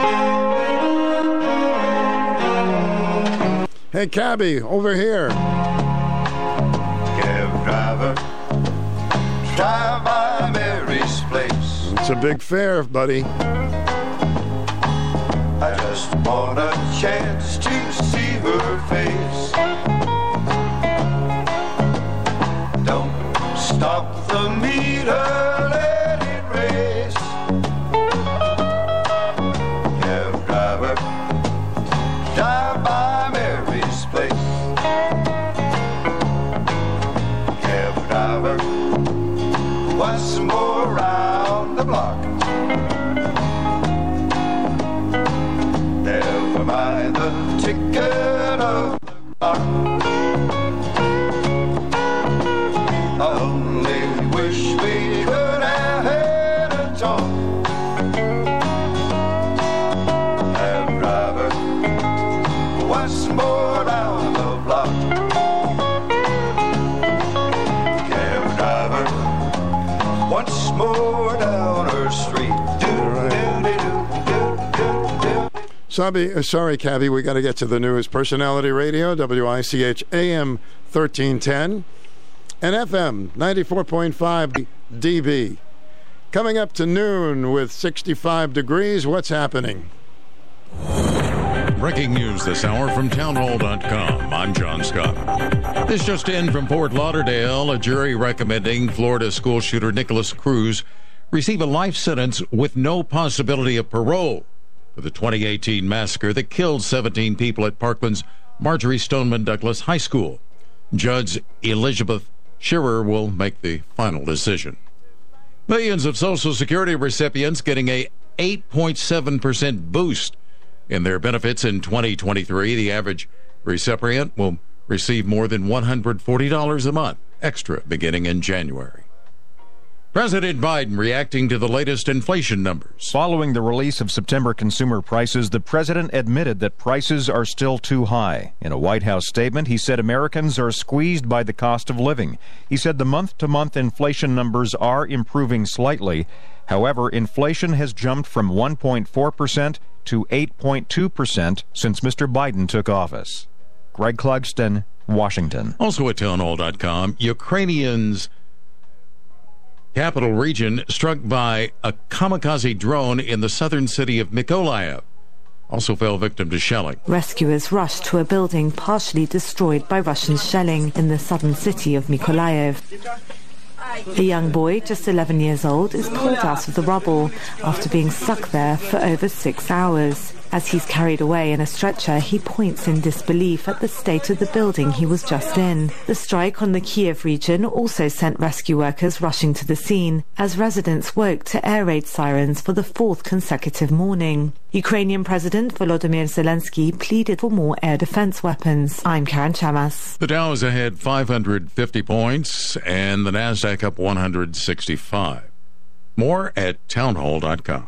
Hey, cabbie, over here. Cab driver, drive by Mary's place. It's a big fare, buddy. I just want a chance to see her face. Ticket of the clock. I Sabi, uh, sorry, Cabby, we got to get to the news. Personality Radio, WICH AM 1310 and FM 94.5 DB. Coming up to noon with 65 degrees, what's happening? Breaking news this hour from townhall.com. I'm John Scott. This just in from Fort Lauderdale, a jury recommending Florida school shooter Nikolas Cruz receive a life sentence with no possibility of parole the 2018 massacre that killed 17 people at Parkland's Marjory Stoneman Douglas High School. Judge Elizabeth Scherer will make the final decision. Millions of Social Security recipients getting a 8.7% boost in their benefits in 2023. The average recipient will receive more than $140 a month extra beginning in January. President Biden reacting to the latest inflation numbers. Following the release of September consumer prices, the president admitted that prices are still too high. In a White House statement, he said Americans are squeezed by the cost of living. He said the month to month inflation numbers are improving slightly. However, inflation has jumped from 1.4% to 8.2% since Mr. Biden took office. Greg Clugston, Washington. Also at townhall.com, Ukrainians capital region struck by a kamikaze drone in the southern city of Mykolaiv. Also fell victim to shelling. Rescuers rushed to a building partially destroyed by Russian shelling in the southern city of Mykolaiv. A young boy, just 11 years old, is pulled out of the rubble after being stuck there for over six hours. As he's carried away in a stretcher, he points in disbelief at the state of the building he was just in. The strike on the Kiev region also sent rescue workers rushing to the scene as residents woke to air raid sirens for the fourth consecutive morning. Ukrainian President Volodymyr Zelensky pleaded for more air defense weapons. I'm Karen Chamas. The Dow is ahead 550 points and the Nasdaq up 165. More at townhall.com.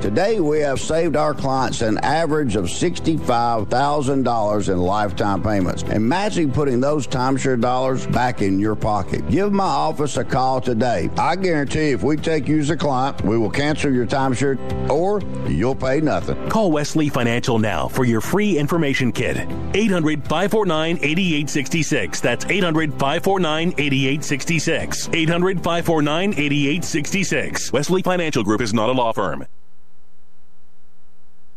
Today, we have saved our clients an average of $65,000 in lifetime payments. Imagine putting those timeshare dollars back in your pocket. Give my office a call today. I guarantee if we take you as a client, we will cancel your timeshare or you'll pay nothing. Call Wesley Financial now for your free information kit. 800 549 8866. That's 800 549 8866. 800 549 8866. Wesley Financial Group is not a law firm.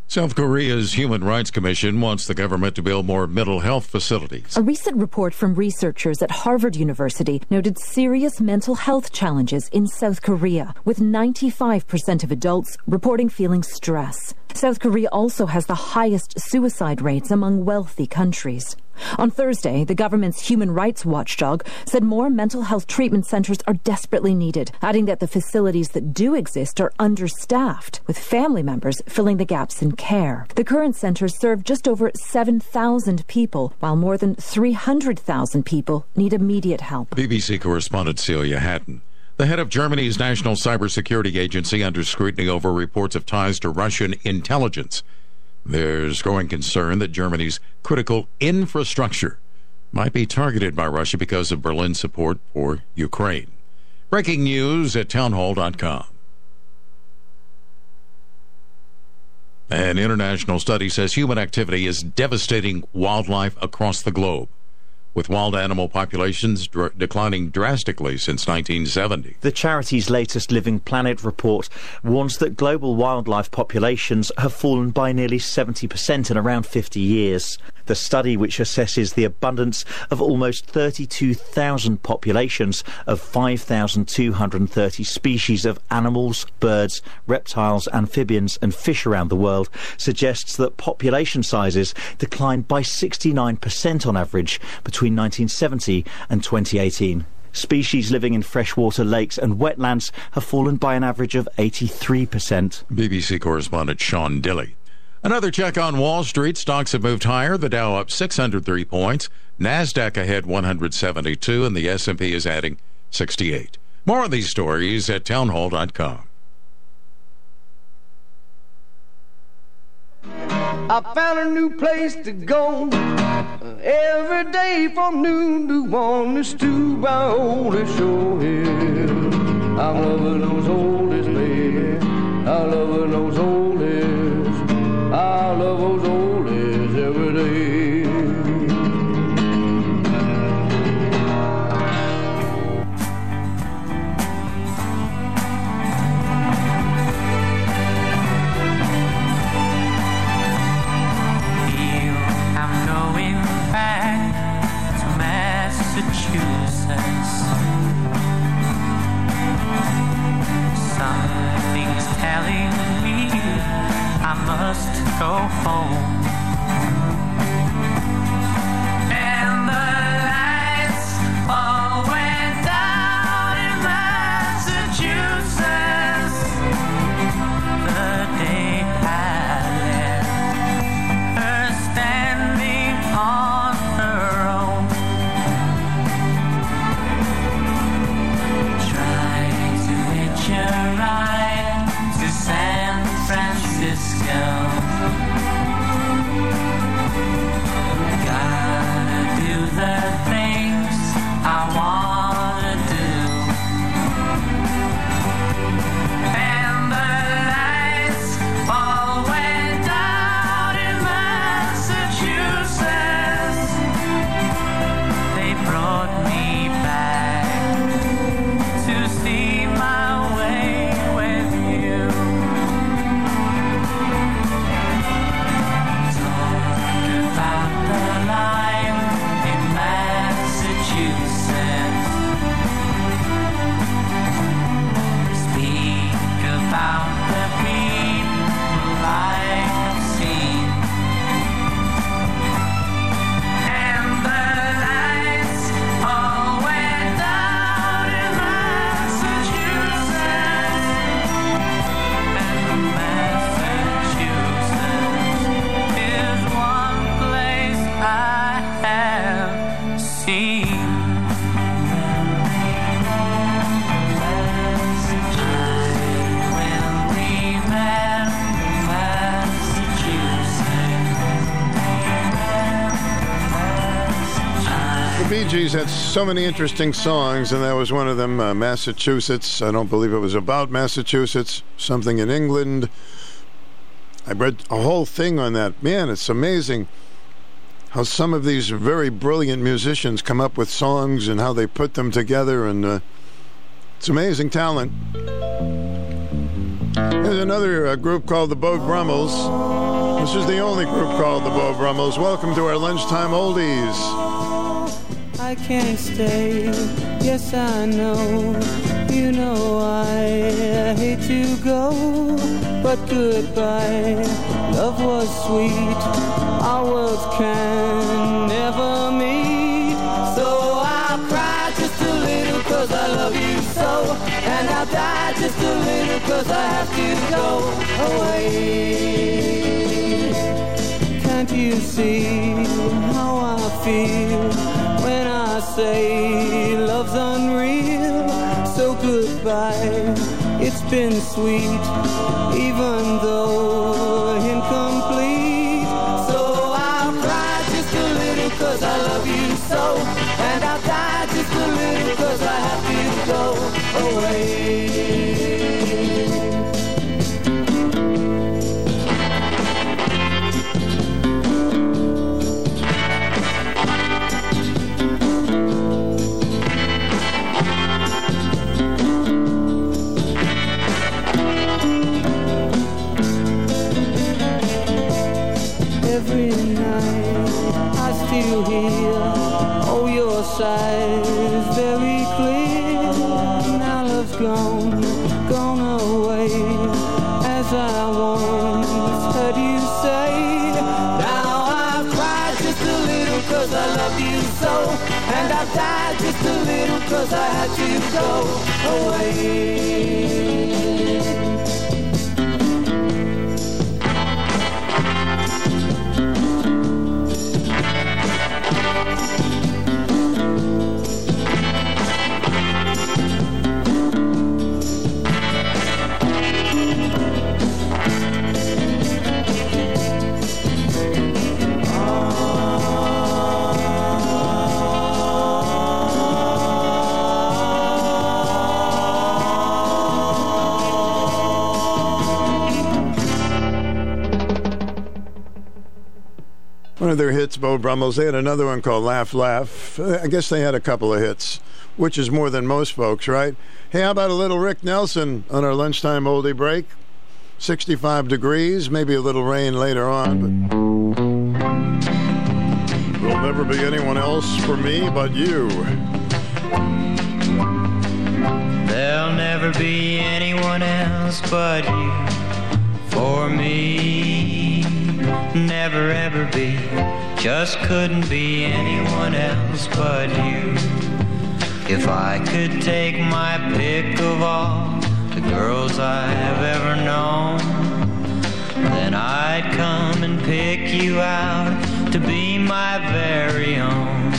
South Korea's Human Rights Commission wants the government to build more mental health facilities. A recent report from researchers at Harvard University noted serious mental health challenges in South Korea, with 95% of adults reporting feeling stress. South Korea also has the highest suicide rates among wealthy countries. On Thursday, the government's human rights watchdog said more mental health treatment centers are desperately needed, adding that the facilities that do exist are understaffed, with family members filling the gaps in care. The current centers serve just over 7,000 people, while more than 300,000 people need immediate help. BBC correspondent Celia Hatton. The head of Germany's National Cybersecurity Agency under scrutiny over reports of ties to Russian intelligence. There's growing concern that Germany's critical infrastructure might be targeted by Russia because of Berlin's support for Ukraine. Breaking news at townhall.com. An international study says human activity is devastating wildlife across the globe, with wild animal populations dr- declining drastically since 1970. The charity's latest Living Planet report warns that global wildlife populations have fallen by nearly 70% in around 50 years. The study, which assesses the abundance of almost 32,000 populations of 5,230 species of animals, birds, reptiles, amphibians, and fish around the world, suggests that population sizes declined by 69% on average between 1970 and 2018. Species living in freshwater lakes and wetlands have fallen by an average of 83%. BBC correspondent Sean Dilley. Another check on Wall Street. Stocks have moved higher. The Dow up 603 points. Nasdaq ahead 172, and the S&P is adding 68. More on these stories at townhall.com. I found a new place to go. Every day from noon to one is to my oldest show here. I'm loving those oldies, baby. I'm loving those. I love oh, those oldies go home. Bee Gees had so many interesting songs, and that was one of them. Uh, Massachusetts. I don't believe it was about Massachusetts. Something in England. I read a whole thing on that. Man, it's amazing how some of these very brilliant musicians come up with songs and how they put them together, and uh, it's amazing talent. There's another uh, group called the Beau Brummels. This is the only group called the Beau Brummels. Welcome to our lunchtime oldies. I can't stay. Yes, I know. You know I hate to go, but goodbye. Love was sweet. Our worlds can never meet. So I'll cry just a little cause I love you so. And I'll die just a little cause I have to go away. Can't you see how I feel I say love's unreal? So goodbye, it's been sweet, even though. Your of their hits, Beau Brummels. They had another one called Laugh Laugh. I guess they had a couple of hits, which is more than most folks, right? Hey, how about a little Rick Nelson on our lunchtime oldie break? 65 degrees, maybe a little rain later on, but there'll never be anyone else for me but you. There'll never be anyone else but you for me. Never ever be, just couldn't be anyone else but you. If I could take my pick of all the girls I have ever known, then I'd come and pick you out to be my very own.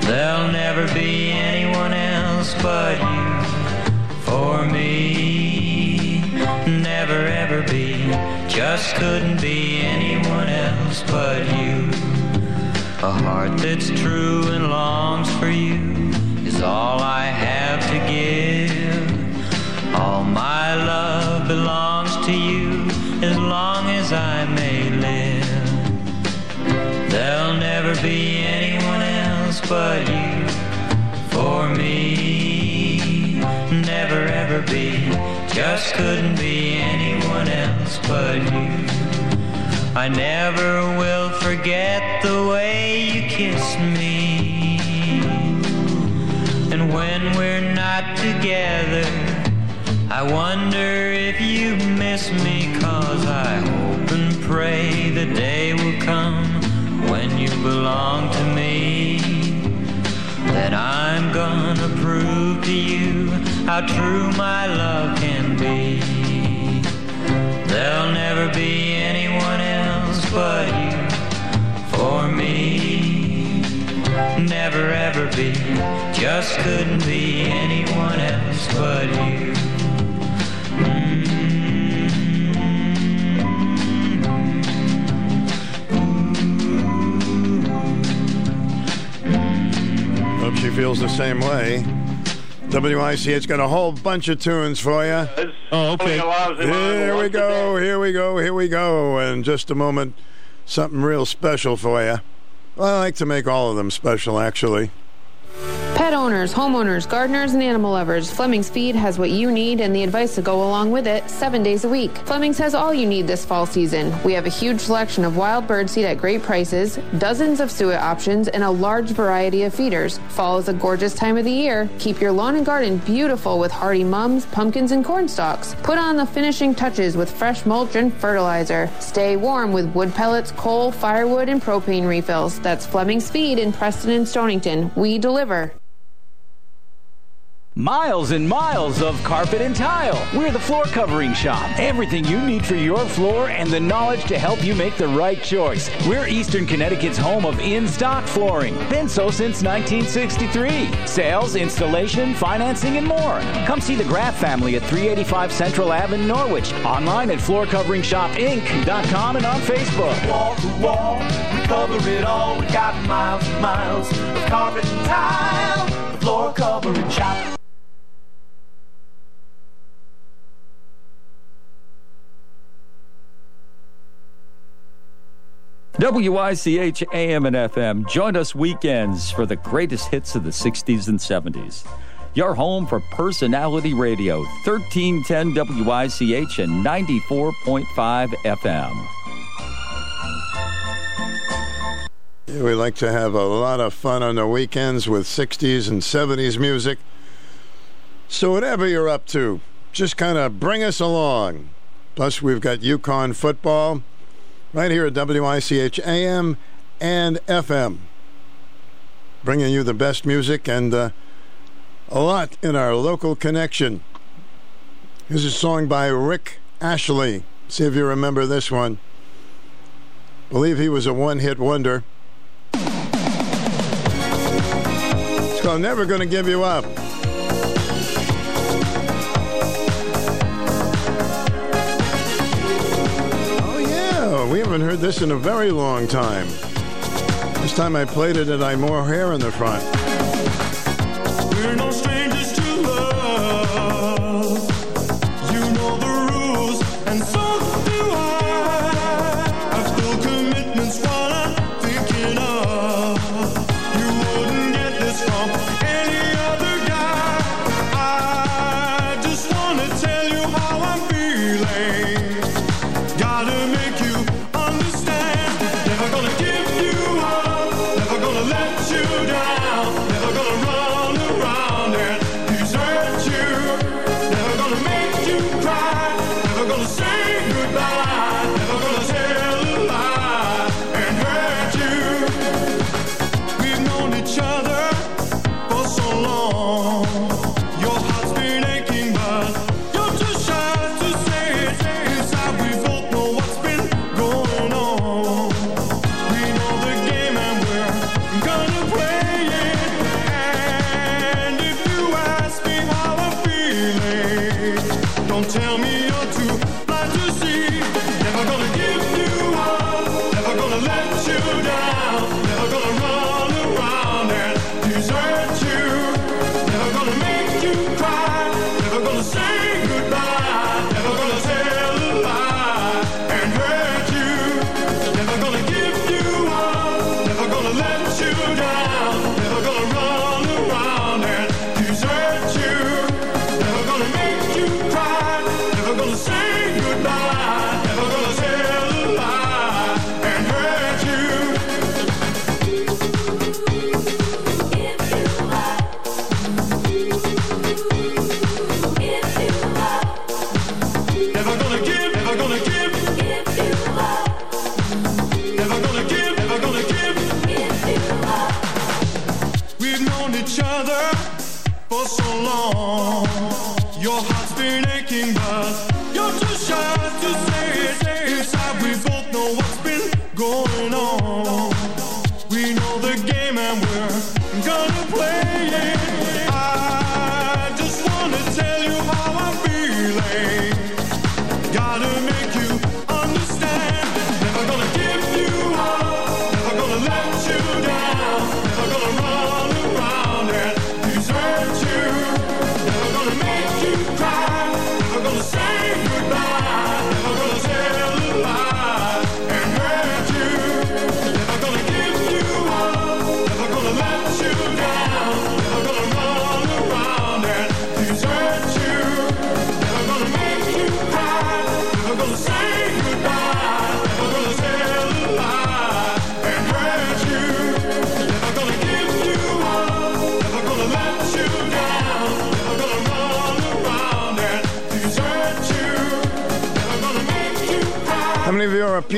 There'll never be anyone else but you for me. Just couldn't be anyone else but you. A heart that's true and longs for you is all I have to give. All my love belongs to you as long as I may live. There'll never be anyone else but you for me. Never ever be, just couldn't be anyone else but you. I never will forget the way you kissed me. And when we're not together, I wonder if you miss me, cause I hope and pray the day will come when you belong to me. That I'm gonna prove to you how true my love can be. There'll never be anyone else but you for me. Never ever be, just couldn't be anyone else but you. Hope she feels the same way. WICH got a whole bunch of tunes for you. Oh, okay. Here we go, here we go, here we go. In just a moment, something real special for you. Well, I like to make all of them special, actually. Pet owners, homeowners, gardeners, and animal lovers, Fleming's Feed has what you need and the advice to go along with it seven days a week. Fleming's has all you need this fall season. We have a huge selection of wild bird seed at great prices, dozens of suet options, and a large variety of feeders. Fall is a gorgeous time of the year. Keep your lawn and garden beautiful with hardy mums, pumpkins, and corn stalks. Put on the finishing touches with fresh mulch and fertilizer. Stay warm with wood pellets, coal, firewood, and propane refills. That's Fleming's Feed in Preston and Stonington. We deliver. Miles and miles of carpet and tile. We're the floor covering shop. Everything you need for your floor and the knowledge to help you make the right choice. We're Eastern Connecticut's home of in stock flooring. Been so since 1963. Sales, installation, financing, and more. Come see the Graff family at 385 Central Ave in Norwich. Online at floorcoveringshopinc.com and on Facebook. Wall to wall, we cover it all. We got miles and miles of carpet and tile. The floor covering shop. WICH AM and FM. Join us weekends for the greatest hits of the 60s and 70s. Your home for personality radio, 1310 WICH and 94.5 FM. We like to have a lot of fun on the weekends with 60s and 70s music. So, whatever you're up to, just kind of bring us along. Plus, we've got UConn football right here at WICH AM and FM, bringing you the best music and uh, a lot in our local connection. Here's a song by Rick Ashley. See if you remember this one. Believe he was a one hit wonder. It's called Never Gonna Give You Up. We haven't heard this in a very long time. This time I played it, and I more hair in the front.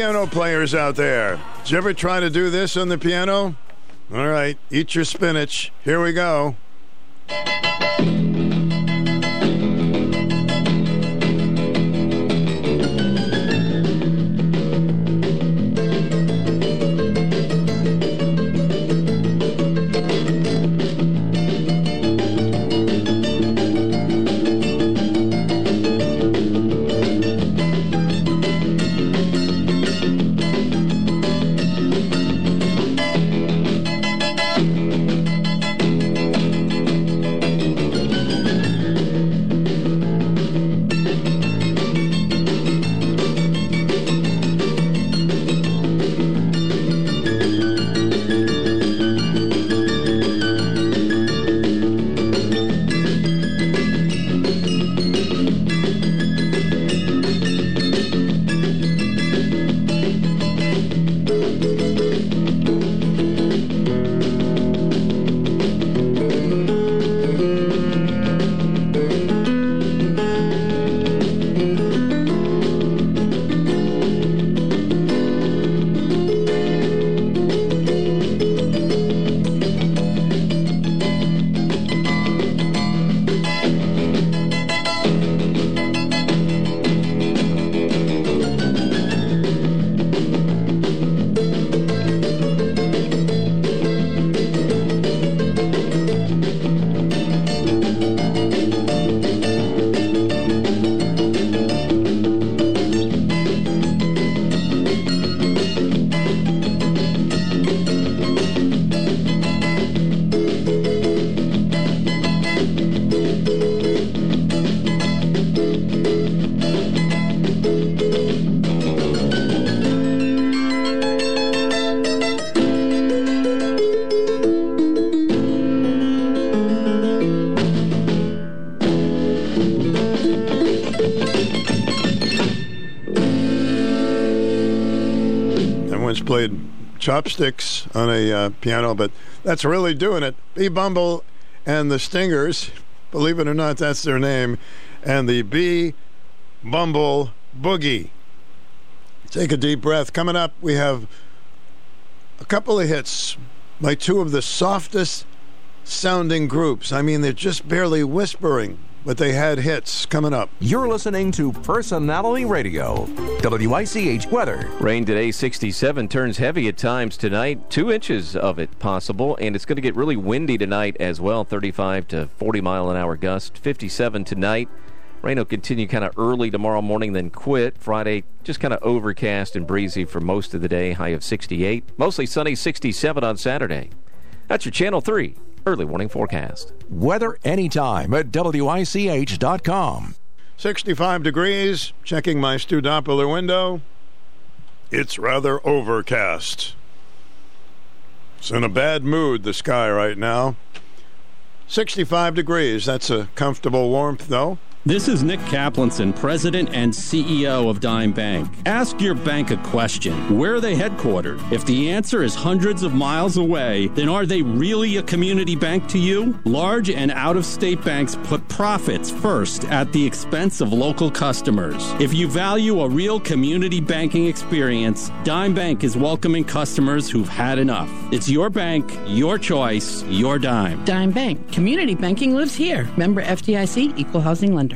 Piano players out there? Did you ever try to do this on the piano? All right, eat your spinach. Here we go. Chopsticks on a uh, piano, but that's really doing it. B Bumble and the Stingers, believe it or not, that's their name, and the B Bumble Boogie. Take a deep breath. Coming up, we have a couple of hits by two of the softest sounding groups. I mean, they're just barely whispering, but they had hits coming up. You're listening to Personality Radio, WICH weather. Rain today, 67, turns heavy at times tonight. Two inches of it possible, and it's going to get really windy tonight as well 35 to 40 mile an hour gust. 57 tonight. Rain will continue kind of early tomorrow morning, then quit. Friday, just kind of overcast and breezy for most of the day, high of 68. Mostly sunny, 67 on Saturday. That's your Channel 3 early warning forecast. Weather anytime at WICH.com. 65 degrees. Checking my Stu Doppler window. It's rather overcast. It's in a bad mood, the sky right now. 65 degrees. That's a comfortable warmth, though. This is Nick Caplanson, President and CEO of Dime Bank. Ask your bank a question. Where are they headquartered? If the answer is hundreds of miles away, then are they really a community bank to you? Large and out of state banks put profits first at the expense of local customers. If you value a real community banking experience, Dime Bank is welcoming customers who've had enough. It's your bank, your choice, your dime. Dime Bank. Community banking lives here. Member FDIC, equal housing lender.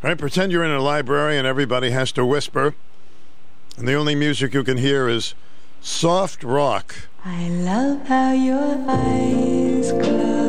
Right? Pretend you're in a library and everybody has to whisper, and the only music you can hear is soft rock. I love how your eyes close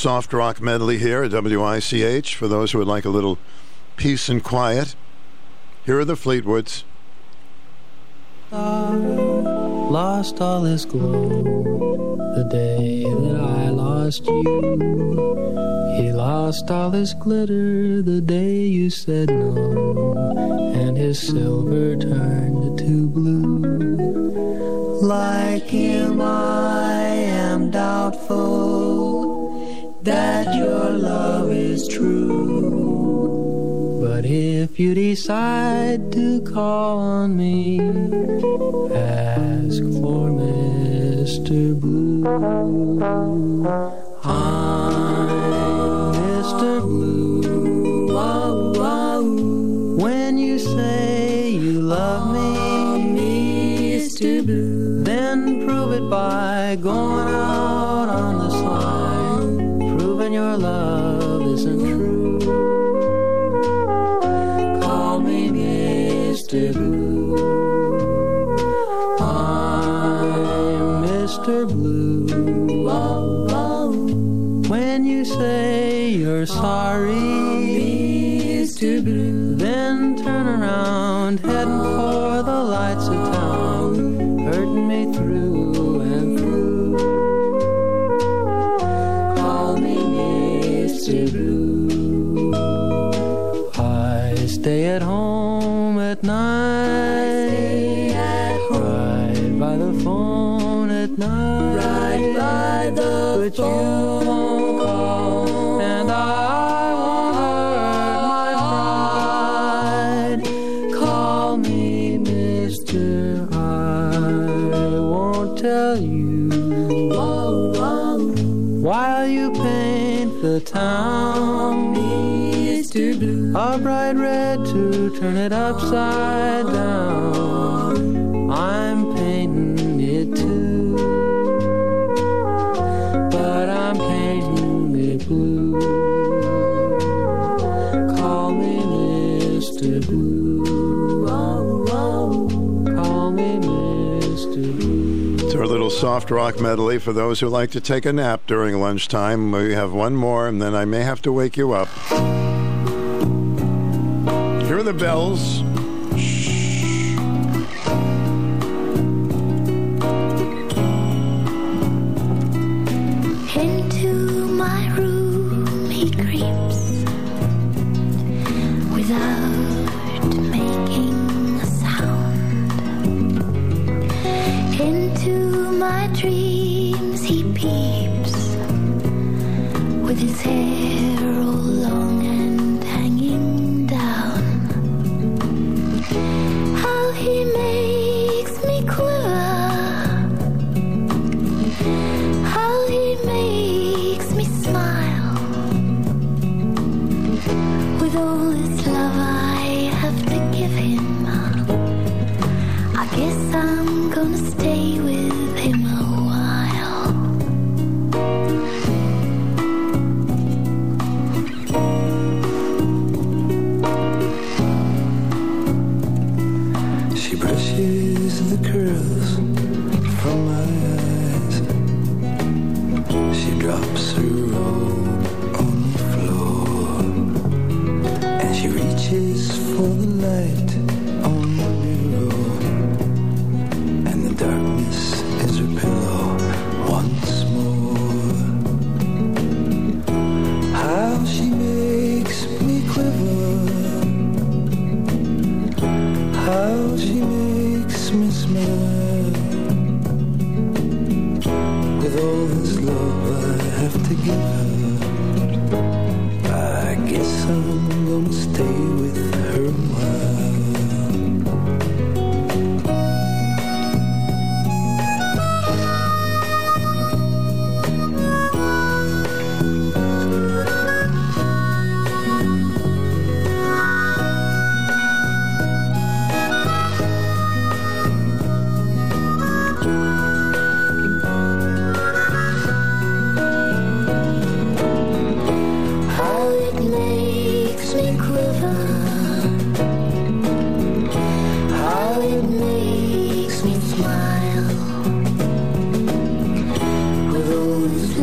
soft rock medley here at WICH for those who would like a little peace and quiet. Here are the Fleetwoods. lost all his glow the day that I lost you. He lost all his glitter the day you said no, and his silver turned to blue. Like him, I true. But if you decide to call on me, ask for Mr. Blue. I'm Mr. Blue. When you say you love me, oh, Mr. Blue, then prove it by going. star. turn it upside down. I'm painting it too, but I'm painting it blue. Call me Mr. Blue. Oh, oh. Call me Mr. Blue. It's our little soft rock medley for those who like to take a nap during lunchtime. We have one more, and then I may have to wake you up. bells.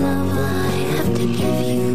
love I have to give you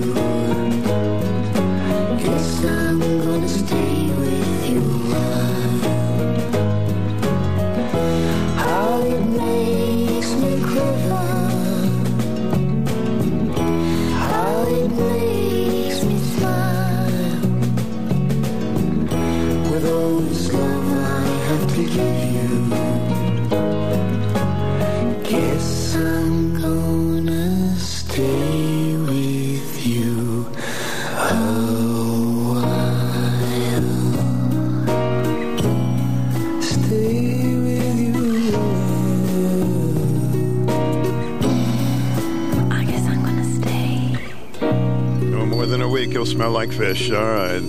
fish. All right.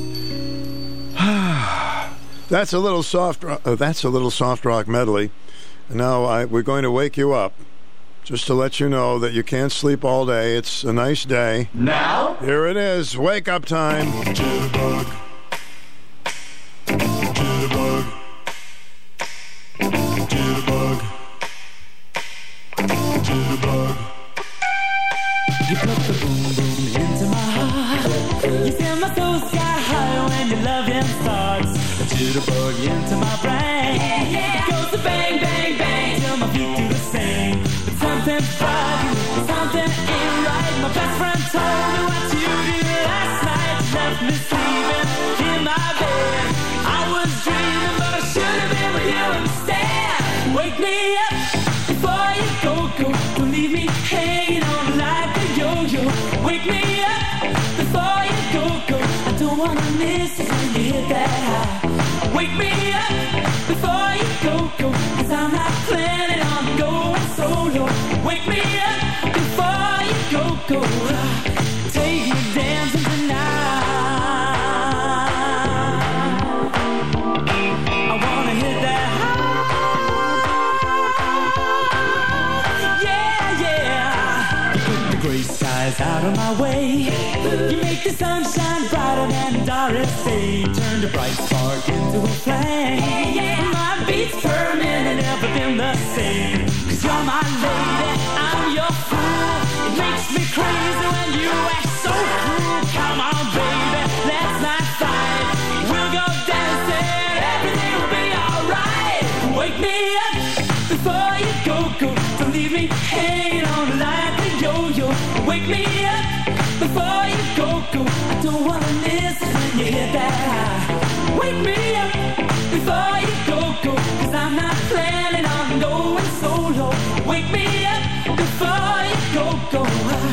that's a little soft. Uh, that's a little soft rock medley. Now I, we're going to wake you up, just to let you know that you can't sleep all day. It's a nice day. Now? Here it is. Wake up time. Day. Turn the bright spark into a flame. My beats per minute never been the same. Cause you're my lady, I'm your fool. It makes me crazy when you act so cruel. Come on, baby, let's not fight. We'll go dancing, everything will be alright. Wake me up before you go, go. Don't leave me hanging on like a yo-yo. Wake me up before you go, go. I don't wanna miss when you hit that high. Go, go.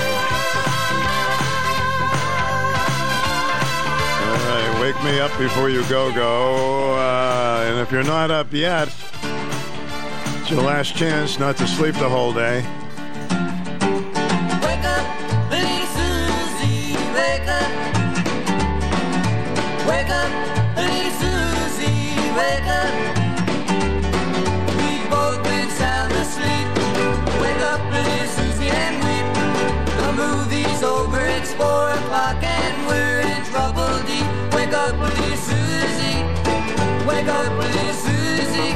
me up before you go go. Uh, and if you're not up yet, it's your last chance not to sleep the whole day. Wake up, little Susie.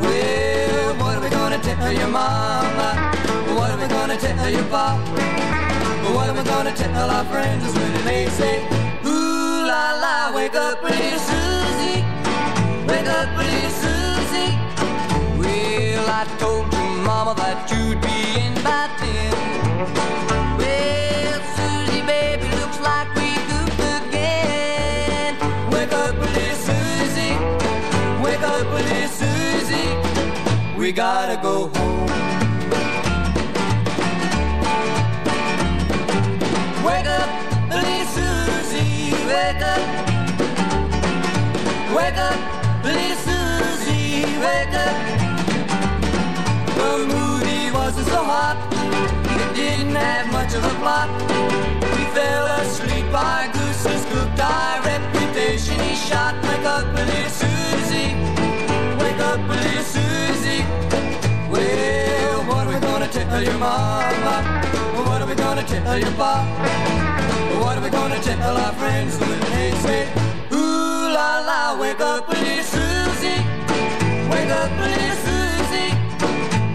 Well, what are we gonna tell your mama? What are we gonna tell your pop? What are we gonna tell our friends when they say, Ooh la la, wake up, little Susie, wake up, little Susie. Well, I told your mama that you'd be in by ten. We gotta go home. Wake up, little Susie, wake up. Wake up, little Susie, wake up. The movie wasn't so hot, it didn't have much of a plot. We fell asleep by Goose's cooked our reputation. He shot, wake up, little Susie, wake up, little Susie. Tell your mama? What are we gonna tell your pop? What are we gonna tell our friends when they say, Ooh la la, wake up, little Susie, wake up, little Susie,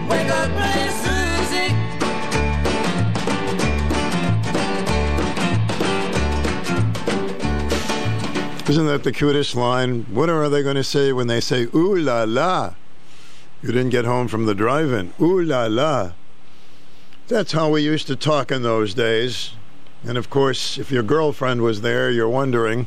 wake up, little Susie. Isn't that the cutest line? What are they going to say when they say, ooh la la? You didn't get home from the drive in. Ooh la la. That's how we used to talk in those days. And of course, if your girlfriend was there, you're wondering.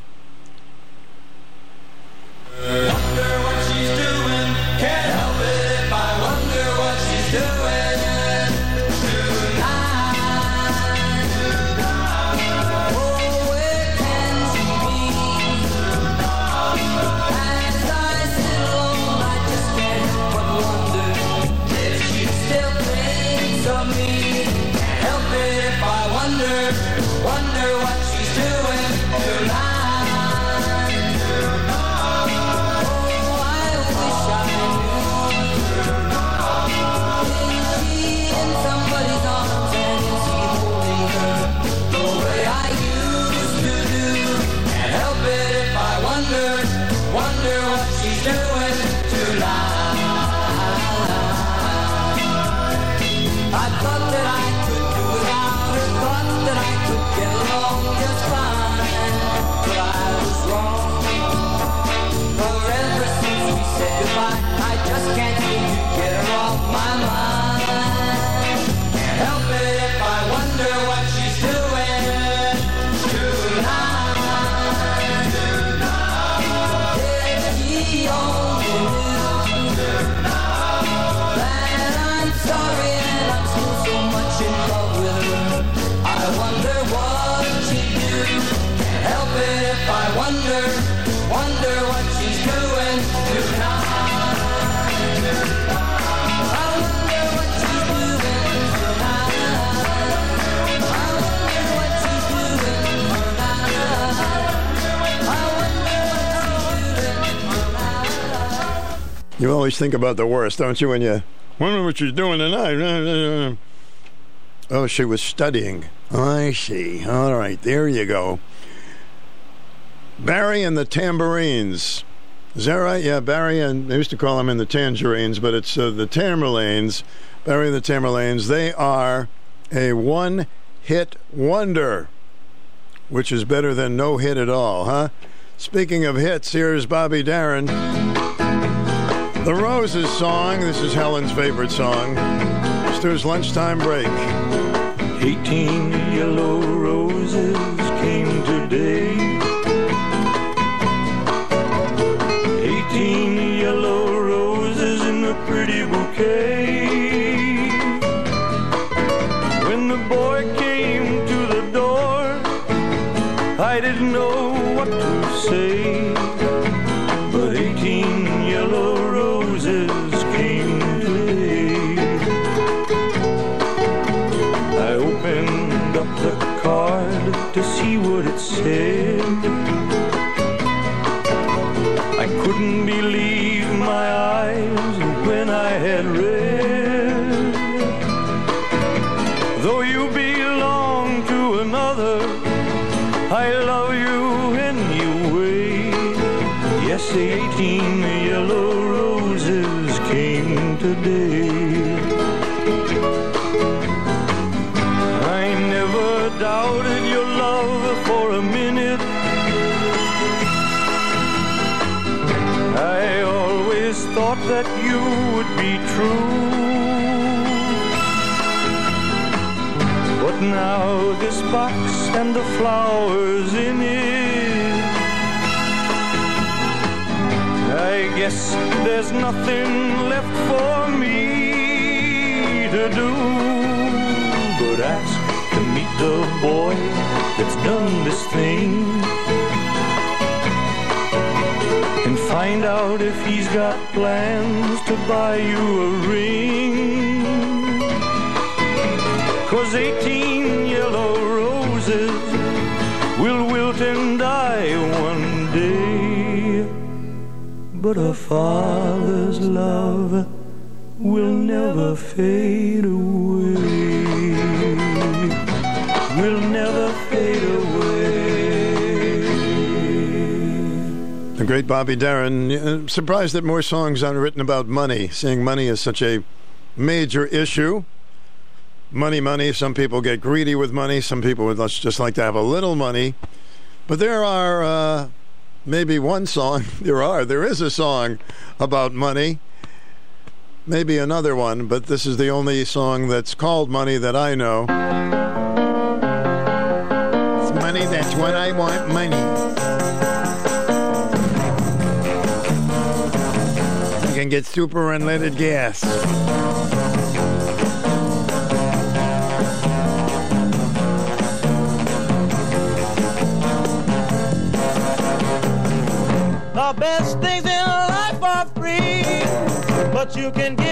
You always think about the worst, don't you, when you wonder what she's doing tonight? Oh, she was studying. I see. All right, there you go. Barry and the Tambourines. Is that right? Yeah, Barry and they used to call them in the Tangerines, but it's uh, the Tamerlanes. Barry and the Tamerlanes. They are a one-hit wonder, which is better than no hit at all, huh? Speaking of hits, here's Bobby Darin. The Roses song. This is Helen's favorite song. Stu's lunchtime break. 18 yellow roses thought that you would be true. But now this box and the flowers in it, I guess there's nothing left for me to do but ask to meet the boy that's done this thing find out if he's got plans to buy you a ring. Cause 18 yellow roses will wilt and die one day. But a father's love will never fade away. Will never great Bobby Darin. Uh, Surprised that more songs aren't written about money, seeing money is such a major issue. Money, money. Some people get greedy with money. Some people would just like to have a little money. But there are uh, maybe one song. There are. There is a song about money. Maybe another one, but this is the only song that's called Money that I know. It's money, that's what I want, money. Can get super unleaded gas. The best things in life are free, but you can give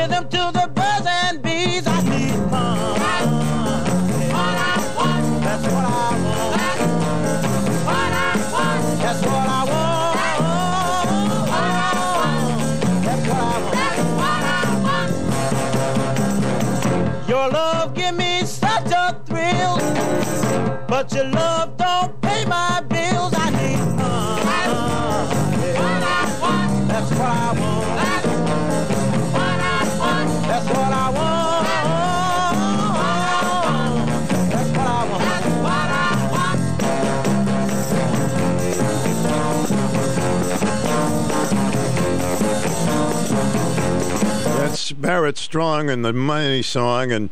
but your love don't pay my bills. I need money. That's what I want. That's what I want. That's what I want. That's what I want. That's what I want. That's Barrett Strong and the Money Song, and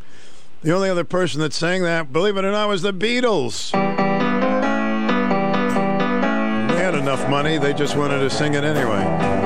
the only other person that sang that, believe it or not, was the Beatles. They had enough money, they just wanted to sing it anyway.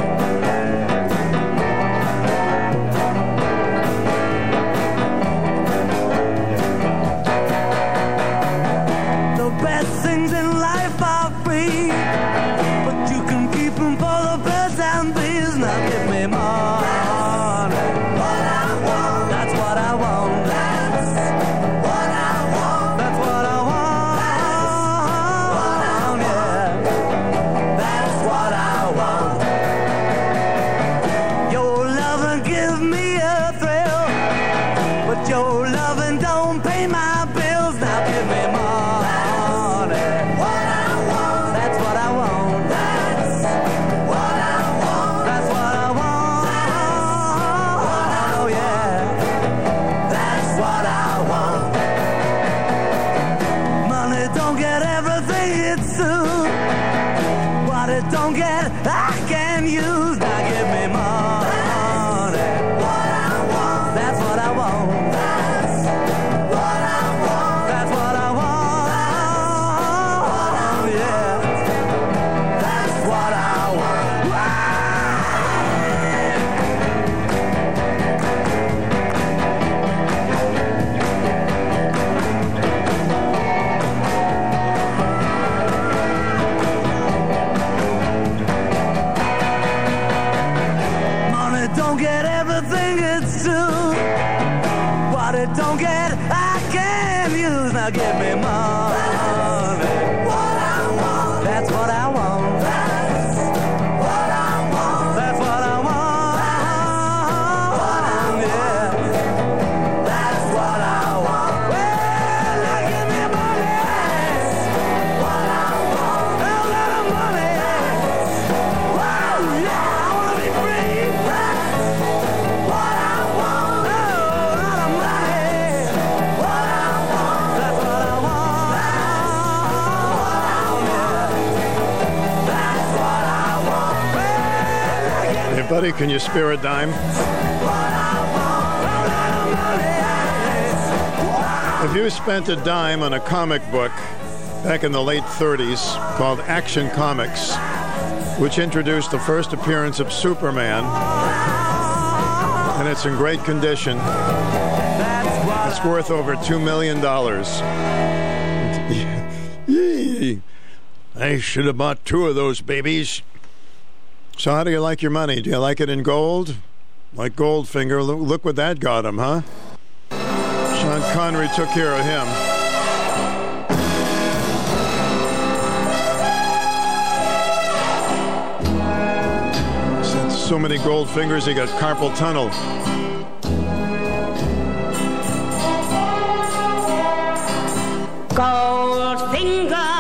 Can you spare a dime? If you spent a dime on a comic book back in the late 30s called Action Comics, which introduced the first appearance of Superman. And it's in great condition. It's worth over $2 million. I should have bought two of those babies. So, how do you like your money? Do you like it in gold? Like Goldfinger, look, look what that got him, huh? Sean Connery took care of him. Since so many gold fingers, he got carpal tunnel. Goldfinger.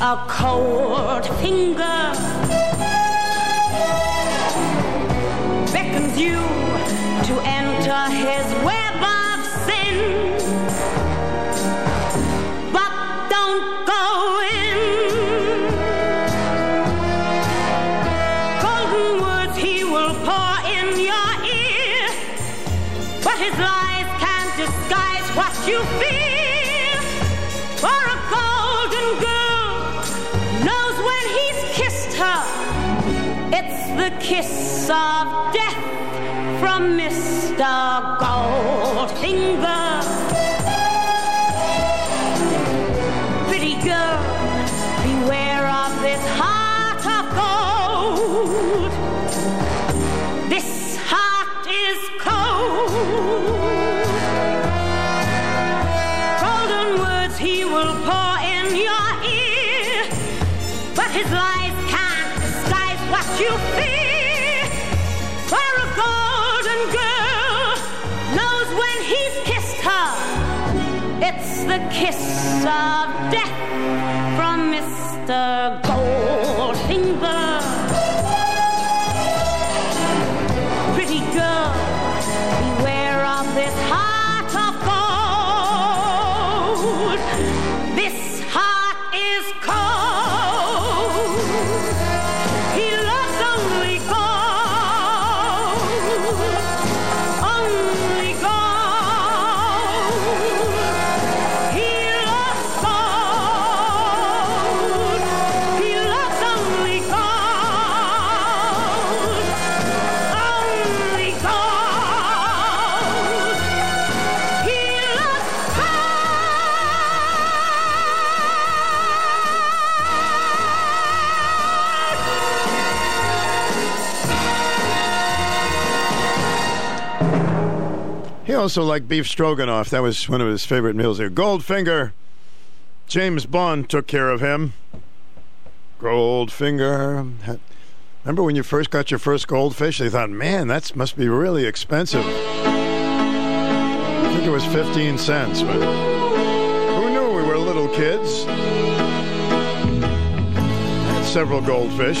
A cold finger Mr. Goldfinger. Pretty kiss also liked beef stroganoff. That was one of his favorite meals there. Goldfinger. James Bond took care of him. Goldfinger. Remember when you first got your first goldfish? They thought, man, that must be really expensive. I think it was 15 cents, but who knew we were little kids? Had several goldfish.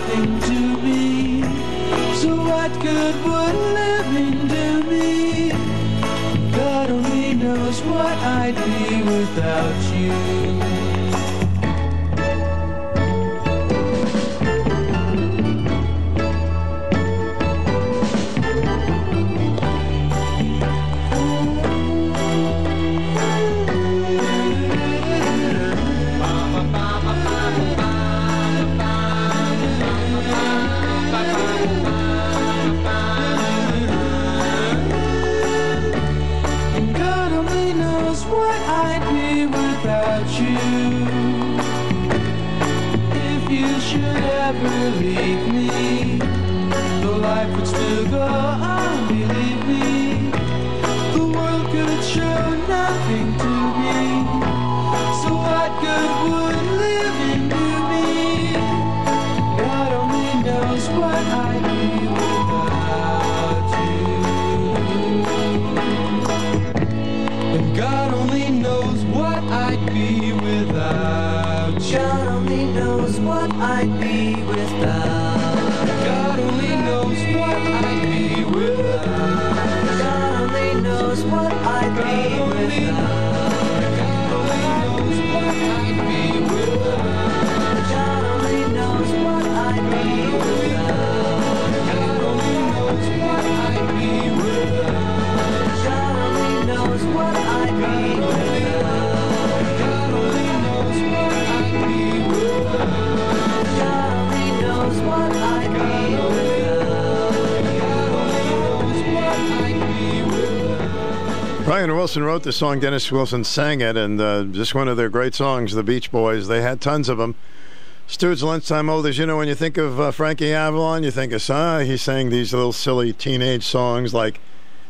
nothing to me. So what good would living do me? God only knows what I'd be without you. Brian Wilson wrote the song. Dennis Wilson sang it, and uh, just one of their great songs, The Beach Boys. They had tons of them. Stu's lunchtime olders. You know, when you think of uh, Frankie Avalon, you think of ah, he sang these little silly teenage songs like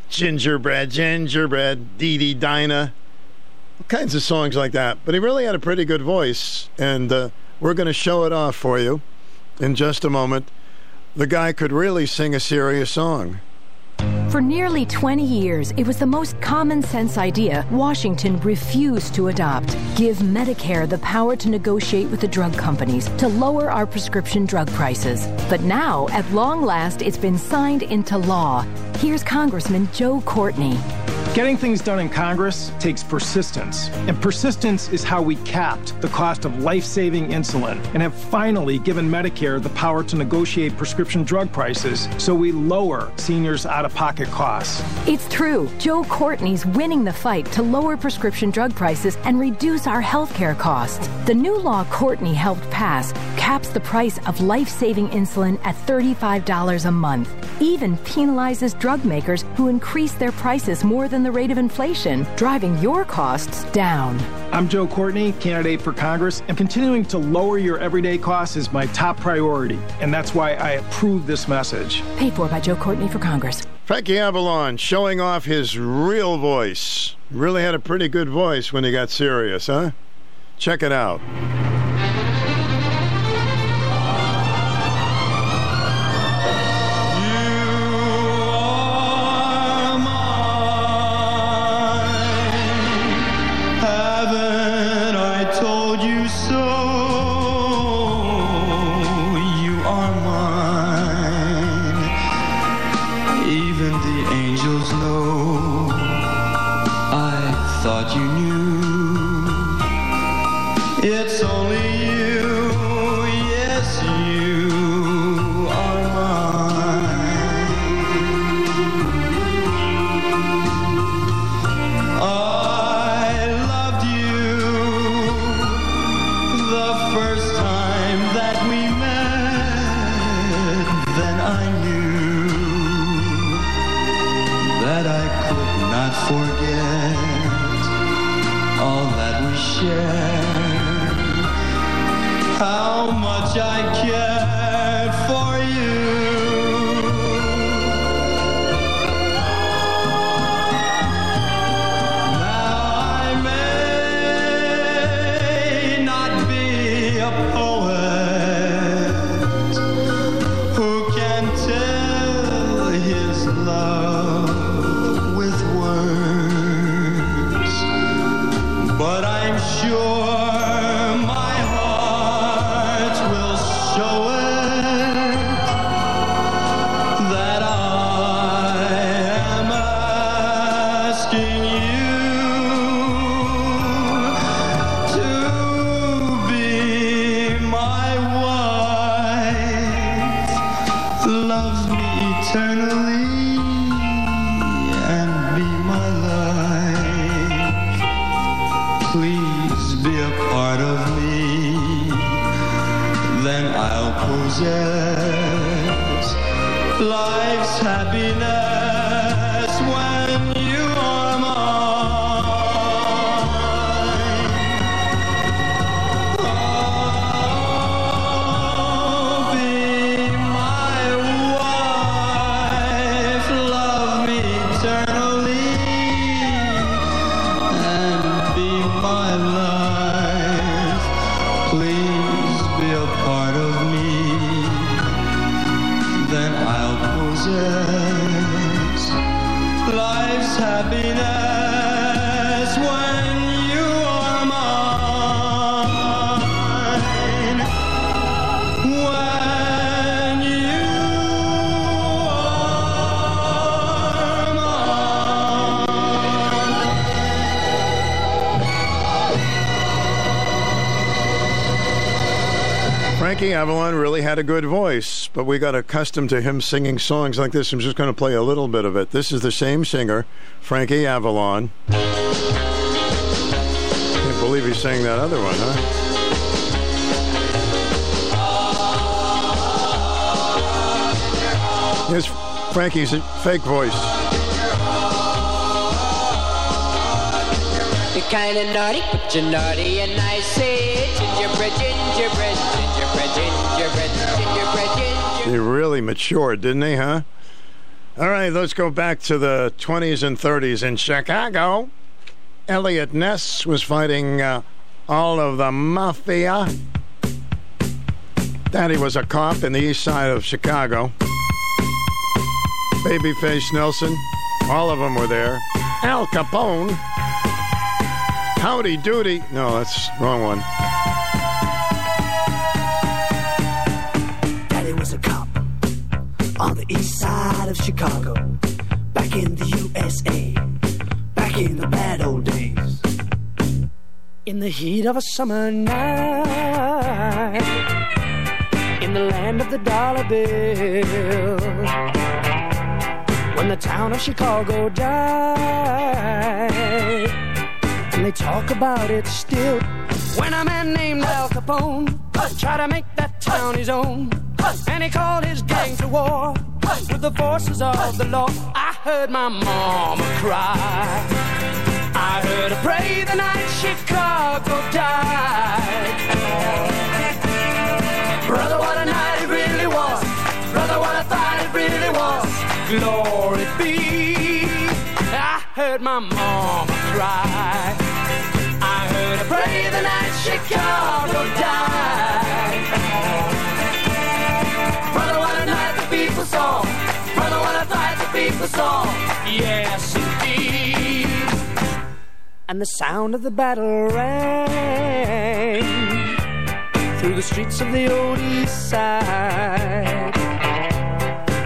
Gingerbread, Gingerbread, Dee Dee Dinah, all kinds of songs like that. But he really had a pretty good voice, and uh, we're going to show it off for you in just a moment. The guy could really sing a serious song. For nearly 20 years, it was the most common sense idea Washington refused to adopt. Give Medicare the power to negotiate with the drug companies to lower our prescription drug prices. But now, at long last, it's been signed into law. Here's Congressman Joe Courtney. Getting things done in Congress takes persistence, and persistence is how we capped the cost of life saving insulin and have finally given Medicare the power to negotiate prescription drug prices so we lower seniors' out of pocket costs. It's true. Joe Courtney's winning the fight to lower prescription drug prices and reduce our healthcare costs. The new law Courtney helped pass caps the price of life saving insulin at $35 a month, even penalizes drug makers who increase their prices more than the rate of inflation, driving your costs down. I'm Joe Courtney, candidate for Congress, and continuing to lower your everyday costs is my top priority, and that's why I approve this message. Paid for by Joe Courtney for Congress. Frankie Avalon showing off his real voice. Really had a pretty good voice when he got serious, huh? Check it out. Had a good voice, but we got accustomed to him singing songs like this. I'm just going to play a little bit of it. This is the same singer, Frankie Avalon. Can't believe he sang that other one, huh? Here's Frankie's fake voice. You're kinda naughty, but you're naughty and I say gingerbread, gingerbread, gingerbread, gingerbread, gingerbread, gingerbread. He really matured, didn't he, huh? All right, let's go back to the 20s and 30s in Chicago. Eliot Ness was fighting uh, all of the mafia. Daddy was a cop in the east side of Chicago. Babyface Nelson, all of them were there. Al Capone. Howdy Doody. No, that's wrong one. In the heat of a summer night, in the land of the dollar bill, when the town of Chicago died, and they talk about it still. When a man named Al Capone tried to make that town his own, and he called his gang to war with the forces of the law. I heard my mama cry. I heard her pray the night Chicago died. Brother, what a night it really was. Brother, what a fight it really was. Glory be. I heard my mama cry. I heard her pray the night Chicago died. Brother, what a night the people saw. Brother, what a fight the people saw. Yes. And the sound of the battle rang through the streets of the old east side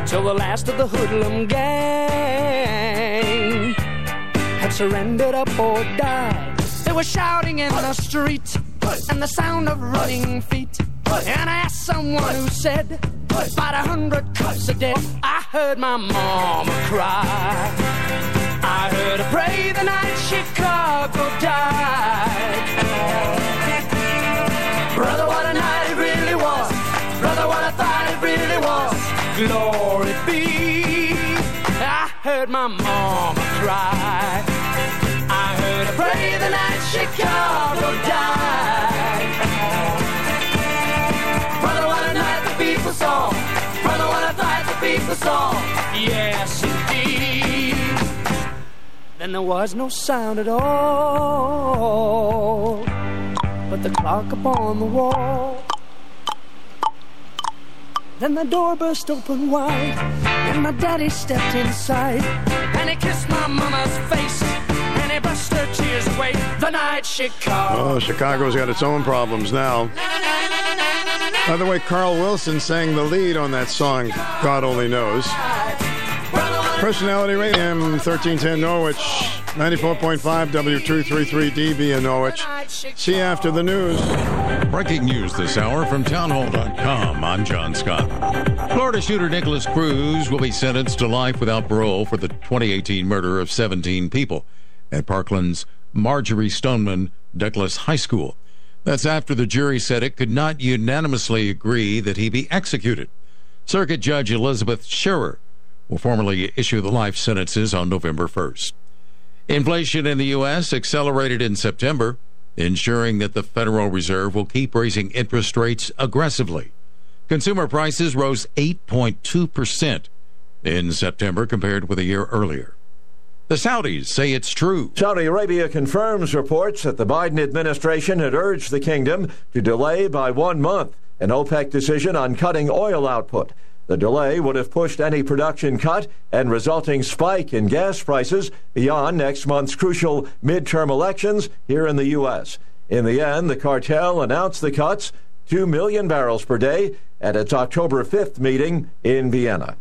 till the last of the hoodlum gang had surrendered up or died. They were shouting in the street and the sound of running feet. And I asked someone who said, about a hundred cops are dead. I heard my mama cry. I heard her pray the night Chicago died. Brother, what a night it really was. Brother, what a fight it really was. Glory be. I heard my mama cry. I heard her pray the night Chicago died. Brother, what a night the people saw. Brother, what a fight the people saw. Yes, indeed. Then there was no sound at all, but the clock upon the wall. Then the door burst open wide, and my daddy stepped inside, and he kissed my mama's face, and he brushed her tears away. The night Chicago. Oh, Chicago's got its own problems now. By the way, Carl Wilson sang the lead on that song, God Only Knows. Personality Radio, M 1310 Norwich, 94.5 W233DB in Norwich. See after the news. Breaking news this hour from townhall.com. I'm John Scott. Florida shooter Nikolas Cruz will be sentenced to life without parole for the 2018 murder of 17 people at Parkland's Marjory Stoneman Douglas High School. That's after the jury said it could not unanimously agree that he be executed. Circuit Judge Elizabeth Scherer will formally issue the life sentences on November 1st. Inflation in the U.S. accelerated in September, ensuring that the Federal Reserve will keep raising interest rates aggressively. Consumer prices rose 8.2% in September compared with a year earlier. The Saudis say it's true. Saudi Arabia confirms reports that the Biden administration had urged the kingdom to delay by one month an OPEC decision on cutting oil output. The delay would have pushed any production cut and resulting spike in gas prices beyond next month's crucial midterm elections here in the U.S. In the end, the cartel announced the cuts, 2 million barrels per day, at its October 5th meeting in Vienna.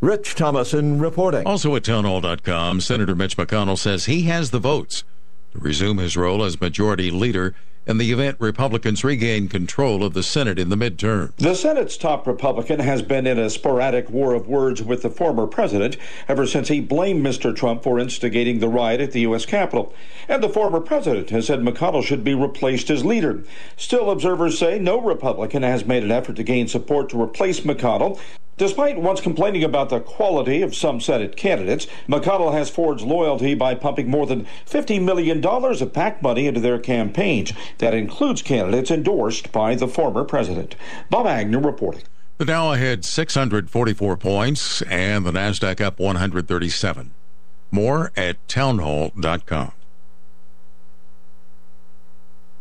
Rich Thomason reporting. Also at townhall.com, Senator Mitch McConnell says he has the votes to resume his role as majority leader in the event Republicans regain control of the Senate in the midterm. The Senate's top Republican has been in a sporadic war of words with the former president ever since he blamed Mr. Trump for instigating the riot at the U.S. Capitol. And the former president has said McConnell should be replaced as leader. Still, observers say no Republican has made an effort to gain support to replace McConnell. Despite once complaining about the quality of some Senate candidates, McConnell has forged loyalty by pumping more than $50 million of PAC money into their campaigns. That includes candidates endorsed by the former president. Bob Agnew reporting. The Dow ahead 644 points and the NASDAQ up 137. More at townhall.com.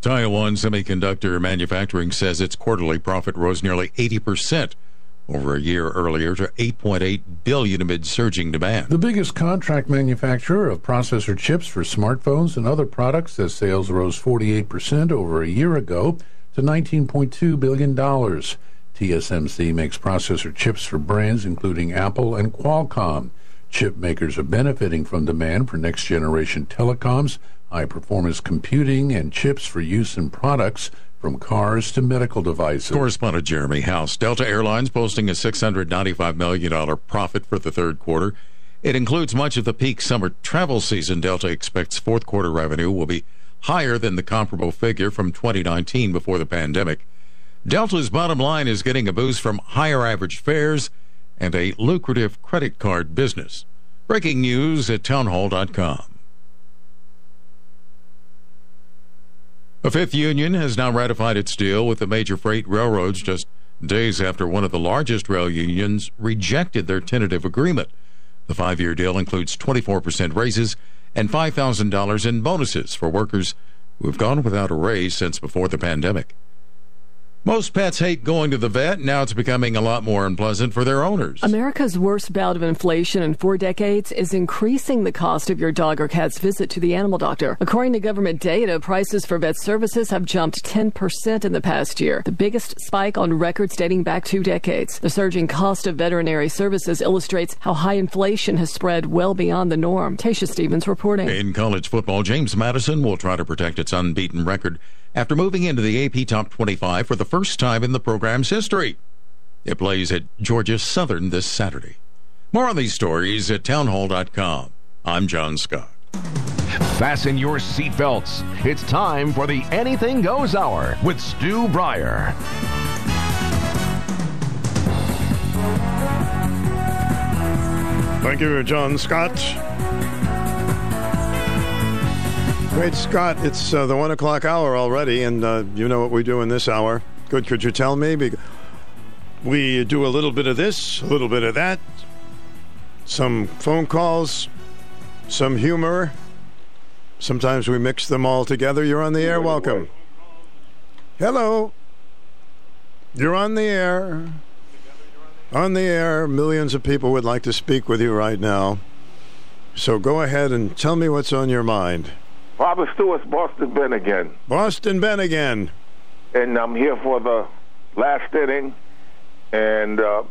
Taiwan Semiconductor Manufacturing says its quarterly profit rose nearly 80% over a year earlier to 8.8 billion amid surging demand. The biggest contract manufacturer of processor chips for smartphones and other products says sales rose 48% over a year ago to 19.2 billion dollars. TSMC makes processor chips for brands including Apple and Qualcomm. Chip makers are benefiting from demand for next generation telecoms, high performance computing, and chips for use in products from cars to medical devices. Correspondent Jeremy House. Delta Airlines posting a $695 million profit for the third quarter. It includes much of the peak summer travel season. Delta expects fourth quarter revenue will be higher than the comparable figure from 2019 before the pandemic. Delta's bottom line is getting a boost from higher average fares and a lucrative credit card business. Breaking news at townhall.com. A fifth union has now ratified its deal with the major freight railroads just days after one of the largest rail unions rejected their tentative agreement. The five year deal includes 24% raises and $5,000 in bonuses for workers who have gone without a raise since before the pandemic. Most pets hate going to the vet. Now it's becoming a lot more unpleasant for their owners. America's worst bout of inflation in four decades is increasing the cost of your dog or cat's visit to the animal doctor. According to government data, prices for vet services have jumped 10% in the past year, the biggest spike on records dating back two decades. The surging cost of veterinary services illustrates how high inflation has spread well beyond the norm. Tasha Stevens reporting. In college football, James Madison will try to protect its unbeaten record after moving into the AP Top 25 for the first time in the program's history. It plays at Georgia Southern this Saturday. More on these stories at townhall.com. I'm John Scott. Fasten your seatbelts. It's time for the Anything Goes Hour with Stu Bryer. Thank you, John Scott. Great Scott, it's uh, the one o'clock hour already, and uh, you know what we do in this hour. Good, could you tell me? We do a little bit of this, a little bit of that, some phone calls, some humor. Sometimes we mix them all together. You're on the air. Welcome. Hello. You're on the air. On the air. Millions of people would like to speak with you right now. So go ahead and tell me what's on your mind. Robert Stewart's Boston Ben again. Boston Ben again. And I'm here for the last inning. And uh,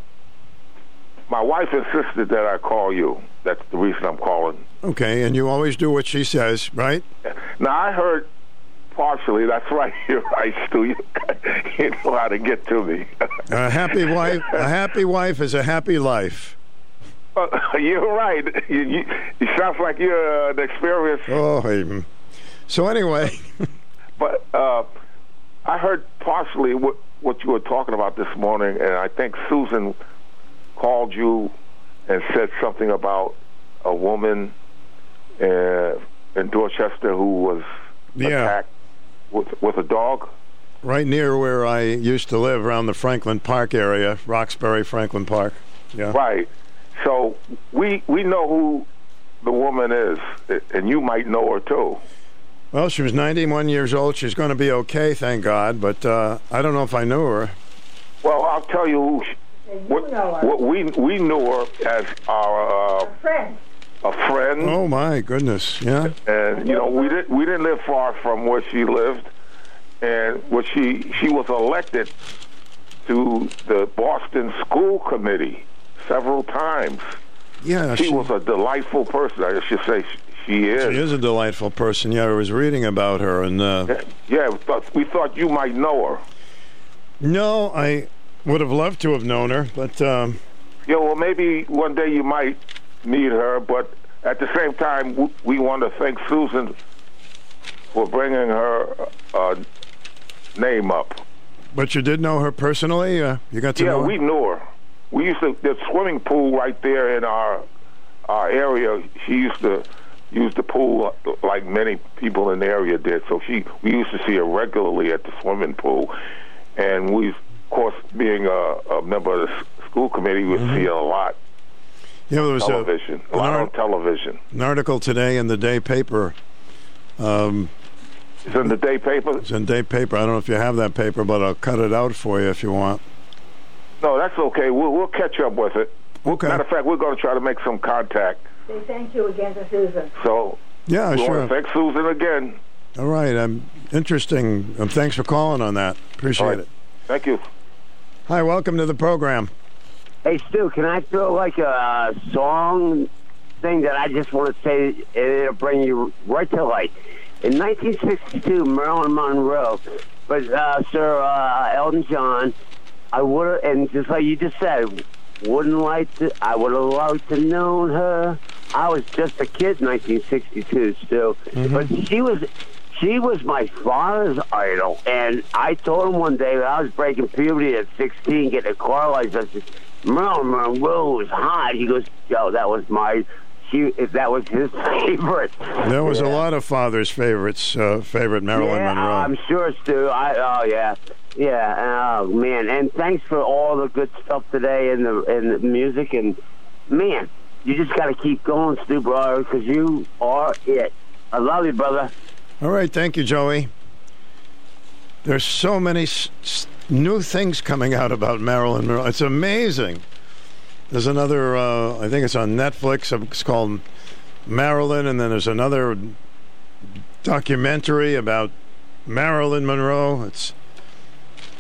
my wife insisted that I call you. That's the reason I'm calling. Okay, and you always do what she says, right? Now, I heard partially. That's right. You're right, Stu. You, you know how to get to me. A happy wife, a happy wife is a happy life. Uh, you're right. You, you, it sounds like you're uh, an experienced. Oh, hey. So anyway, But uh, I heard partially what what you were talking about this morning, and I think Susan called you and said something about a woman uh, in Dorchester who was Yeah. attacked with with a dog. right near where I used to live, around the Franklin Park area, Roxbury, Franklin Park. Yeah. Right. So we we know who the woman is, and you might know her too. Well, she was 91 years old. She's going to be okay, thank God. But uh, I don't know if I knew her. Well, I'll tell you who. She, what, what we we knew her as our uh, friend. a friend. Oh my goodness! Yeah. and you know we didn't we didn't live far from where she lived, and what she she was elected to the Boston School Committee several times. Yeah, she, she- was a delightful person. I should say she, is. She is a delightful person. Yeah, I was reading about her, and uh, Yeah, we thought, we thought you might know her. no, I would have loved to have known her, but um, Yeah, well, maybe one day you might meet her, but at the same time, we want to thank Susan for bringing her uh, name up. but you did know her personally. Uh, you got to yeah, know. her? we knew her. We used to the swimming pool right there in our our area. She used to use the pool like many people in the area did. So she we used to see her regularly at the swimming pool, and we, of course, being a, a member of the school committee, we would see her a lot. Yeah, there was a- television, a, an lot art- on television. an article today in the day paper. Um, it's in the day paper. It's in day paper. I don't know if you have that paper, but I'll cut it out for you if you want. No, that's okay. We'll, we'll catch up with it. Okay. Matter of fact, we're going to try to make some contact. Say thank you again to Susan. So Yeah, we sure. want to thank Susan again. All right. Um, interesting. Um, thanks for calling on that. Appreciate All right. it. Thank you. Hi, welcome to the program. Hey, Stu, can I throw like a uh, song thing that I just want to say, it'll bring you right to light. In 1962, Marilyn Monroe, but uh, Sir uh, Elton John, I would and just like you just said, wouldn't like to, I would have liked to known her. I was just a kid in 1962, Stu, but she was. She was my father's idol, and I told him one day when I was breaking puberty at 16, getting a car license. I said, Marilyn Monroe was hot. He goes, "Yo, that was my, she, that was his favorite." There was a lot of fathers' favorites. Uh, favorite Marilyn yeah, Monroe. I'm sure, Stu. I oh yeah, yeah. Oh man, and thanks for all the good stuff today and the and the music and man, you just got to keep going, Stu, brother, because you are it. I love you, brother. All right, thank you, Joey. There's so many s- s- new things coming out about Marilyn Monroe. It's amazing. There's another, uh, I think it's on Netflix. It's called Marilyn, and then there's another documentary about Marilyn Monroe. It's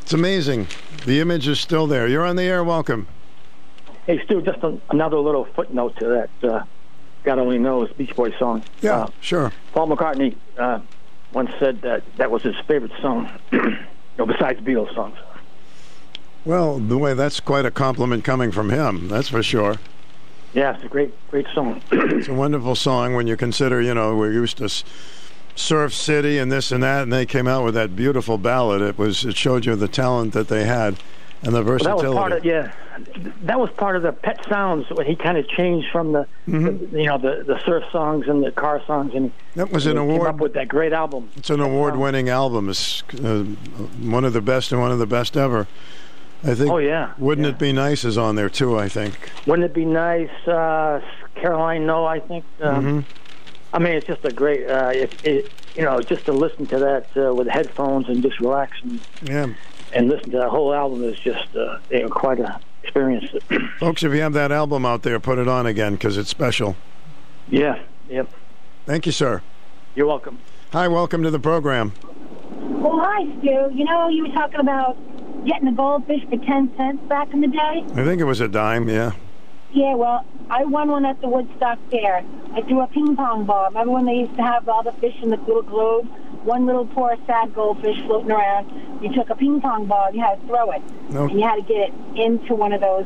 it's amazing. The image is still there. You're on the air. Welcome. Hey, Stu, just a, another little footnote to that uh, God Only Knows Beach Boys song. Yeah, Uh, sure. Paul McCartney uh, once said that that was his favorite song, you know, besides Beatles songs. Well, the way that's quite a compliment coming from him. That's for sure. Yeah, it's a great, great song. it's a wonderful song when you consider, you know, we're used to Surf City and this and that, and they came out with that beautiful ballad. It was it showed you the talent that they had and the Well, that versatility. was part of yeah. That was part of the Pet Sounds when he kind of changed from the, Mm-hmm. the you know the the surf songs and the car songs and That was he an came award- up with that great album. It's an award-winning album. It's uh, one of the best and one of the best ever. I think. Oh, yeah, Wouldn't it be nice is on there too? I think. Wouldn't it be nice, uh, Caroline? No, I think. Um, hmm I mean, it's just a great. Uh, it, it, you know, just to listen to that uh, with headphones and just relax and, Yeah, and listen to that whole album is just uh, you know, quite a experience. folks, if you have that album out there, put it on again because it's special. yeah. Yep. Thank you, sir. You're welcome. Hi, welcome to the program. Well, hi, Stu. You know, you were talking about getting a goldfish for 10 cents back in the day? I think it was a dime. Yeah. Yeah, well, I won one at the Woodstock Fair. I threw a ping pong ball. Remember when they used to have all the fish in the little globe? One little poor sad goldfish floating around. You took a ping pong ball and you had to throw it. No. And you had to get it into one of those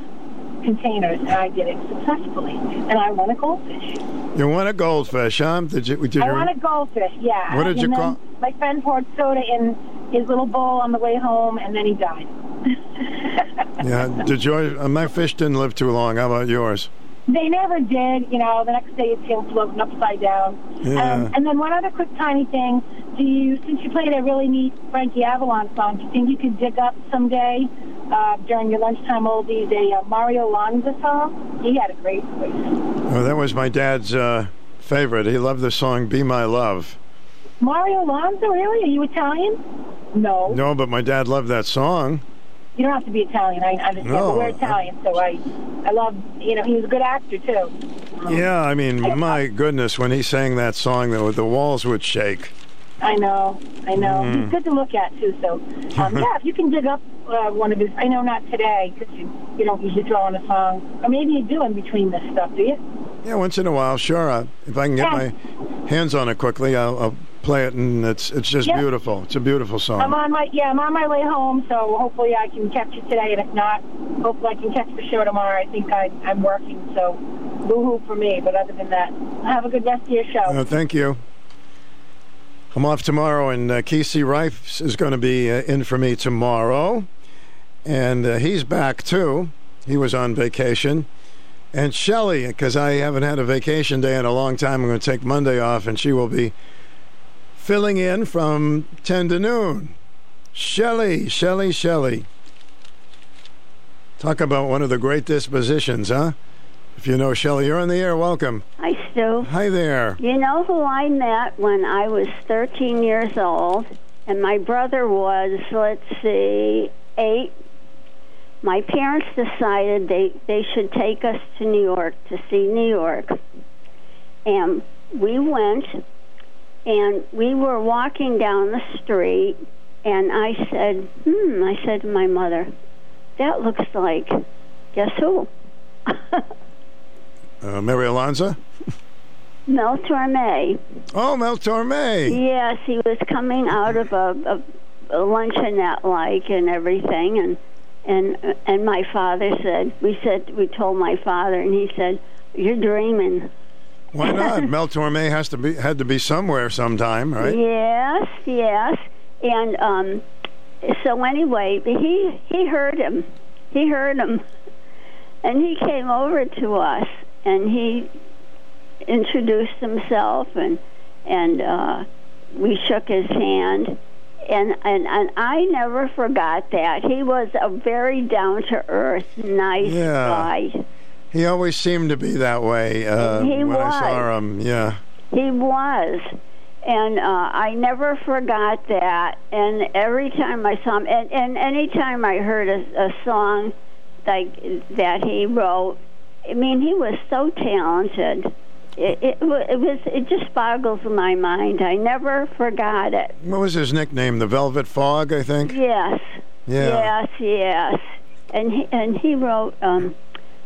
containers, and I did it successfully. And I won a goldfish. You won a goldfish, huh? Did you? Did you? I want a goldfish, yeah. What did and you call- My friend poured soda in his little bowl on the way home, and then he died. Yeah. Did? Uh, my fish didn't live too long. How about yours? They never did. You know, the next day it's him floating upside down. Yeah. Um, and then one other quick tiny thing. Do you, since you played a really neat Frankie Avalon song, do you think you could dig up someday uh, during your lunchtime oldies a uh, Mario Lanza song? He had a great voice. Oh, that was my dad's uh, favorite. He loved the song "Be My Love." Mario Lanza, really? Are you Italian? No. No, but my dad loved that song. You don't have to be Italian. I understand. No, but we're Italian, so I, I love. You know, he was a good actor too. Yeah, I mean, my goodness, when he sang that song, the, the walls would shake. I know, I know. Mm. He's good to look at too. So, um, yeah, if you can dig up uh, one of his, I know not today because you, you don't usually throw on a song, or maybe you do in between this stuff, do you? Yeah, once in a while, sure. Uh, if I can get my hands on it quickly, I'll, I'll play it, and it's it's just Yeah. beautiful. It's a beautiful song. I'm on my yeah, I'm on my way home, so hopefully I can catch it today, and if not, hopefully I can catch the show tomorrow. I think I, I'm working, so boo-hoo for me. But other than that, have a good rest of your show. Uh, thank you. I'm off tomorrow, and uh, Casey Rife is going to be uh, in for me tomorrow, and uh, he's back too. He was on vacation, and Shelley, because I haven't had a vacation day in a long time, I'm going to take Monday off, and she will be filling in from ten to noon. Shelley, Shelley, Shelley. Talk about one of the great dispositions, huh? If you know Shelley, you're on the air. Welcome. Hi, Stu. Hi there. You know who I met when I was 13 years old, and my brother was, let's see, eight. My parents decided they, they should take us to New York to see New York. And we went, and we were walking down the street, and I said, hmm, I said to my mother, that looks like, guess who? Uh, Mario Lanza? Mel Torme. Oh, Mel Torme. Yes, he was coming out of a, a, a luncheonette like and everything, and and and my father said, we said, we told my father, and he said, "You're dreaming." Why not? Mel Torme has to be had to be somewhere sometime, right? Yes, yes, and um, so anyway, he he heard him, he heard him, and he came over to us, and he introduced himself, and and uh, we shook his hand, and and and I never forgot that he was a very down to earth, nice Yeah. guy. He always seemed to be that way uh, He when I saw him. Yeah. He was. And uh, I never forgot that. And every time I saw him, and, and any time I heard a, a song like that he wrote, I mean, he was so talented. It, it, it was. It just boggles my mind. I never forgot it. What was his nickname? The Velvet Fog, I think. Yes. Yeah. Yes. Yes. And he and he wrote. Um,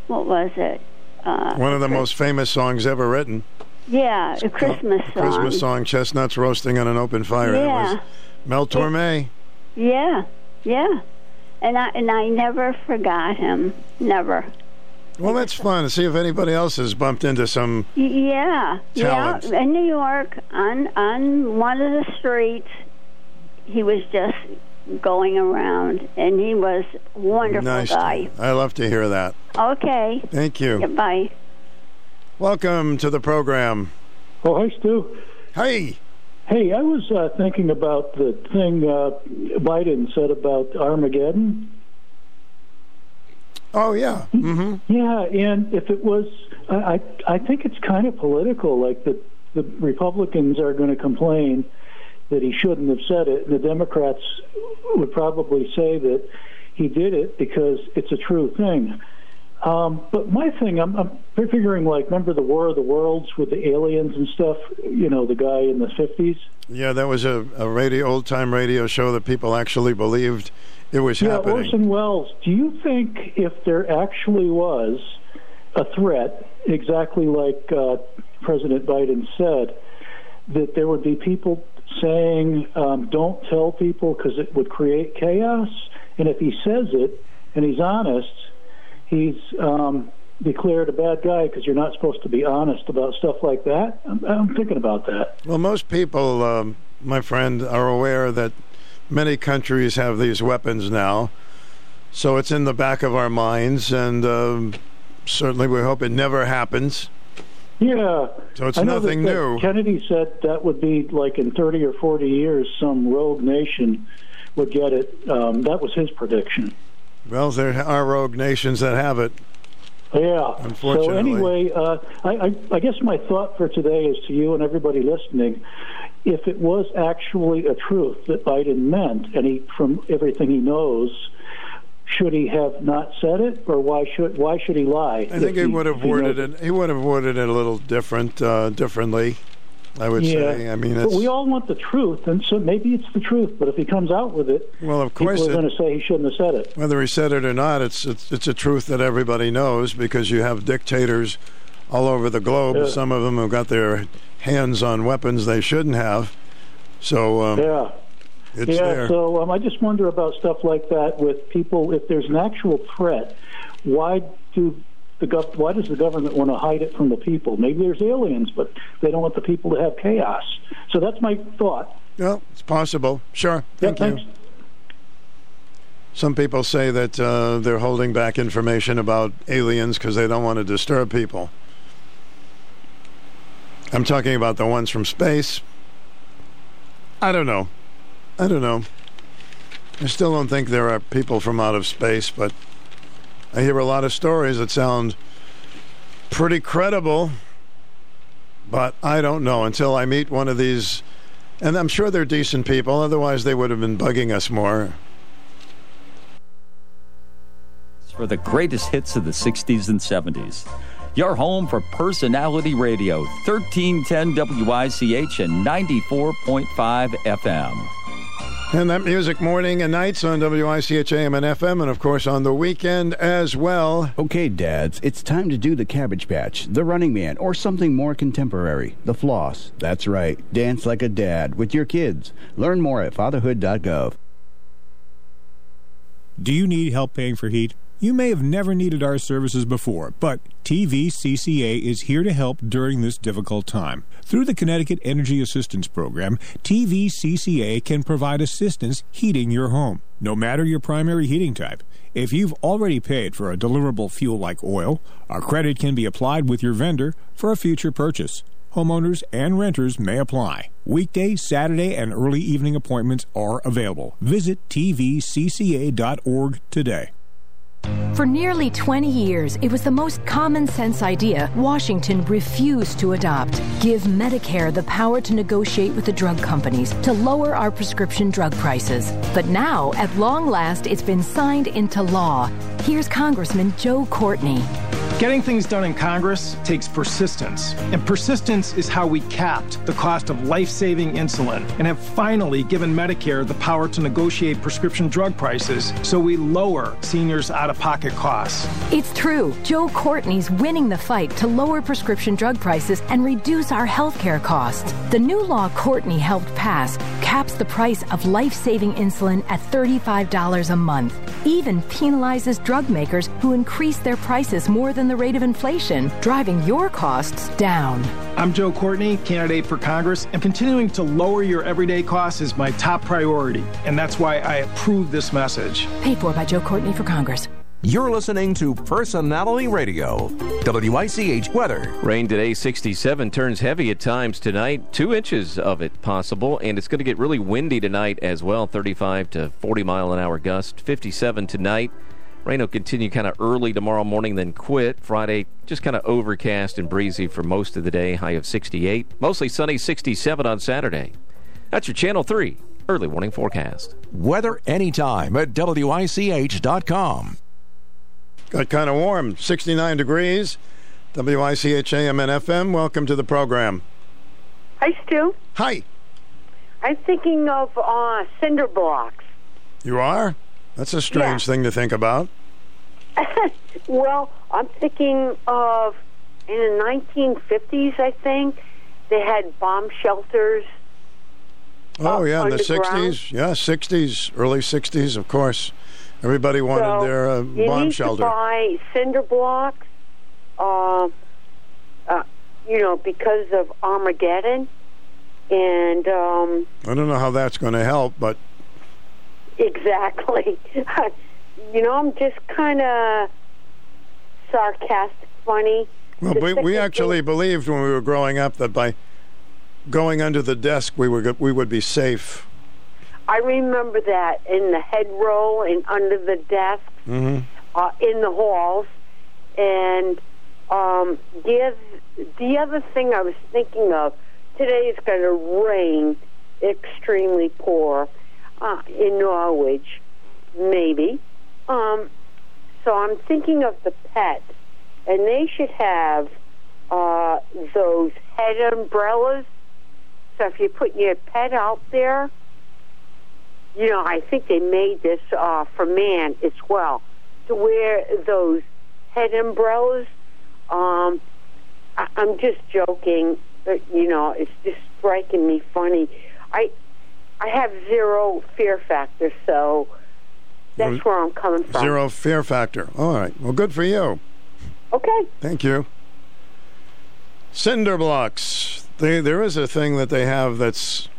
what was it? Uh, One of the most famous songs ever written. yeah, a Christmas song. Christmas song, "Chestnuts Roasting on an Open Fire." That Yeah. was Mel Torme. Yeah, yeah. And I and I never forgot him. Never. Well, that's fun to see if anybody else has bumped into some. Yeah, Talent. yeah. In New York, on on one of the streets, he was just going around, and he was a wonderful nice. guy. I love to hear that. Okay. Thank you. Bye. Welcome to the program. Oh, hi, Stu. Hey. Hey, I was uh, thinking about the thing uh, Biden said about Armageddon. Oh yeah. Mm-hmm. Yeah, and if it was, I I I think it's kind of political. Like the the Republicans are going to complain that he shouldn't have said it, the Democrats would probably say that he did it because it's a true thing. Um, but my thing, I'm, I'm figuring like, remember the War of the Worlds with the aliens and stuff? You know, the guy in the 50s? Yeah, that was a, a radio old time radio show that people actually believed it was yeah, happening. Orson Welles, do you think if there actually was a threat, exactly like uh, President Biden said, that there would be people saying, um, don't tell people because it would create chaos? And if he says it and he's honest, he's um, declared a bad guy because you're not supposed to be honest about stuff like that? I'm, I'm thinking about that. Well, most people, um, my friend, are aware that many countries have these weapons now. So it's in the back of our minds, and um, certainly we hope it never happens. Yeah. So it's I know nothing that, that new. Kennedy said that would be like in 30 or 40 years, some rogue nation would get it. Um, that was his prediction. Well, there are rogue nations that have it. Yeah. Unfortunately. So anyway, uh, I, I, I guess my thought for today is to you and everybody listening: if it was actually a truth that Biden meant, and he, from everything he knows, should he have not said it, or why should why should he lie? I think he would have worded it. He would have worded it a little different, uh, differently. I would yeah. say. I mean, but we all want the truth, and so maybe it's the truth. But if he comes out with it, well, of course, people are going to say he shouldn't have said it. whether he said it or not, it's it's it's a truth that everybody knows because you have dictators all over the globe. Yeah. Some of them have got their hands on weapons they shouldn't have. So um, yeah. It's yeah, there. so um, I just wonder about stuff like that with people. If there's an actual threat, why do the gov- why does the government want to hide it from the people? Maybe there's aliens, but they don't want the people to have chaos. So that's my thought. Yeah, it's possible. Sure. Yeah, Thank you. thanks. Some people say that uh, they're holding back information about aliens because they don't want to disturb people. I'm talking about the ones from space. I don't know. I don't know. I still don't think there are people from out of space, but I hear a lot of stories that sound pretty credible. But I don't know until I meet one of these. And I'm sure they're decent people, otherwise, they would have been bugging us more. for the greatest hits of the 60s and 70s. Your home for personality radio, 1310 WICH and 94.5 FM. And that music morning and nights on WICH AM and FM, and of course on the weekend as well. Okay, dads, it's time to do the Cabbage Patch, the Running Man, or something more contemporary, the Floss. That's right, dance like a dad with your kids. Learn more at fatherhood.gov. Do you need help paying for heat? You may have never needed our services before, but TVCCA is here to help during this difficult time. Through the Connecticut Energy Assistance Program, TVCCA can provide assistance heating your home, no matter your primary heating type. If you've already paid for a deliverable fuel like oil, a credit can be applied with your vendor for a future purchase. Homeowners and renters may apply. Weekday, Saturday, and early evening appointments are available. Visit tvcca.org today. For nearly 20 years, it was the most common sense idea Washington refused to adopt. Give Medicare the power to negotiate with the drug companies to lower our prescription drug prices. But now, at long last, it's been signed into law. Here's Congressman Joe Courtney. Getting things done in Congress takes persistence, and persistence is how we capped the cost of life saving insulin and have finally given Medicare the power to negotiate prescription drug prices so we lower seniors' out of pocket costs. It's true. Joe Courtney's winning the fight to lower prescription drug prices and reduce our healthcare costs. The new law Courtney helped pass caps the price of life saving insulin at $35 a month, even penalizes drug makers who increase their prices more than the rate of inflation, driving your costs down. I'm Joe Courtney, candidate for Congress, and continuing to lower your everyday costs is my top priority, and that's why I approve this message. Paid for by Joe Courtney for Congress. You're listening to Personality Radio, WICH weather. Rain today, 67, turns heavy at times tonight. Two inches of it possible, and it's going to get really windy tonight as well 35 to 40 mile an hour gust. 57 tonight. Rain will continue kind of early tomorrow morning, then quit. Friday, just kind of overcast and breezy for most of the day, high of 68. Mostly sunny, 67 on Saturday. That's your Channel 3 early warning forecast. Weather anytime at WICH.com. Got kind of warm, 69 degrees. WICH AM and FM. Welcome to the program. Hi, Stu. Hi. I'm thinking of uh, cinder blocks. You are? That's a strange thing to think about. well, I'm thinking of in the 1950s, I think, they had bomb shelters. Oh, yeah, in the 60s. Yeah, 60s, early 60s, of course. Everybody wanted so their uh, you bomb need shelter. to buy cinder blocks uh, uh, you know, because of Armageddon, and um, I don't know how that's going to help, but exactly, you know, I'm just kind of sarcastic, funny. well, we, we actually believed when we were growing up that by going under the desk we were we would be safe. I remember that in the head roll and under the desk, Mm-hmm. uh, in the halls, and um, the other, the other thing I was thinking of today is going to rain extremely poor uh, in Norwich, maybe. Um, so I'm thinking of the pets, and they should have uh, those head umbrellas. So if you put your pet out there, you know, I think they made this uh, for man as well to wear those head umbrellas. Um, I, I'm just joking, but you know, it's just striking me funny. I I have zero fear factor, so that's where I'm coming from. Zero fear factor. All right. Well, good for you. Okay. Thank you. Cinder blocks. They, there is a thing that they have that's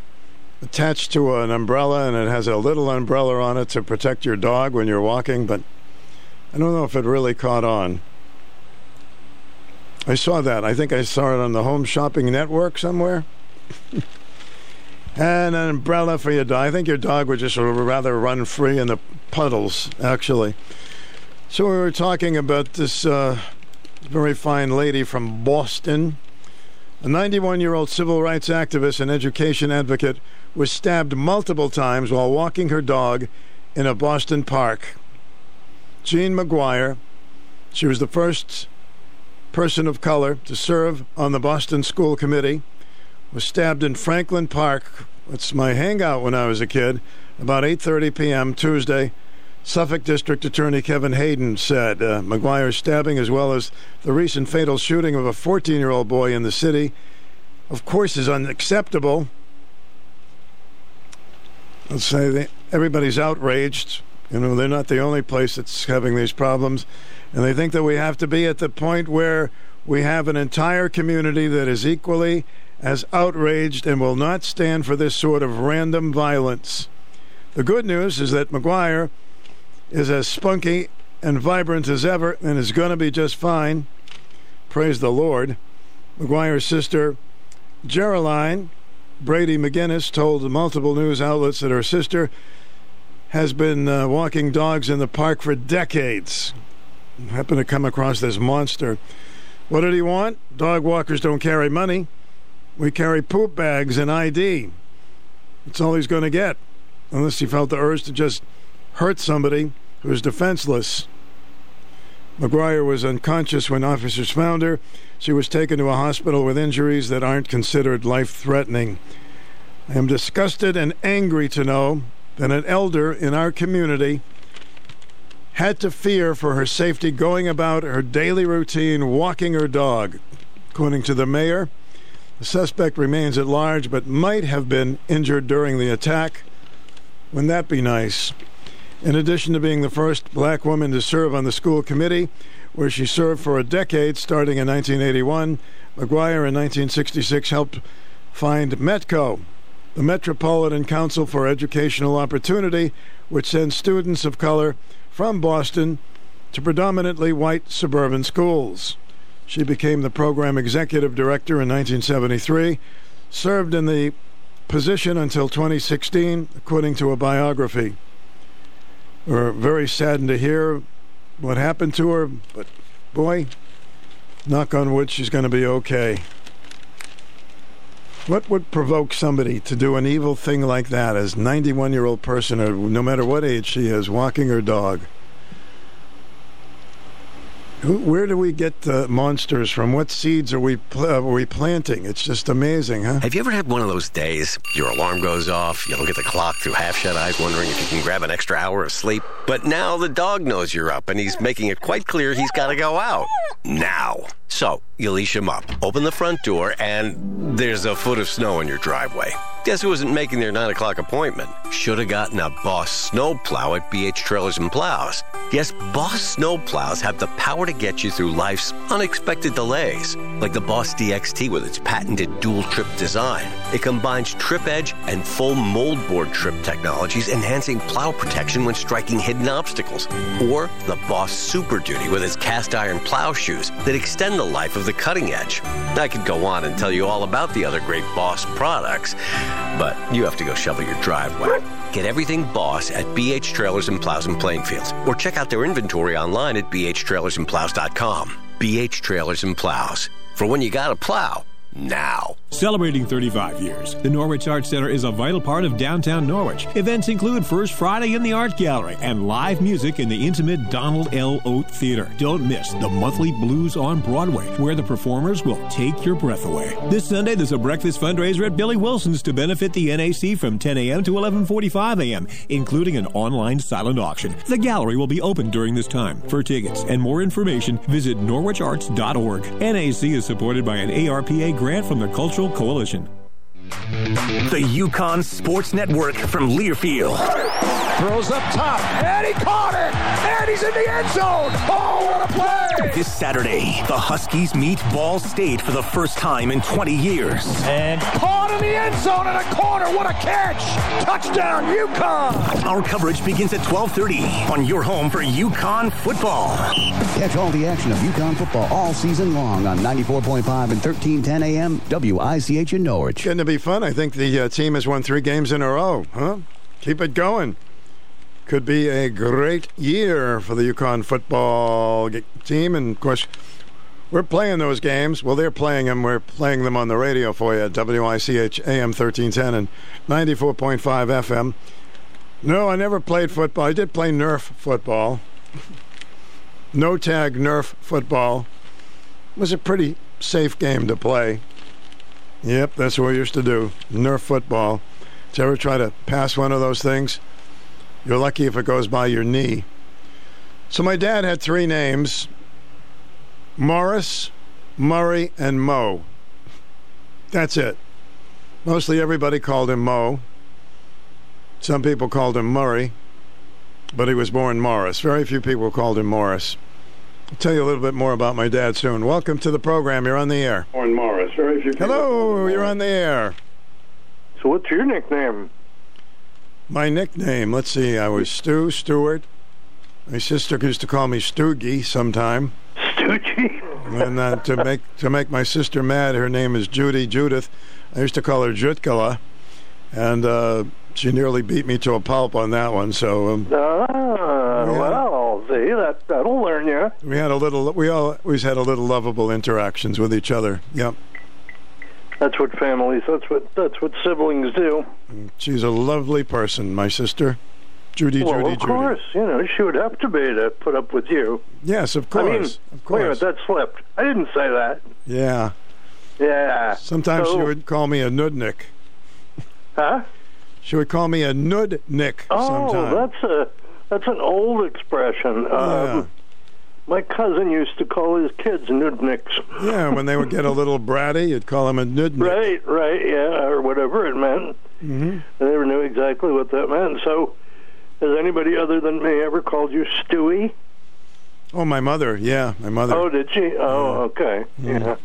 attached to an umbrella, and it has a little umbrella on it to protect your dog when you're walking, but I don't know if it really caught on. I saw that. I think I saw it on the Home Shopping Network somewhere. and an umbrella for your dog. I think your dog would just rather run free in the puddles, actually. So we were talking about this uh, very fine lady from Boston. A 91 year old civil rights activist and education advocate was stabbed multiple times while walking her dog in a Boston park. Jean McGuire, she was the first person of color to serve on the Boston School Committee, was stabbed in Franklin Park. It's my hangout when I was a kid, about 8:30 p.m. Tuesday. Suffolk District Attorney Kevin Hayden said uh, McGuire's stabbing, as well as the recent fatal shooting of a 14 year old boy in the city, of course, is unacceptable. Let's say that everybody's outraged. You know, they're not the only place that's having these problems. And they think that we have to be at the point where we have an entire community that is equally as outraged and will not stand for this sort of random violence. The good news is that McGuire is as spunky and vibrant as ever and is going to be just fine. Praise the Lord. McGuire's sister, Geraldine Brady McGinnis, told multiple news outlets that her sister has been uh, walking dogs in the park for decades. Happened to come across this monster. What did he want? Dog walkers don't carry money. We carry poop bags and ID. That's all he's going to get, unless he felt the urge to just hurt somebody who's defenseless. McGuire was unconscious when officers found her. She was taken to a hospital with injuries that aren't considered life threatening. I am disgusted and angry to know that an elder in our community had to fear for her safety going about her daily routine walking her dog. According to the mayor, the suspect remains at large but might have been injured during the attack. Wouldn't that be nice? In addition to being the first black woman to serve on the school committee, where she served for a decade starting in 1981, McGuire in 1966 helped find METCO, the Metropolitan Council for Educational Opportunity, which sends students of color from Boston to predominantly white suburban schools. She became the program executive director in 1973, served in the position until 2016, according to a biography. We're very saddened to hear what happened to her, but boy, knock on wood, she's going to be okay. What would provoke somebody to do an evil thing like that as 91 year old person, or no matter what age she is, walking her dog? Who- Where do we get the monsters from? What seeds are we pl- uh, are we planting? It's just amazing, huh? Have you ever had one of those days? Your alarm goes off, you look at the clock through half shut eyes, wondering if you can grab an extra hour of sleep. But now the dog knows you're up and he's making it quite clear he's got to go out. Now. So, you leash him up, open the front door, and there's a foot of snow in your driveway. Guess who wasn't making their 9 o'clock appointment? Should have gotten a Boss snowplow at BH Trailers and Plows. Yes, Boss snowplows have the power to get you through life's unexpected delays. Like the Boss DXT with its patented dual trip design. It combines trip edge and full moldboard trip technologies, enhancing plow protection when striking hidden obstacles. Or the Boss Super Duty with its cast iron plow shoes that extend the life of the cutting edge. I could go on and tell you all about the other great Boss products, but you have to go shovel your driveway. Get everything Boss at BH Trailers and Plows and Playing Fields, or check out their inventory online at bhtrailersandplows.com. BH Trailers and Plows. For when you got to plow, now. Celebrating 35 years, the Norwich Arts Center is a vital part of downtown Norwich. Events include First Friday in the Art Gallery and live music in the intimate Donald L. Oat Theater. Don't miss the monthly Blues on Broadway, where the performers will take your breath away. This Sunday, there's a breakfast fundraiser at Billy Wilson's to benefit the NAC from 10 a.m. to 11:45 a.m., including an online silent auction. The gallery will be open during this time. For tickets and more information, visit norwicharts.org. NAC is supported by an ARPA grant from the Cultural Coalition. The UConn Sports Network from Learfield. Throws up top, and he caught it, and he's in the end zone. Oh, what a play! This Saturday, the Huskies meet Ball State for the first time in 20 years. And caught in the end zone in a corner. What a catch! Touchdown, UConn! Our coverage begins at 12:30 on your home for UConn football. Catch all the action of UConn football all season long on 94.5 and 1310 AM WICH in Norwich. Going to be fun. I think the uh, team has won three games in a row. Huh? Keep it going. Could be a great year for the UConn football team. And of course, we're playing those games. Well, they're playing them. We're playing them on the radio for you at WICH AM 1310 and 94.5 FM. No, I never played football. I did play Nerf football. No tag Nerf football. It was a pretty safe game to play. Yep, that's what we used to do. Nerf football. Did you ever try to pass one of those things? You're lucky if it goes by your knee. So my dad had three names Morris, Murray, and Mo. That's it. Mostly everybody called him Mo. Some people called him Murray, but he was born Morris. Very few people called him Morris. I'll tell you a little bit more about my dad soon. Welcome to the program. You're on the air. Born Morris. Very few people Hello, you're on the air. So what's your nickname? My nickname, let's see, I was Stu Stewart. My sister used to call me Stoogie sometime. Stoogie? and uh, to make to make my sister mad, her name is Judy Judith. I used to call her Jutkala, and uh, she nearly beat me to a pulp on that one. So um, Ah, well, see, that, that'll learn you. we had a little. We all always had a little lovable interactions with each other. Yep. That's what families, that's what that's what siblings do. She's a lovely person, my sister, Judy. well, Judy. of Judy. course, you know, she would have to be to put up with you. Yes, of course. I mean, course. of wait a course. minute, that slipped. I didn't say that. Yeah. Yeah. Sometimes she would call me a nudnik. Huh? She would call me a nudnik Oh, sometimes. that's a that's an old expression. Yeah. Um, my cousin used to call his kids nudniks. Yeah, when they would get a little bratty, you'd call them a nudnik. Right, right, yeah, or whatever it meant. Mm-hmm. I never knew exactly what that meant. So, has anybody other than me ever called you Stewie? Oh, my mother. Yeah, my mother. Oh, did she? Oh, okay. Mm. Yeah.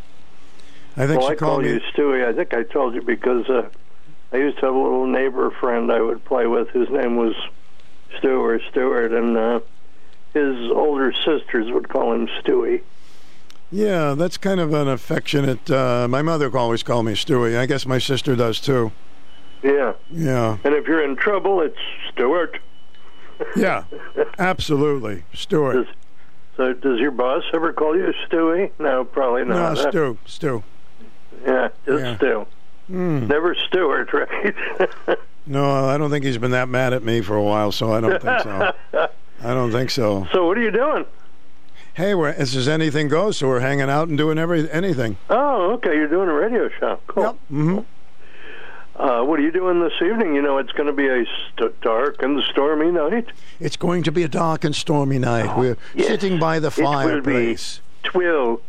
I think well, she I called call me. you Stewie. I think I told you because uh, I used to have a little neighbor friend I would play with whose name was Stu or Stewart, and uh, his older sisters would call him Stewie. Yeah, that's kind of an affectionate. Uh, my mother always called me Stewie. I guess my sister does too. Yeah. Yeah. And if you're in trouble, it's Stewart. Yeah, absolutely, Stuart. So, does your boss ever call you Stewie? No, probably No, not. Stu, Stu. Yeah, just Yeah. Stu. Hmm. Never Stewart, right? No, I don't think he's been that mad at me for a while, so I don't think so. I don't think so. So, what are you doing? Hey, we're, as as anything goes, so we're hanging out and doing every anything. Oh, okay. You're doing a radio show. Cool. Mm-hmm. Uh, what are you doing this evening? You know, it's going to be a st- dark and stormy night. It's going to be a dark and stormy night. We're yes. sitting by the It will be fireplace, Twill.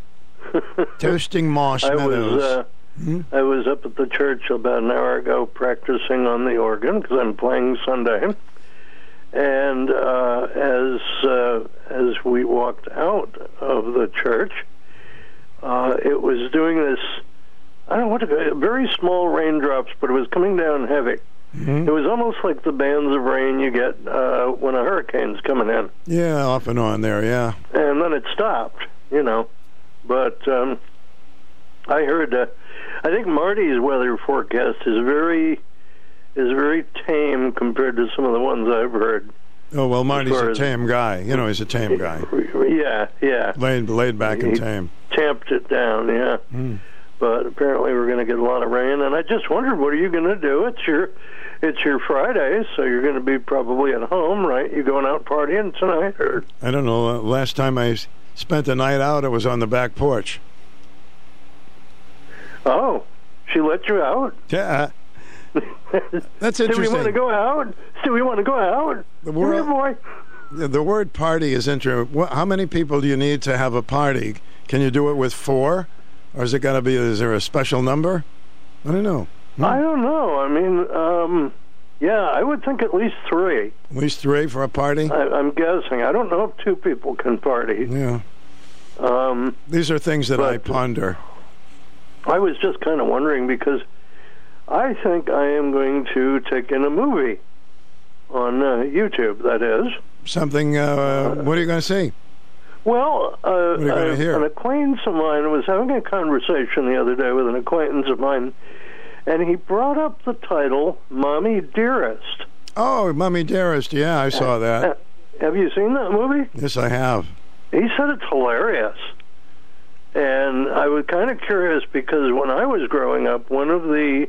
toasting I marshmallows. was uh, I was up at the church about an hour ago practicing on the organ because I'm playing Sunday. And uh, as uh, as we walked out of the church, uh, it was doing this. I don't know what to call it, very small raindrops, but it was coming down heavy. Mm-hmm. It was almost like the bands of rain you get uh, when a hurricane's coming in Yeah, off and on there. Yeah. and then it stopped, you know. But um, I heard, uh, I think Marty's weather forecast is very is very tame compared to some of the ones I've heard. Oh well, Marty's a tame guy. You know, he's a tame guy. Yeah, yeah, Laid laid back and tame. tamped it down, yeah. Mm. But apparently we're going to get a lot of rain, and I just wondered, what are you going to do? It's your it's your Friday, so you're going to be probably at home, right? You going out partying tonight, or I don't know. Uh, last time I spent the night out, it was on the back porch. oh, she let you out? Yeah. That's interesting. Do we want to go out? Do we want to go out? The here, boy. The word party is interesting. How many people do you need to have a party? Can you do it with four, or is it going to be? Is there a special number? I don't know. I don't know. I mean, um, yeah, I would think at least three. At least three for a party. I, I'm guessing. I don't know if two people can party. Yeah. Um, These are things that I ponder. I was just kind of wondering because I think I am going to take in a movie on uh, YouTube. That is. Something. Uh, what are you going to see? Well, uh, gonna uh, an acquaintance of mine was having a conversation the other day with an acquaintance of mine, and he brought up the title "Mommy Dearest." Oh, Mummy Dearest. Yeah, I saw Uh, that. have you seen that movie? Yes, I have. He said it's hilarious. And I was kind of curious because when I was growing up, one of the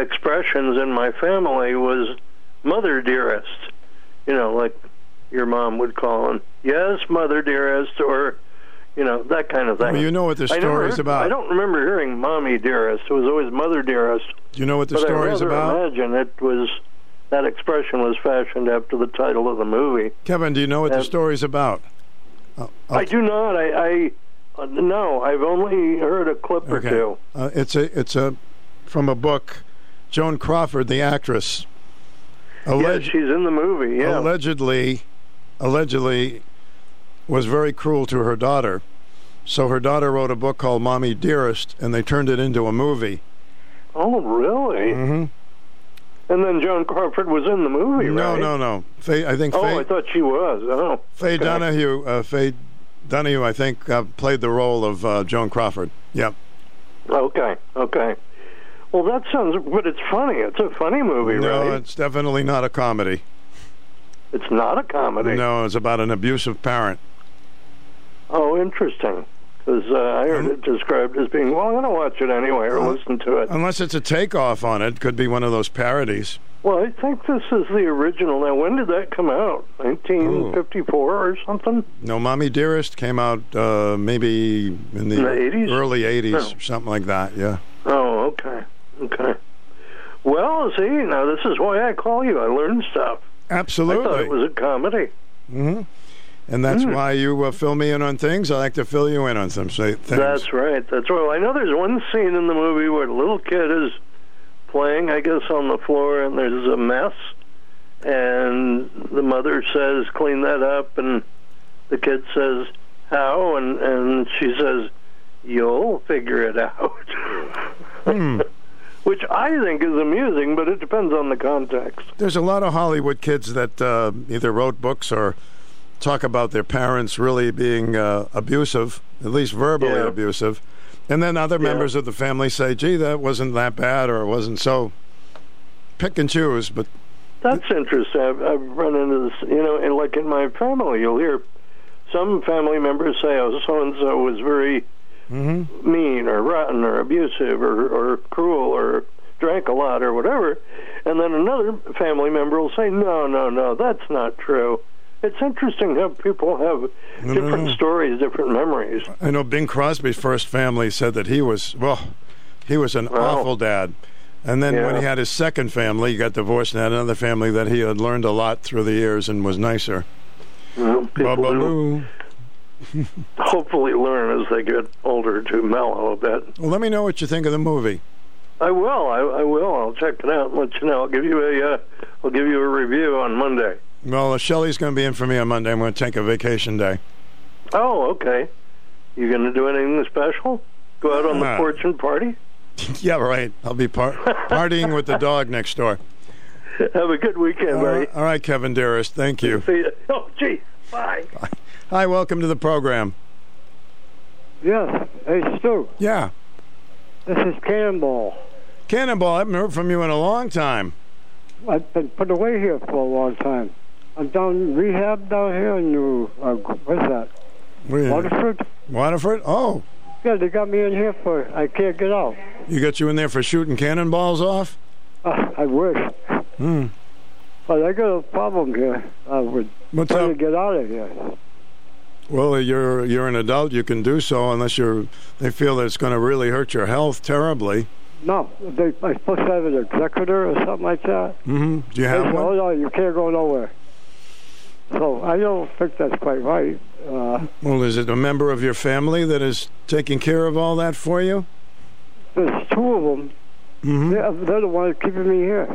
expressions in my family was "mother dearest." You know, like your mom would call him, "Yes, mother dearest," or you know that kind of thing. Well, you know what the story's heard- about. I don't remember hearing "mommy dearest." It was always "mother dearest." Do you know what the but story's I rather about? imagine it was that expression was fashioned after the title of the movie. Kevin, do you know what the Uh, story's about? I do not. I, I uh, no. I've only heard a clip or two. Uh, it's a it's a from a book. Joan Crawford, the actress, yeah, she's in the movie. Yeah. allegedly, allegedly, was very cruel to her daughter. So her daughter wrote a book called "Mommy Dearest," and they turned it into a movie. oh, really? hmm And then Joan Crawford was in the movie, No, right? no, no. Faye, I think Oh, Faye, I thought she was. Oh, Faye okay. Donahue, uh, Faye Donahue, I think, uh, played the role of uh, Joan Crawford. Yep. Okay, okay. Well, that sounds. But it's funny. It's a funny movie, No, right? it's definitely not a comedy. It's not a comedy. No, it's about an abusive parent. Oh, interesting. Because uh, I heard Mm-hmm. it described as being. Well, I'm going to watch it anyway or listen to it. Unless it's a takeoff on it, could be one of those parodies. Well, I think this is the original. Now, when did that come out? 1954 or something? No, Mommy Dearest came out uh, maybe in the, In the 80s? early 80s, No. or something like that, yeah. Oh, okay, okay. Well, see, now this is why I call you. I learned stuff. Absolutely. I thought it was a comedy. hmm And that's Mm. why you uh, fill me in on things. I like to fill you in on some things. That's right. That's right. Well, I know there's one scene in the movie where a little kid is playing, I guess, on the floor, and there's a mess, and the mother says, "Clean that up," and the kid says, "How?" and and she says, "You'll figure it out." Hmm. Which I think is amusing, but it depends on the context. There's a lot of Hollywood kids that uh, either wrote books or talk about their parents really being uh, abusive, at least verbally Yeah. abusive. And then other members of the family say, gee, that wasn't that bad or it wasn't so. Pick and choose, but That's interesting. I've, I've run into this, you know, and like in my family, you'll hear some family members say, "Oh, so and so was very Mm-hmm. mean or rotten or abusive or, or cruel or drank a lot or whatever," and then another family member will say, "No, no, no, that's not true." It's interesting how people have No, different no. stories, different memories. I know Bing Crosby's first family said that he was, well, he was an awful dad. And then when he had his second family, he got divorced and had another family that he had learned a lot through the years and was nicer. Well, people. hopefully learn as they get older to mellow a bit. Well, let me know what you think of the movie. I will. I, I will. I'll check it out and let you know. I'll give you a. Uh, I'll give you a review on Monday. Well, uh, Shelley's going to be in for me on Monday. I'm going to take a vacation day. Oh, okay. You going to do anything special? Go out on the Ah. porch and party? yeah, right. I'll be par- partying with the dog next door. Have a good weekend, All buddy. right, all right, Kevin Dearest. Thank you. See you. Oh, gee. Bye. Hi, welcome to the program. Yes. Hey, Stu. Yeah. This is Cannonball. Cannonball, I haven't heard from you in a long time. I've been put away here for a long time. I'm down rehab down here in New. Uh, what's that? Where- Waterford. Waterford? Oh, Yeah, they got me in here for. I can't get out. you got you in there for shooting cannonballs off? Uh, I wish, Hmm. but I got a problem here uh, with What's trying up? to get out of here. Well, you're you're an adult. You can do so unless you're. They feel that it's going to really hurt your health terribly. No, they I'm supposed to have an executor or something like that. hmm Do you They have said, one? Oh no, you can't go nowhere. So I don't think that's quite right. Uh, Well, is it a member of your family that is taking care of all that for you? there's two of them. Mm-hmm. They're, they're the ones keeping me here.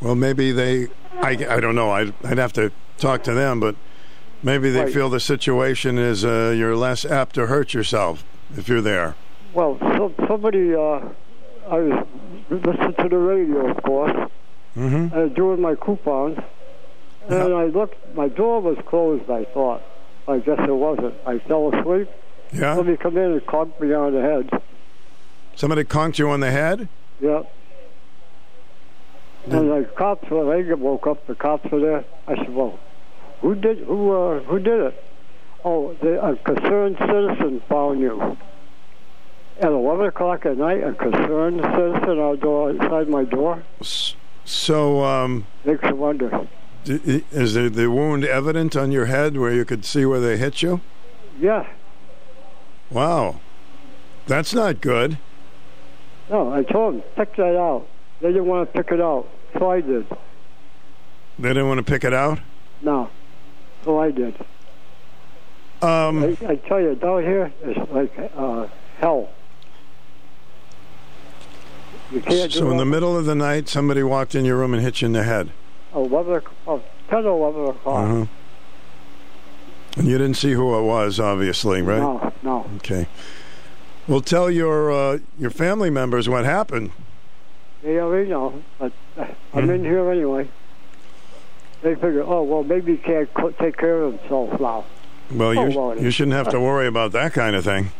Well, maybe they. I, I don't know. I'd, I'd have to talk to them, but maybe they Right. feel the situation is uh, you're less apt to hurt yourself if you're there. Well, so, somebody, uh, I was listening to the radio, of course, Mm-hmm. and doing my coupons, and I looked, my door was closed, I thought. I guess it wasn't. I fell asleep. Yeah. Somebody come in and conked me on the head. Somebody conked you on the head. Yep. And the cops, when I woke up, the cops were there. I said, "Well, who did who uh, who did it?" Oh, the, a concerned citizen found you. At eleven o'clock at night, a concerned citizen outside my door So, um, makes you wonder. is the, the wound evident on your head where you could see where they hit you? Yeah, Wow, that's not good. no, I told them pick that out. They didn't want to pick it out, so I did. They didn't want to pick it out. No, so I did. Um, I, I tell you, down here it's like uh, hell. You can't So, in the middle of the night, somebody walked in your room and hit you in the head. 11 o'clock, oh, 10 or 11 o'clock. Uh-huh. And you didn't see who it was, obviously, right? No, no. Okay. Well, tell your uh, your family members what happened. They already know, but I'm Hmm. in here anyway. They figure, oh, well, maybe he can't co- take care of himself now. Well, you Oh, well, you shouldn't have to worry about that kind of thing.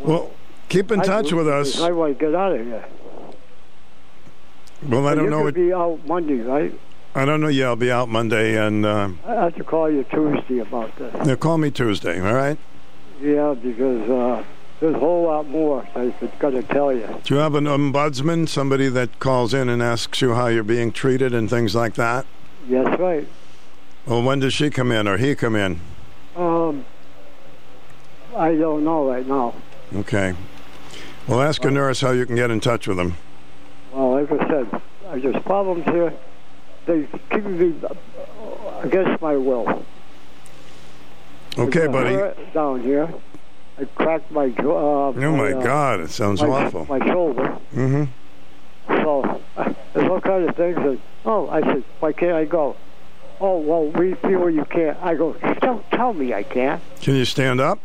Well, keep in I touch do, with us. I want to get out of here. Well, I don't you know. What, be out Monday, right? I don't know. Yeah, I'll be out Monday, and uh, I have to call you Tuesday about this. yeah, call me Tuesday. All right. Yeah, because uh, there's a whole lot more I've got to tell you. Do you have an ombudsman, somebody that calls in and asks you how you're being treated and things like that? Yes, right. Well, when does she come in or he come in? Um, I don't know right now. Okay. Well, ask a nurse how you can get in touch with him. Well, like I said, there's problems here. They keep me uh, against my will. Okay, buddy. Down here, I cracked my jaw. Uh, Oh my uh, God, it sounds my, awful. My shoulder. Mm-hmm. So there's all kinds of things. That, oh, I said, why can't I go? Oh, well, we feel you can't. I go, don't tell me I can't. Can you stand up?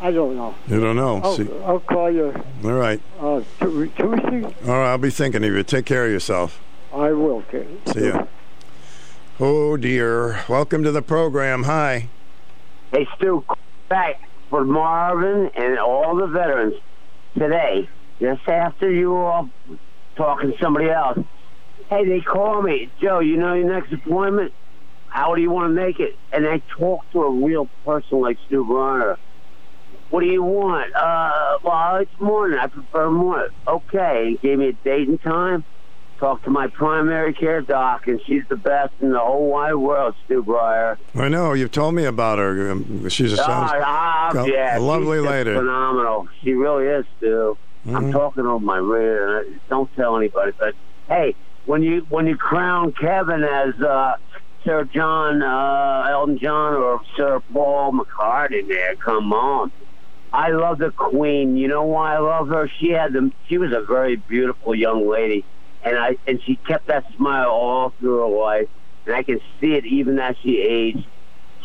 I don't know. You don't know. I'll, See, I'll call you all right. uh, Tu- Tuesday. All right. I'll be thinking of you. Take care of yourself. I will. Kate. See ya. Oh dear. Welcome to the program. Hi. Hey, Stu, back for Marvin and all the veterans today, just after you all talking to somebody else. Hey, they call me, Joe, you know your next appointment? How do you want to make it? And I talk to a real person like Stu Garner. What do you want? Uh, well, it's morning. I prefer morning. Okay. He gave me a date and time. Talked to my primary care doc, and she's the best in the whole wide world, Stu Bryer. I know you've told me about her. Um, She's a, sounds, Ah, ah, a- yeah, a lovely lady. Phenomenal. She really is, Stu. Mhm. I'm talking over my radio. and I- Don't tell anybody. But hey, when you when you crown Kevin as uh, Sir John uh, Elton John or Sir Paul McCartney there. Come on. I love the Queen. You know why I love her? She had the She was a very beautiful young lady, and I and she kept that smile all through her life, and I can see it even as she aged.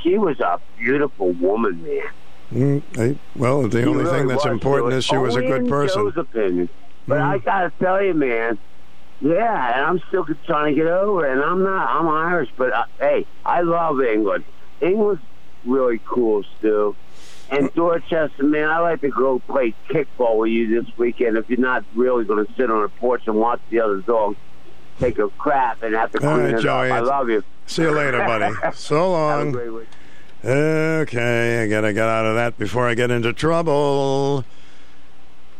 She was a beautiful woman, man. Mm, I, well, the She only really thing that's was. important is she was a good person. Joe's opinion. But Mm. I gotta tell you, man. Yeah, and I'm still trying to get over it. And I'm not. I'm Irish, but uh, hey, I love England. England's really cool, Stu. And Dorchester, man, I like to go play kickball with you this weekend. If you're not really going to sit on a porch and watch the other dogs take a crap and have to All clean right, it Joey. up, I love you. See you later, buddy. So long. Okay, I gotta get out of that before I get into trouble.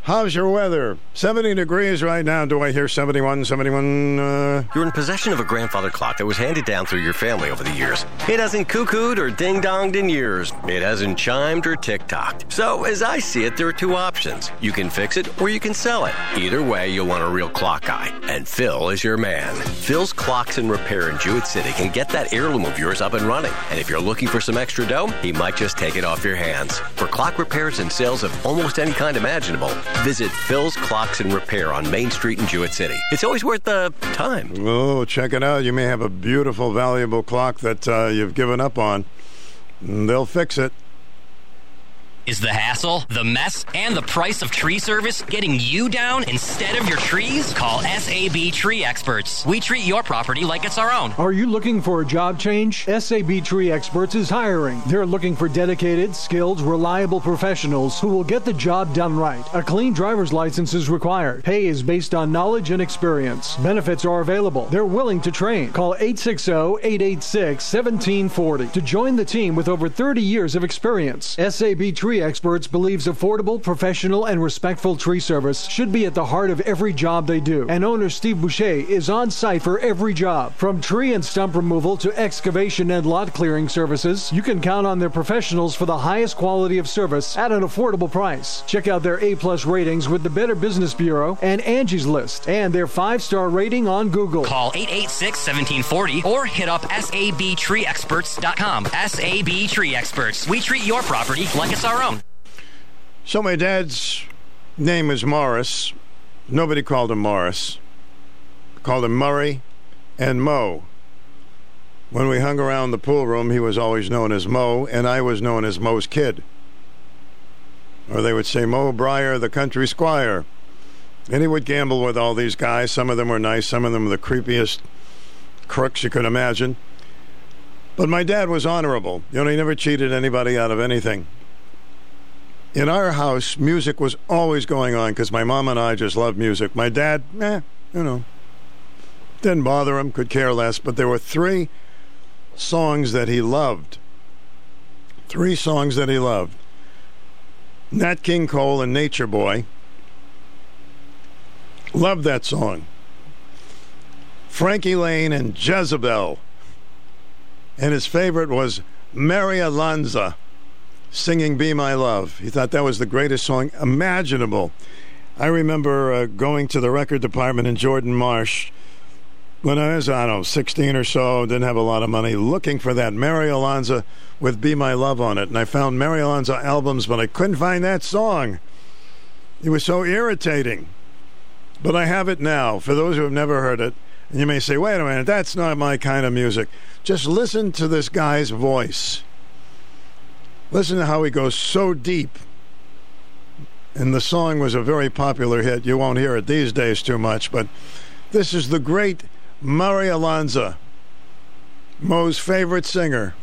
How's your weather? 70 degrees right now. Do I hear 71, 71? Uh... You're in possession of a grandfather clock that was handed down through your family over the years. It hasn't cuckooed or ding donged in years. It hasn't chimed or tick tocked. So, as I see it, there are two options. You can fix it or you can sell it. Either way, you'll want a real clock guy. And Phil is your man. Phil's Clocks and Repair in Jewett City can get that heirloom of yours up and running. And if you're looking for some extra dough, he might just take it off your hands. For clock repairs and sales of almost any kind imaginable, visit Phil's Clocks and Repair on Main Street in Jewett City. It's always worth the time. Oh, check it out. You may have a beautiful, valuable clock that uh, you've given up on. They'll fix it. Is the hassle, the mess, and the price of tree service getting you down instead of your trees? Call SAB Tree Experts. We treat your property like it's our own. Are you looking for a job change? SAB Tree Experts is hiring. They're looking for dedicated, skilled, reliable professionals who will get the job done right. A clean driver's license is required. Pay is based on knowledge and experience. Benefits are available. They're willing to train. Call 860-886-1740 to join the team with over 30 years of experience. SAB Tree Experts believes affordable, professional, and respectful tree service should be at the heart of every job they do. And owner Steve Boucher is on site for every job. From tree and stump removal to excavation and lot clearing services, you can count on their professionals for the highest quality of service at an affordable price. Check out their A-plus ratings with the Better Business Bureau and Angie's List and their five-star rating on Google. Call 886-1740 or hit up sabtreeexperts.com. SAB Tree Experts. We treat your property like it's our own. So my dad's name is Morris. Nobody called him Morris. Called him Murray and Mo. When we hung around the pool room, he was always known as Mo, and I was known as Mo's kid. Or they would say Mo Bryer, the country squire. And he would gamble with all these guys. Some of them were nice, some of them were the creepiest crooks you could imagine. But my dad was honorable. You know, he never cheated anybody out of anything in our house, music was always going on because my mom and I just loved music. My dad, eh, you know, didn't bother him, could care less. But there were three songs that he loved. Three songs that he loved Nat King Cole and Nature Boy. Loved that song. Frankie Laine and Jezebel. And his favorite was Mario Lanza singing Be My Love. He thought that was the greatest song imaginable. I remember uh, going to the record department in Jordan Marsh when I was, I don't know, 16 or so, didn't have a lot of money, looking for that Mario Lanza with Be My Love on it. And I found Mario Lanza albums, but I couldn't find that song. It was so irritating. But I have it now. For those who have never heard it, and you may say, wait a minute, that's not my kind of music. Just listen to this guy's voice. Listen to how he goes so deep. And the song was a very popular hit. You won't hear it these days too much, but this is the great Mario Lanza, Mo's favorite singer.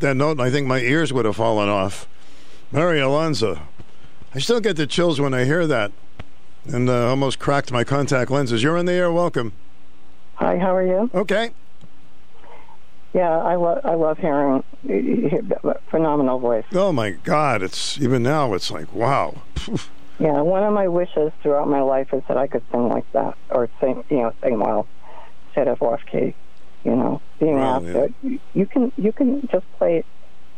That note, and I think my ears would have fallen off. Mario Lanza. I still get the chills when I hear that, and uh, almost cracked my contact lenses. You're in the air. Welcome. Hi, how are you? Okay. Yeah, I love I love hearing phenomenal voice. Oh my God! It's even now. It's like wow. Yeah, one of my wishes throughout my life is that I could sing like that, or sing, you know, sing well, instead of off key. You know, being asked yeah. to, you can you can just play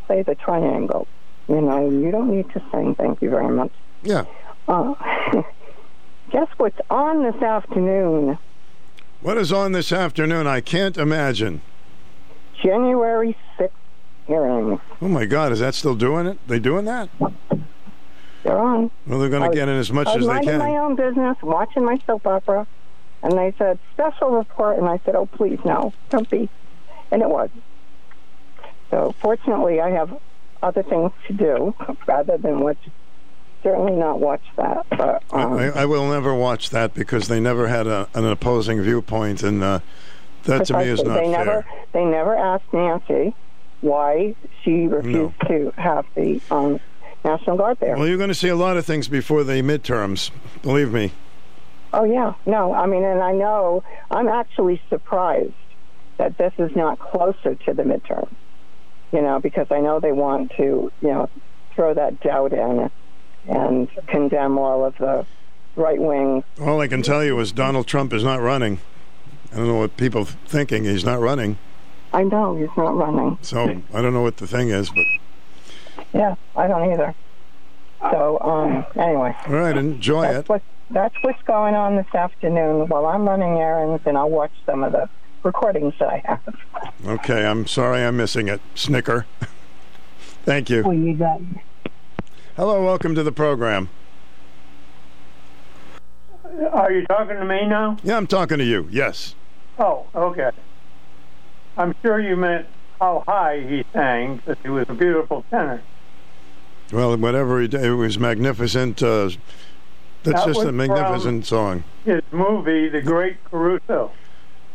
play the triangle. You know, you don't need to sing. Thank you very much. Yeah. Uh, guess what's on this afternoon? What is on this afternoon? I can't imagine. January sixth hearings. Oh my God! Is that still doing it? They doing that? They're on. Well, they're going to get in as much as they can. my own business, watching my soap opera, and they said special report, and I said, "Oh, please, no, don't be," and it was. So, fortunately, I have other things to do rather than watch. Certainly not watch that, but um, I, I will never watch that because they never had a, an opposing viewpoint, and uh, that to me is not they fair. never they never asked Nancy why she refused to have the um, National Guard there. Well, you're going to see a lot of things before the midterms. Believe me. Oh yeah, no, I mean, and I know I'm actually surprised that this is not closer to the midterm. You know, because I know they want to, you know, throw that doubt in and condemn all of the right wing. All I can tell you is Donald Trump is not running. I don't know what people are thinking. He's not running. I know he's not running. So I don't know what the thing is, but Yeah, I don't either. So um, anyway, all right, enjoy that's it. what that's what's going on this afternoon while I'm running errands, and I'll watch some of the recordings that I have. Okay, I'm sorry I'm missing it. Snicker. Thank you. Well, you got. Hello, welcome to the program. Are you talking to me now? Yeah, I'm talking to you. Yes. Oh, okay. I'm sure you meant how high he sang because he was a beautiful tenor. Well, whatever he did, it was magnificent. Uh, that's That just a magnificent song. His movie, The Great Caruso.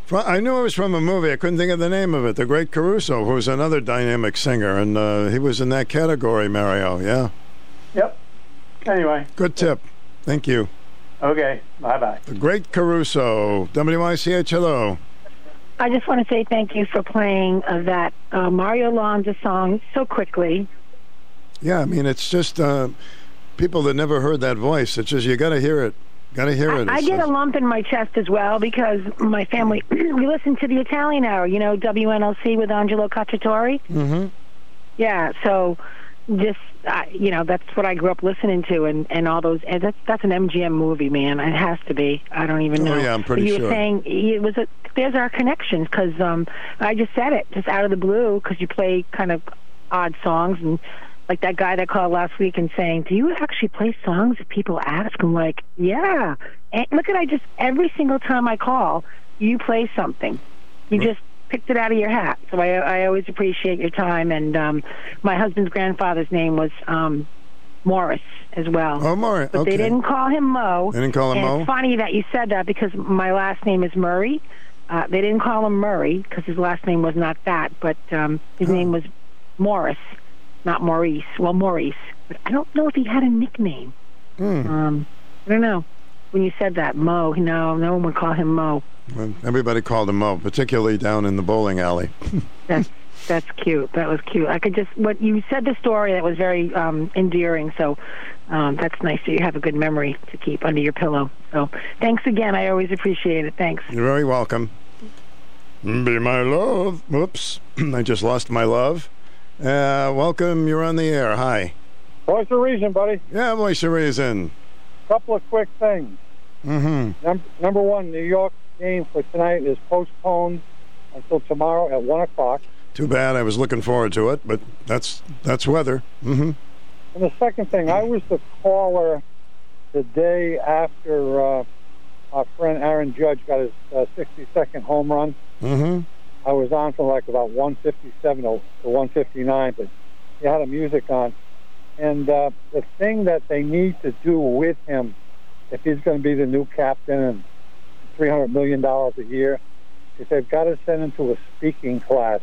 Fro- I knew it was from a movie. I couldn't think of the name of it. The Great Caruso, who was another dynamic singer, and uh, he was in that category, Mario. Yeah. Yep. Anyway, Good tip. Thank you. okay. Bye bye. The Great Caruso. WICH, hello. I just want to say thank you for playing uh, that uh, Mario Lanza song so quickly. Yeah, I mean, it's just uh, people that never heard that voice. It's just, you got to hear it. Got to hear it. I It's get a lump in my chest as well because my family we listen to the Italian Hour, you know, WNLC with Angelo Cacciatore. Mhm. Yeah, so just uh, you know, that's what I grew up listening to, and and all those. And that's that's an MGM movie, man. It has to be. I don't even know. Oh, know. yeah, I'm pretty but you sure. were saying it was a. There's our connection because um, I just said it just out of the blue because you play kind of odd songs and. Like that guy that called last week and saying, "Do you actually play songs that people ask?" I'm like, "Yeah." And look at I just every single time I call, you play something. You just picked it out of your hat. So I I always appreciate your time. And um, my husband's grandfather's name was um, Morris as well. Oh, Morris. But okay. they didn't call him Mo. They didn't call him and Mo? It's funny that you said that because my last name is Murray. Uh, they didn't call him Murray because his last name was not that, but um, his name was Morris, not Maurice. Well, Maurice, but I don't know if he had a nickname. Hmm. Um, I don't know. When you said that, Mo, no, no one would call him Mo. Well, everybody called him Mo, particularly down in the bowling alley. That's that's cute. That was cute. I could just what you said the story that was very um, endearing. So um, that's nice that you have a good memory to keep under your pillow. So thanks again. I always appreciate it. Thanks. You're very welcome. Be my love. Whoops. I just lost my love. Uh, welcome. You're on the air. Hi. Voice of reason, buddy. Yeah, voice of reason. Couple of quick things. Mm-hmm. Num- number one, New York game for tonight is postponed until tomorrow at one o'clock. Too bad. I was looking forward to it, but that's that's weather. Mm-hmm. And the second thing, I was the caller the day after uh, our friend Aaron Judge got his uh, 62nd home run. Mm-hmm. I was on for like about 157 to 159, but he had a music on. And uh, the thing that they need to do with him, if he's going to be the new captain and $300 million a year, is they've got to send him to a speaking class.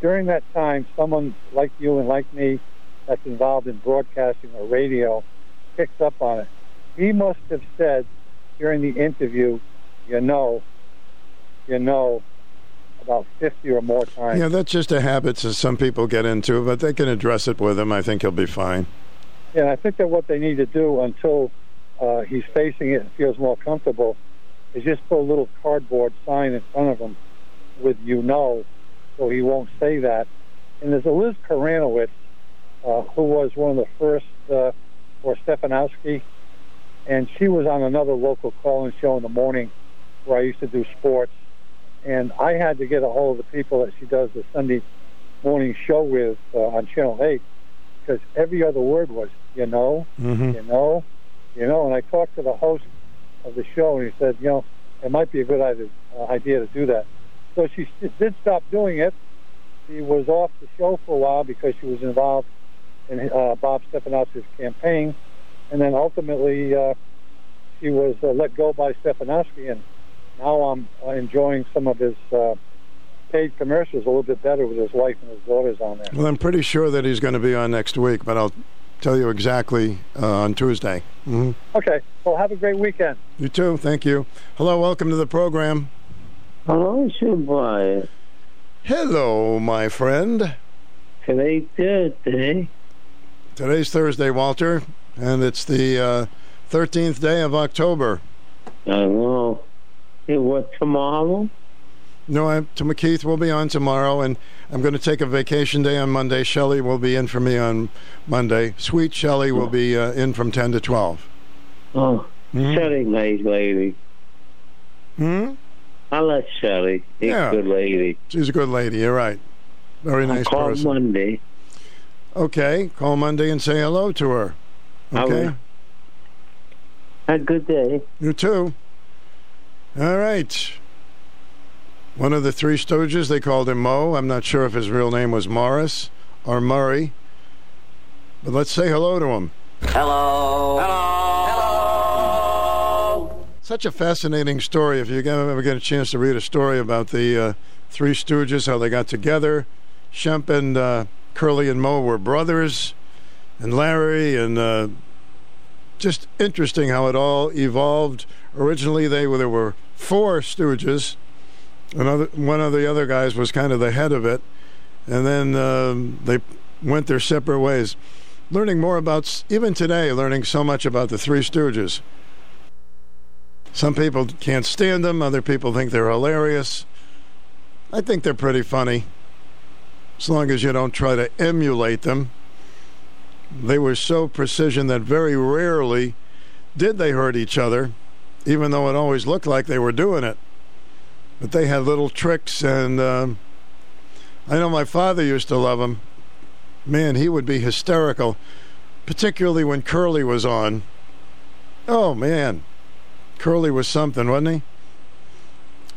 During that time, someone like you and like me that's involved in broadcasting or radio picks up on it. He must have said during the interview, you know, you know, about 50 or more times. Yeah, that's just a habit that some people get into, but they can address it with him. I think he'll be fine. Yeah, I think that what they need to do until uh, he's facing it and feels more comfortable is just put a little cardboard sign in front of him with "you know," so he won't say that. And there's a Liz Koranowitz, uh, who was one of the first uh, for Stefanowski, and she was on another local call-in show in the morning where I used to do sports, and I had to get a hold of the people that she does the Sunday morning show with uh, on Channel 8 because every other word was, you know, Mhm. you know, you know. And I talked to the host of the show, and he said, you know, it might be a good idea, uh, idea to do that. So she did stop doing it. She was off the show for a while because she was involved in uh, Bob Stefanowski's campaign, and then ultimately uh, she was uh, let go by Stefanowski, and now I'm uh, enjoying some of his uh, paid commercials a little bit better with his wife and his daughters on there. Well, I'm pretty sure that he's going to be on next week, but I'll tell you exactly uh, on Tuesday. hmm Okay, well, have a great weekend. You too. Thank you. Hello. Welcome to the program. Hello, Superboy. Hello, my friend. Today's Thursday. Today's Thursday, Walter, and it's the uh, 13th day of October. I know. Hey, what, tomorrow? No, I, to McKeith will be on tomorrow, and I'm going to take a vacation day on Monday. Shelley will be in for me on Monday. Sweet Shelley will be uh, in from 10 to 12. Oh, Shelley, nice lady. Hmm? I like Shelley. She's Yeah. a good lady. She's a good lady. You're right. Very nice I'll call person. Monday. Okay, call Monday and say hello to her. Okay. Have a good day. You too. All right. One of the Three Stooges, they called him Moe. I'm not sure if his real name was Morris or Murray. But let's say hello to him. Hello. Hello. Hello. Such a fascinating story. If you ever get a chance to read a story about the uh, Three Stooges, how they got together, Shemp and uh, Curly and Moe were brothers, and Larry, and uh, just interesting how it all evolved. Originally, they were, there were four Stooges. Another one of the other guys was kind of the head of it, and then um, they went their separate ways. Learning more about even today, learning so much about the Three Stooges. Some people can't stand them. Other people think they're hilarious. I think they're pretty funny, as long as you don't try to emulate them. They were so precision that very rarely did they hurt each other, even though it always looked like they were doing it. But they had little tricks, and um, I know my father used to love them. Man, he would be hysterical, particularly when Curly was on. Oh, man. Curly was something, wasn't he?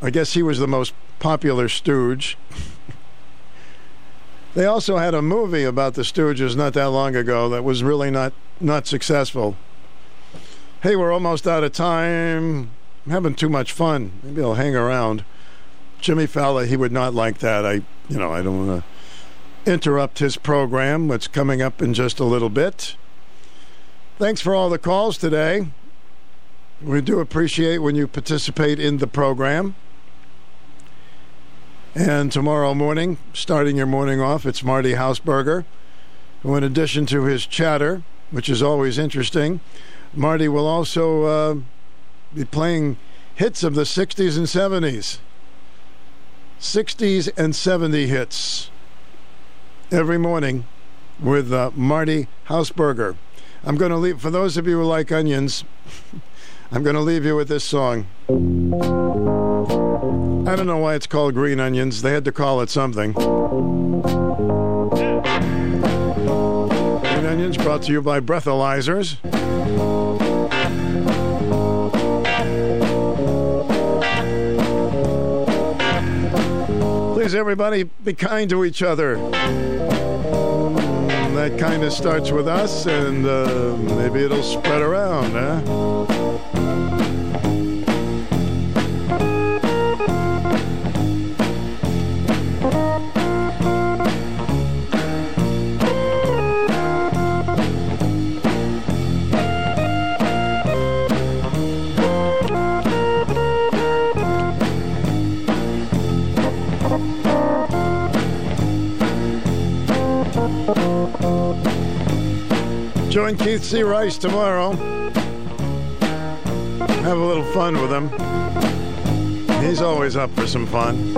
I guess he was the most popular stooge. They also had a movie about the Stooges not that long ago that was really not not successful. Hey, we're almost out of time. I'm having too much fun. Maybe I'll hang around. Jimmy Fallon, he would not like that. I, you know, I don't want to interrupt his program, What's coming up in just a little bit. Thanks for all the calls today. We do appreciate when you participate in the program. And tomorrow morning, starting your morning off, it's Marty Hausberger, who, in addition to his chatter, which is always interesting, Marty will also uh, be playing hits of the 60s and 70s. 60s and 70 hits every morning with uh, Marty Hausberger. I'm going to leave, for those of you who like onions, I'm going to leave you with this song. I don't know why it's called green onions. They had to call it something. Green onions brought to you by breathalyzers. Please, everybody, be kind to each other. That kindness starts with us, and uh, maybe it'll spread around, huh? Join Keith C. Rice tomorrow. Have a little fun with him. He's always up for some fun.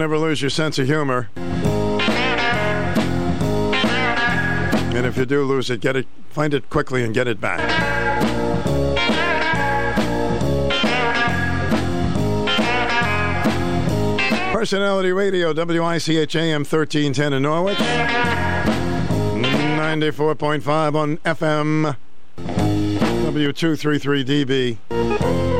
Don't ever lose your sense of humor. And if you do lose it, get it, find it quickly and get it back. Personality Radio, WICH AM 1310 in Norwich. 94.5 on FM. W233DB.